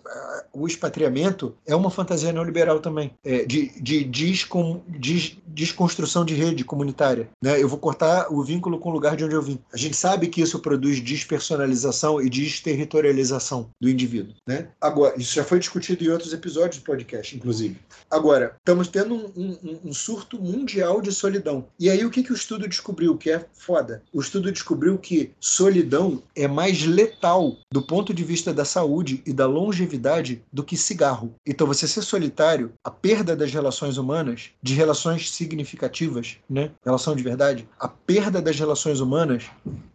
o expatriamento é uma fantasia neoliberal também, é, de, de descon, des, desconstrução de rede comunitária. Né? Eu vou cortar o vínculo com o lugar de onde eu vim. A gente sabe que isso produz despersonalização e desterritorialização do indivíduo. Né? Agora, isso já foi discutido em outros episódios do podcast, inclusive. Agora, estamos tendo um, um, um surto mundial de solidão. E aí, o que, que o estudo descobriu? Que é foda. O estudo descobriu que solidão é mais letal do ponto de vista da saúde e da longevidade do que cigarro. Então, você ser solitário, a perda das relações humanas, de relações significativas, né? Relação de verdade, a perda das relações humanas,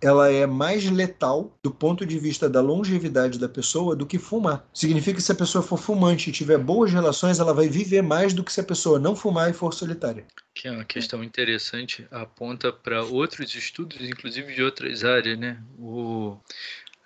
ela é mais letal do ponto de vista da longevidade da pessoa do que fumar. Significa que se a pessoa for fumante e tiver boas relações, ela vai viver mais do que se a pessoa não fumar e for solitária. Que é uma questão interessante, aponta para outros estudos, inclusive de outras áreas, né? O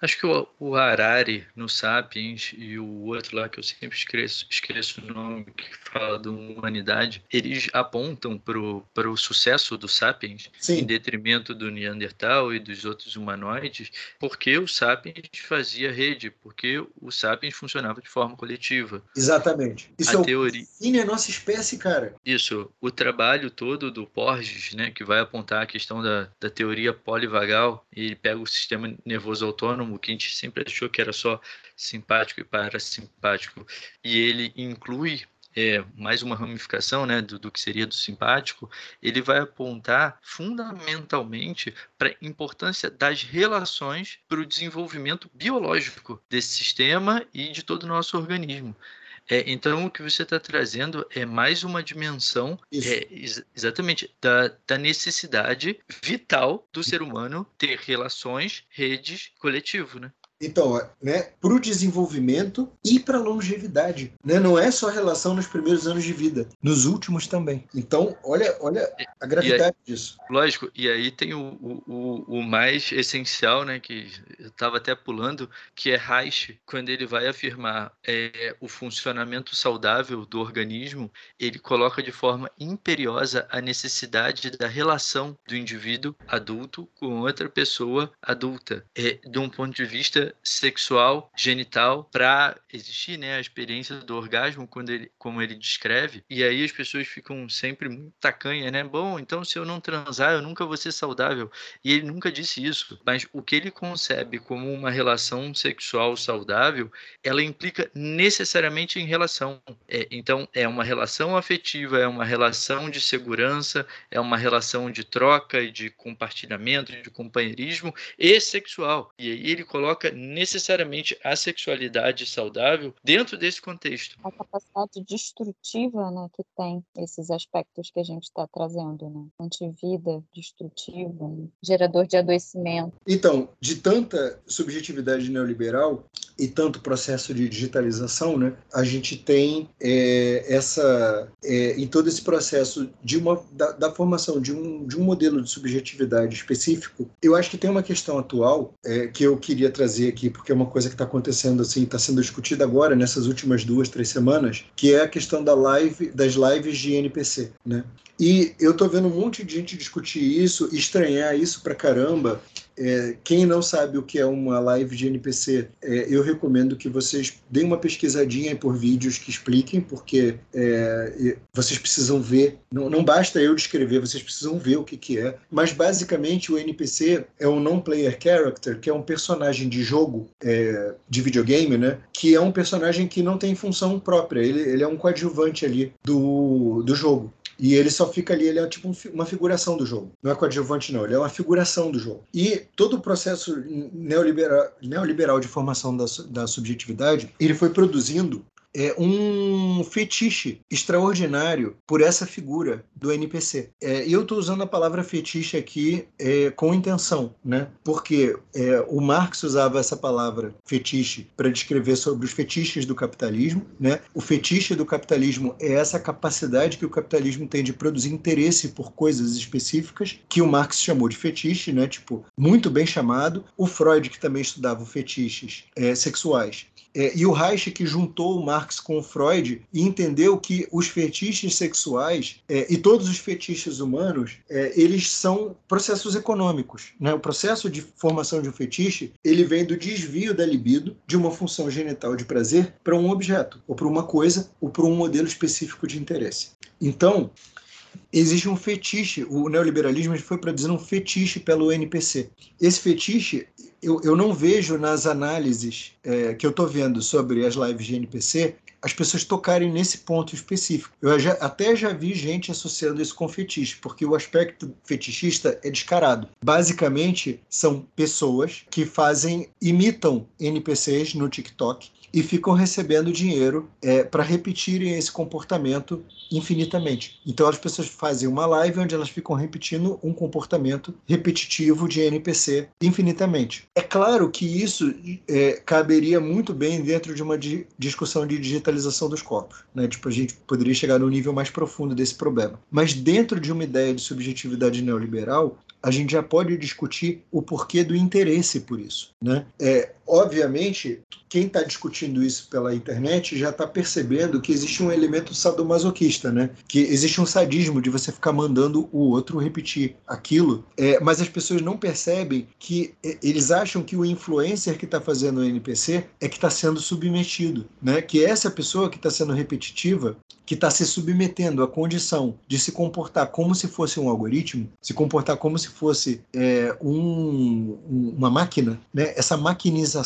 Acho que o, o Harari no Sapiens e o outro lá que eu sempre esqueço, esqueço o nome, que fala da humanidade, eles apontam para o sucesso do Sapiens Sim. em detrimento do Neandertal e dos outros humanoides, porque o Sapiens fazia rede, porque o Sapiens funcionava de forma coletiva. Exatamente. Isso a é teoria... o a nossa espécie, cara. Isso. O trabalho todo do Porges, né, que vai apontar a questão da, da teoria polivagal, ele pega o sistema nervoso autônomo o que a gente sempre achou que era só simpático e parasimpático, e ele inclui é, mais uma ramificação né, do, do, que seria do simpático, ele vai apontar fundamentalmente para a importância das relações para o desenvolvimento biológico desse sistema e de todo o nosso organismo. É, então, o que você está trazendo é mais uma dimensão é, ex exatamente da, da, necessidade vital do ser humano ter relações, redes, coletivo, né? Então, né, para o desenvolvimento e para a longevidade. Né? Não é só relação nos primeiros anos de vida, nos últimos também. Então, olha, olha a gravidade aí, disso. Lógico, e aí tem o, o, o mais essencial, né, que eu estava até pulando, que é Reich, quando ele vai afirmar é, o funcionamento saudável do organismo, ele coloca de forma imperiosa a necessidade da relação do indivíduo adulto com outra pessoa adulta, é, de um ponto de vista sexual genital para existir, né, a experiência do orgasmo quando ele, como ele descreve. E aí as pessoas ficam sempre muito tacanha, né? Bom, então se eu não transar, eu nunca vou ser saudável. E ele nunca disse isso. Mas o que ele concebe como uma relação sexual saudável, ela implica necessariamente em relação. É, então é uma relação afetiva, é uma relação de segurança, é uma relação de troca e de compartilhamento, de companheirismo e sexual. E aí ele coloca necessariamente a sexualidade saudável dentro desse contexto. A capacidade destrutiva né, que tem esses aspectos que a gente está trazendo, né? Antivida, destrutiva, né? gerador de adoecimento. Então, de tanta subjetividade neoliberal e tanto processo de digitalização, né, a gente tem é, essa, é, em todo esse processo de uma, da, da, formação de um, de um modelo de subjetividade específico, eu acho que tem uma questão atual é, que eu queria trazer aqui, porque é uma coisa que está acontecendo assim, está sendo discutida agora, nessas últimas duas, três semanas, que é a questão da live, das lives de NPC, né? E eu tô vendo um monte de gente discutir isso, estranhar isso pra caramba. É, quem não sabe o que é uma live de NPC, é, eu recomendo que vocês deem uma pesquisadinha por vídeos que expliquem, porque é, vocês precisam ver. Não, não, basta eu descrever, vocês precisam ver o que, que é. Mas basicamente o NPC é um non-player character, que é um personagem de jogo é, de videogame, né? Que é um personagem que não tem função própria. Ele, ele é um coadjuvante ali do, do jogo. E ele só fica ali, ele é tipo uma figuração do jogo. Não é coadjuvante, não, ele é uma figuração do jogo. E todo o processo neoliberal, neoliberal de formação da, da subjetividade, ele foi produzindo é, um fetiche extraordinário por essa figura do NPC. É, eu estou usando a palavra fetiche aqui é, com intenção, né? porque é, o Marx usava essa palavra fetiche para descrever sobre os fetiches do capitalismo. Né? O fetiche do capitalismo é essa capacidade que o capitalismo tem de produzir interesse por coisas específicas, que o Marx chamou de fetiche, né? tipo, muito bem chamado. O Freud, que também estudava fetiches é, sexuais, é, e o Reich que juntou o Marx com o Freud e entendeu que os fetiches sexuais é, e todos os fetiches humanos, é, eles são processos econômicos. Né? O processo de formação de um fetiche, ele vem do desvio da libido de uma função genital de prazer para um objeto, ou para uma coisa, ou para um modelo específico de interesse. Então, existe um fetiche, o neoliberalismo foi produzindo um fetiche pelo NPC. Esse fetiche, eu, eu não vejo nas análises é, que eu estou vendo sobre as lives de NPC as pessoas tocarem nesse ponto específico. Eu já, até já vi gente associando isso com fetiche, porque o aspecto fetichista é descarado. Basicamente, são pessoas que fazem, imitam NPCs no TikTok e ficam recebendo dinheiro é, para repetirem esse comportamento infinitamente. Então as pessoas fazem uma live onde elas ficam repetindo um comportamento repetitivo de NPC infinitamente. É claro que isso é, caberia muito bem dentro de uma di discussão de digitalização dos corpos. Né? Tipo, a gente poderia chegar no nível mais profundo desse problema. Mas dentro de uma ideia de subjetividade neoliberal, a gente já pode discutir o porquê do interesse por isso. Né? É, obviamente, quem está discutindo isso pela internet já está percebendo que existe um elemento sadomasoquista, né? que existe um sadismo de você ficar mandando o outro repetir aquilo, é, mas as pessoas não percebem que é, eles acham que o influencer que está fazendo o NPC é que está sendo submetido, né? que essa pessoa que está sendo repetitiva que está se submetendo à condição de se comportar como se fosse um algoritmo, se comportar como se fosse é, um, uma máquina, né? essa maquinização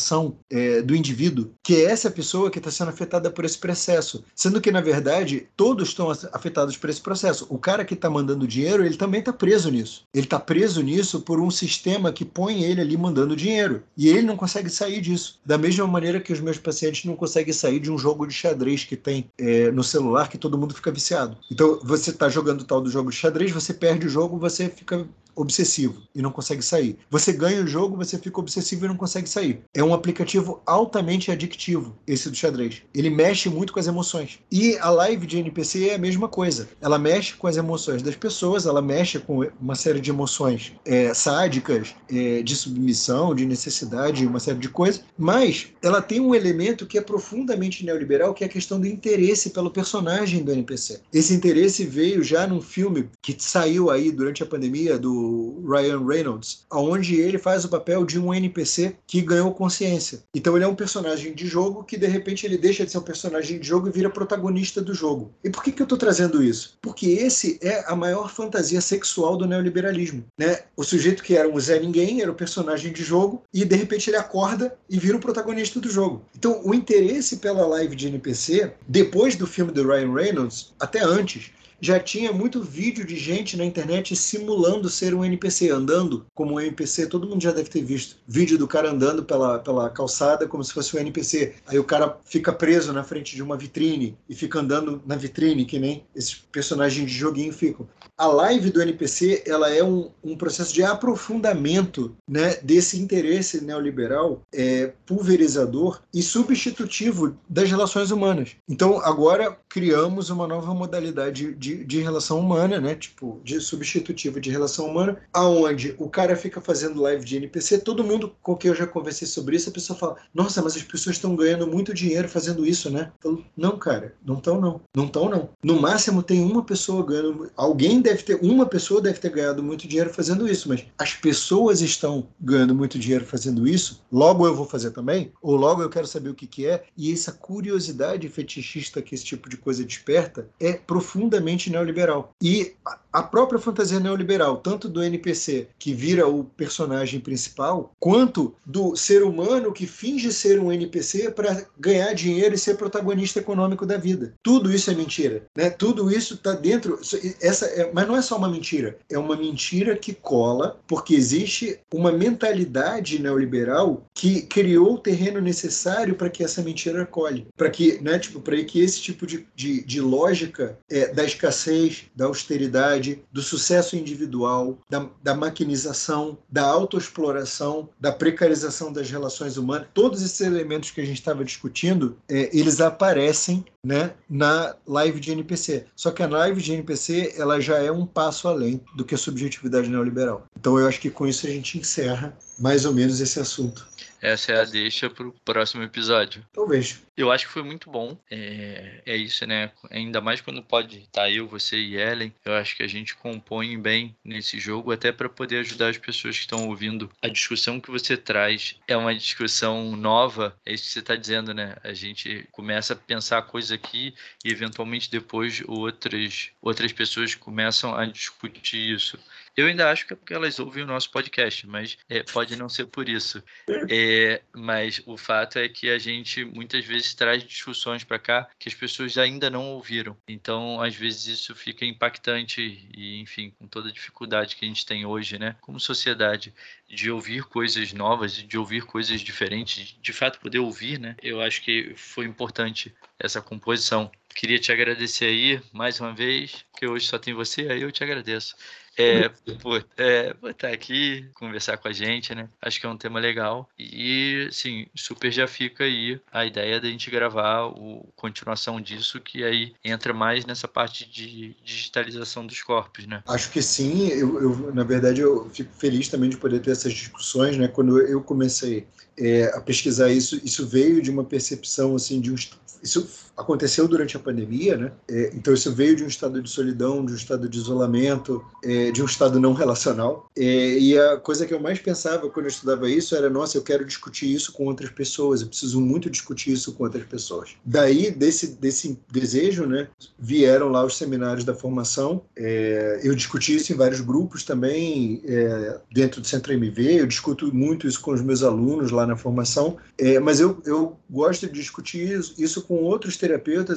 é, do indivíduo, que é essa pessoa que está sendo afetada por esse processo. Sendo que, na verdade, todos estão afetados por esse processo. O cara que está mandando dinheiro, ele também está preso nisso. Ele está preso nisso por um sistema que põe ele ali mandando dinheiro. E ele não consegue sair disso. Da mesma maneira que os meus pacientes não conseguem sair de um jogo de xadrez que tem é, no celular que todo mundo fica viciado. Então, você está jogando tal do jogo de xadrez, você perde o jogo, você fica obsessivo e não consegue sair. Você ganha o jogo, você fica obsessivo e não consegue sair. É um aplicativo altamente adictivo, esse do xadrez. Ele mexe muito com as emoções. E a live de NPC é a mesma coisa. Ela mexe com as emoções das pessoas, ela mexe com uma série de emoções é, sádicas, é, de submissão, de necessidade, uma série de coisas, mas ela tem um elemento que é profundamente neoliberal, que é a questão do interesse pelo personagem do NPC. Esse interesse veio já num filme que saiu aí durante a pandemia do Ryan Reynolds, onde ele faz o papel de um NPC que ganhou consciência. Então ele é um personagem de jogo que de repente ele deixa de ser um personagem de jogo e vira protagonista do jogo. E por que, que eu estou trazendo isso? Porque esse é a maior fantasia sexual do neoliberalismo. Né? O sujeito que era um Zé Ninguém era o personagem de jogo e de repente ele acorda e vira o protagonista do jogo. Então o interesse pela live de NPC, depois do filme do Ryan Reynolds, até antes, já tinha muito vídeo de gente na internet simulando ser um NPC, andando como um NPC. Todo mundo já deve ter visto vídeo do cara andando pela, pela calçada como se fosse um NPC. Aí o cara fica preso na frente de uma vitrine e fica andando na vitrine, que nem esses personagens de joguinho ficam. A live do NPC ela é um, um processo de aprofundamento né, desse interesse neoliberal é, pulverizador e substitutivo das relações humanas. Então agora criamos uma nova modalidade de de, de relação humana, né? Tipo, de substitutivo de relação humana, aonde o cara fica fazendo live de NPC, todo mundo com quem eu já conversei sobre isso, a pessoa fala, nossa, mas as pessoas estão ganhando muito dinheiro fazendo isso, né? Eu falo, não, cara, não estão não. Não estão não. No máximo tem uma pessoa ganhando, alguém deve ter, uma pessoa deve ter ganhado muito dinheiro fazendo isso, mas as pessoas estão ganhando muito dinheiro fazendo isso, logo eu vou fazer também, ou logo eu quero saber o que que é, e essa curiosidade fetichista que esse tipo de coisa desperta é profundamente neoliberal. E a própria fantasia neoliberal, tanto do NPC que vira o personagem principal, quanto do ser humano que finge ser um NPC para ganhar dinheiro e ser protagonista econômico da vida. Tudo isso é mentira, né? Tudo isso está dentro. Essa é, mas não é só uma mentira, é uma mentira que cola porque existe uma mentalidade neoliberal que criou o terreno necessário para que essa mentira colhe, para que, né? Tipo, para que esse tipo de, de, de lógica é, da escassez, da austeridade do sucesso individual, da, da maquinização, da autoexploração, da precarização das relações humanas, todos esses elementos que a gente estava discutindo, é, eles aparecem né, na live de NPC. Só que a live de NPC ela já é um passo além do que a subjetividade neoliberal. Então eu acho que com isso a gente encerra mais ou menos esse assunto. Essa é a deixa para o próximo episódio. Talvez. Eu acho que foi muito bom. É, é isso, né? Ainda mais quando pode estar eu, você e Ellen. Eu acho que a gente compõe bem nesse jogo, até para poder ajudar as pessoas que estão ouvindo. A discussão que você traz é uma discussão nova. É isso que você está dizendo, né? A gente começa a pensar coisas aqui e, eventualmente, depois outras, outras pessoas começam a discutir isso. Eu ainda acho que é porque elas ouvem o nosso podcast, mas é, pode não ser por isso. É, mas o fato é que a gente muitas vezes traz discussões para cá que as pessoas ainda não ouviram. Então, às vezes, isso fica impactante e, enfim, com toda a dificuldade que a gente tem hoje, né, como sociedade, de ouvir coisas novas, de ouvir coisas diferentes, de fato poder ouvir, né? Eu acho que foi importante essa composição. Queria te agradecer aí mais uma vez, que hoje só tem você, aí eu te agradeço é, por, é, estar aqui, conversar com a gente, né? Acho que é um tema legal. E, assim, super já fica aí a ideia da gente gravar o continuação disso, que aí entra mais nessa parte de digitalização dos corpos, né? Acho que sim. Eu, eu na verdade, eu fico feliz também de poder ter essas discussões, né? Quando eu comecei é, a pesquisar isso, isso veio de uma percepção, assim, de um... Isso aconteceu durante a pandemia, né? É, então isso veio de um estado de solidão, de um estado de isolamento, é, de um estado não relacional. É, e a coisa que eu mais pensava quando eu estudava isso era, nossa, eu quero discutir isso com outras pessoas, eu preciso muito discutir isso com outras pessoas. Daí desse desse desejo, né, vieram lá os seminários da formação. É, eu discuti isso em vários grupos também é, dentro do Centro MV. Eu discuto muito isso com os meus alunos lá na formação. É, mas eu eu gosto de discutir isso com outros terapeutas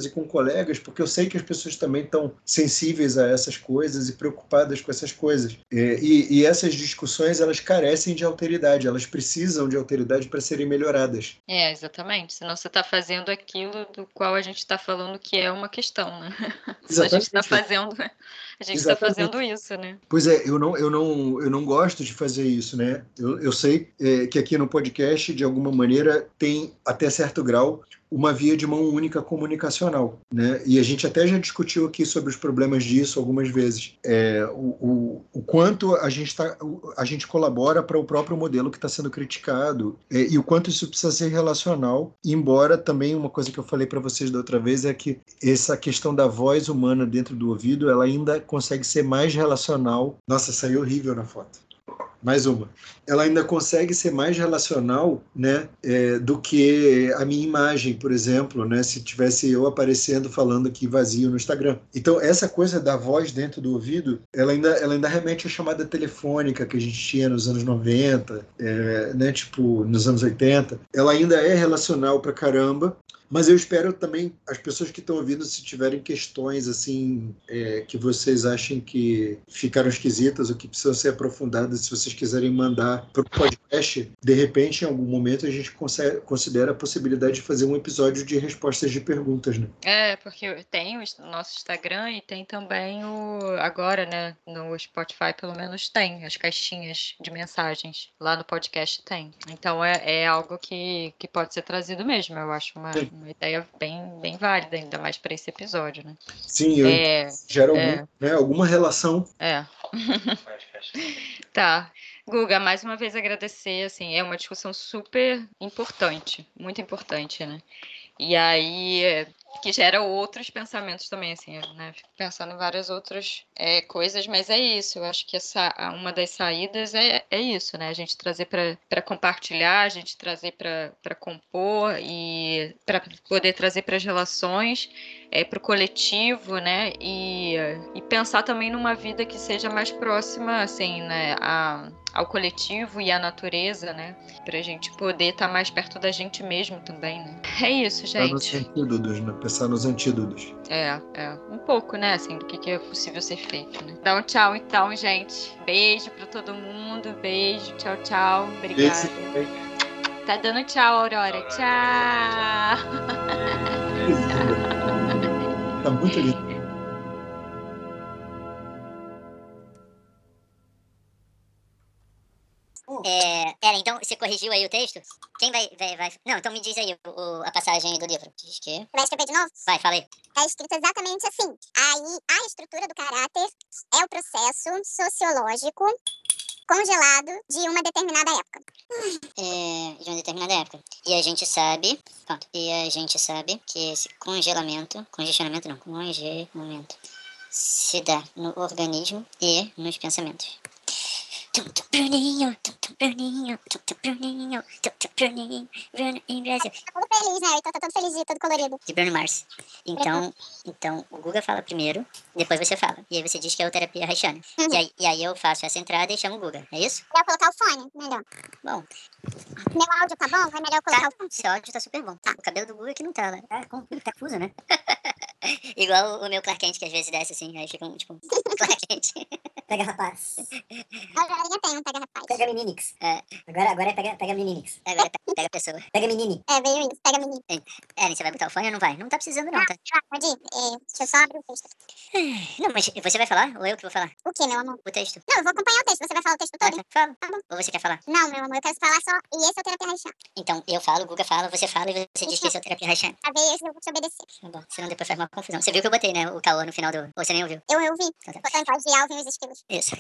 e com colegas, porque eu sei que as pessoas também estão sensíveis a essas coisas e preocupadas com essas coisas. É, e, e, essas discussões, elas carecem de alteridade, elas precisam de alteridade para serem melhoradas. É, exatamente. Senão você está fazendo aquilo do qual a gente está falando que é uma questão, né? a gente está fazendo... A gente está fazendo isso, né? Pois é, eu não, eu não, eu não gosto de fazer isso, né? Eu, eu sei é, que aqui no podcast, de alguma maneira, tem até certo grau uma via de mão única comunicacional. Né? E a gente até já discutiu aqui sobre os problemas disso algumas vezes. É, o, o, o quanto a gente, tá, a gente colabora para o próprio modelo que está sendo criticado é, e o quanto isso precisa ser relacional, embora também uma coisa que eu falei para vocês da outra vez é que essa questão da voz humana dentro do ouvido, ela ainda consegue ser mais relacional. Nossa, saiu horrível na foto mais uma. Ela ainda consegue ser mais relacional, né, é, do que a minha imagem, por exemplo, né, se tivesse eu aparecendo falando aqui vazio no Instagram. Então essa coisa da voz dentro do ouvido, ela ainda, ela ainda remete à chamada telefônica que a gente tinha nos anos 90, é, né, tipo nos anos 80. Ela ainda é relacional pra caramba, mas eu espero também as pessoas que estão ouvindo, se tiverem questões assim é, que vocês achem que ficaram esquisitas ou que precisam ser aprofundadas, se vocês quiserem mandar para o podcast, de repente, em algum momento, a gente considera a possibilidade de fazer um episódio de respostas de perguntas, né? É, porque tem o nosso Instagram e tem também o. Agora, né? No Spotify, pelo menos, tem as caixinhas de mensagens. Lá no podcast tem. Então é, é algo que, que pode ser trazido mesmo, eu acho uma, uma ideia bem, bem válida, ainda mais para esse episódio, né? Sim, eu é, gera é. algum, né, alguma relação. É. tá. Guga, mais uma vez agradecer, assim, é uma discussão super importante, muito importante, né? E aí, que gera outros pensamentos também, assim, né? Fico pensando em várias outras é, coisas, mas é isso. Eu acho que essa, uma das saídas é, é isso, né? A gente trazer para compartilhar, a gente trazer para compor e para poder trazer para as relações, é, para o coletivo, né? E, e pensar também numa vida que seja mais próxima, assim, né? A, ao coletivo e à natureza, né? Para a gente poder estar tá mais perto da gente mesmo também, né? É isso, gente. Pensar nos antídotos, né? Pensar nos antídotos. É, é. Um pouco, né? Assim, do que, que é possível ser feito, né? Dá um tchau, então, gente. Beijo para todo mundo. Beijo. Tchau, tchau. Obrigada. Beijo. Tá dando tchau, Aurora. Tchau. tá muito lindo. É, era, então você corrigiu aí o texto? Quem vai, vai, vai... Não, então me diz aí o, a passagem do livro. Diz que... Vai escrever de novo? Vai, falei. Tá escrito exatamente assim. Aí, a estrutura do caráter é o processo sociológico congelado de uma determinada época. É, de uma determinada época. E a gente sabe, pronto, e a gente sabe que esse congelamento, congestionamento não, congelamento, se dá no organismo e nos pensamentos. Bruninho, Bruninho, Bruninho, Bruninho, Bruno em Brasil. Tá todo feliz, né? Então tá todo feliz, todo colorido. De Bruno Mars. Então, então, o Guga fala primeiro, depois você fala. E aí você diz que é o terapia Rachana. Uhum. E, aí, e aí eu faço essa entrada e chamo o Guga, é isso? Melhor colocar o fone, melhor. Bom. Meu áudio tá bom? Vai melhor colocar tá, o fone. Seu áudio tá super bom. Tá. O cabelo do Guga aqui não tá, né? Tá confuso, né? Igual o meu Clark Kent, que às vezes desce assim, aí fica um, tipo, Clark Kent. Pega rapaz. A Jorinha tem um pega rapaz. Pega meninix. É. Agora, agora é pega, pega meninix. Agora é pega, a pessoa. Pega menine. É, veio isso, pega menine. É, você vai botar o fone ou não vai? Não tá precisando não, tá? Ah, pode ir. É, deixa eu só abrir o texto. Não, mas você vai falar ou eu que vou falar? O que, meu amor? O texto. Não, eu vou acompanhar o texto. Você vai falar o texto todo? Ah, tá. Fala. Tá bom. Ou você quer falar? Não, meu amor, eu quero falar só. E esse é o terapia Raichan. Então, eu falo, o Guga fala, você fala e você diz que esse é o terapia Raichan. A ver, esse eu vou te obedecer. Tá bom, senão depois faz uma confusão. Você viu que eu botei, né, o caô no final do... Ou você nem ouviu? Eu ouvi. Então, tá. Botando pode de Alvin e os estilos. Isso.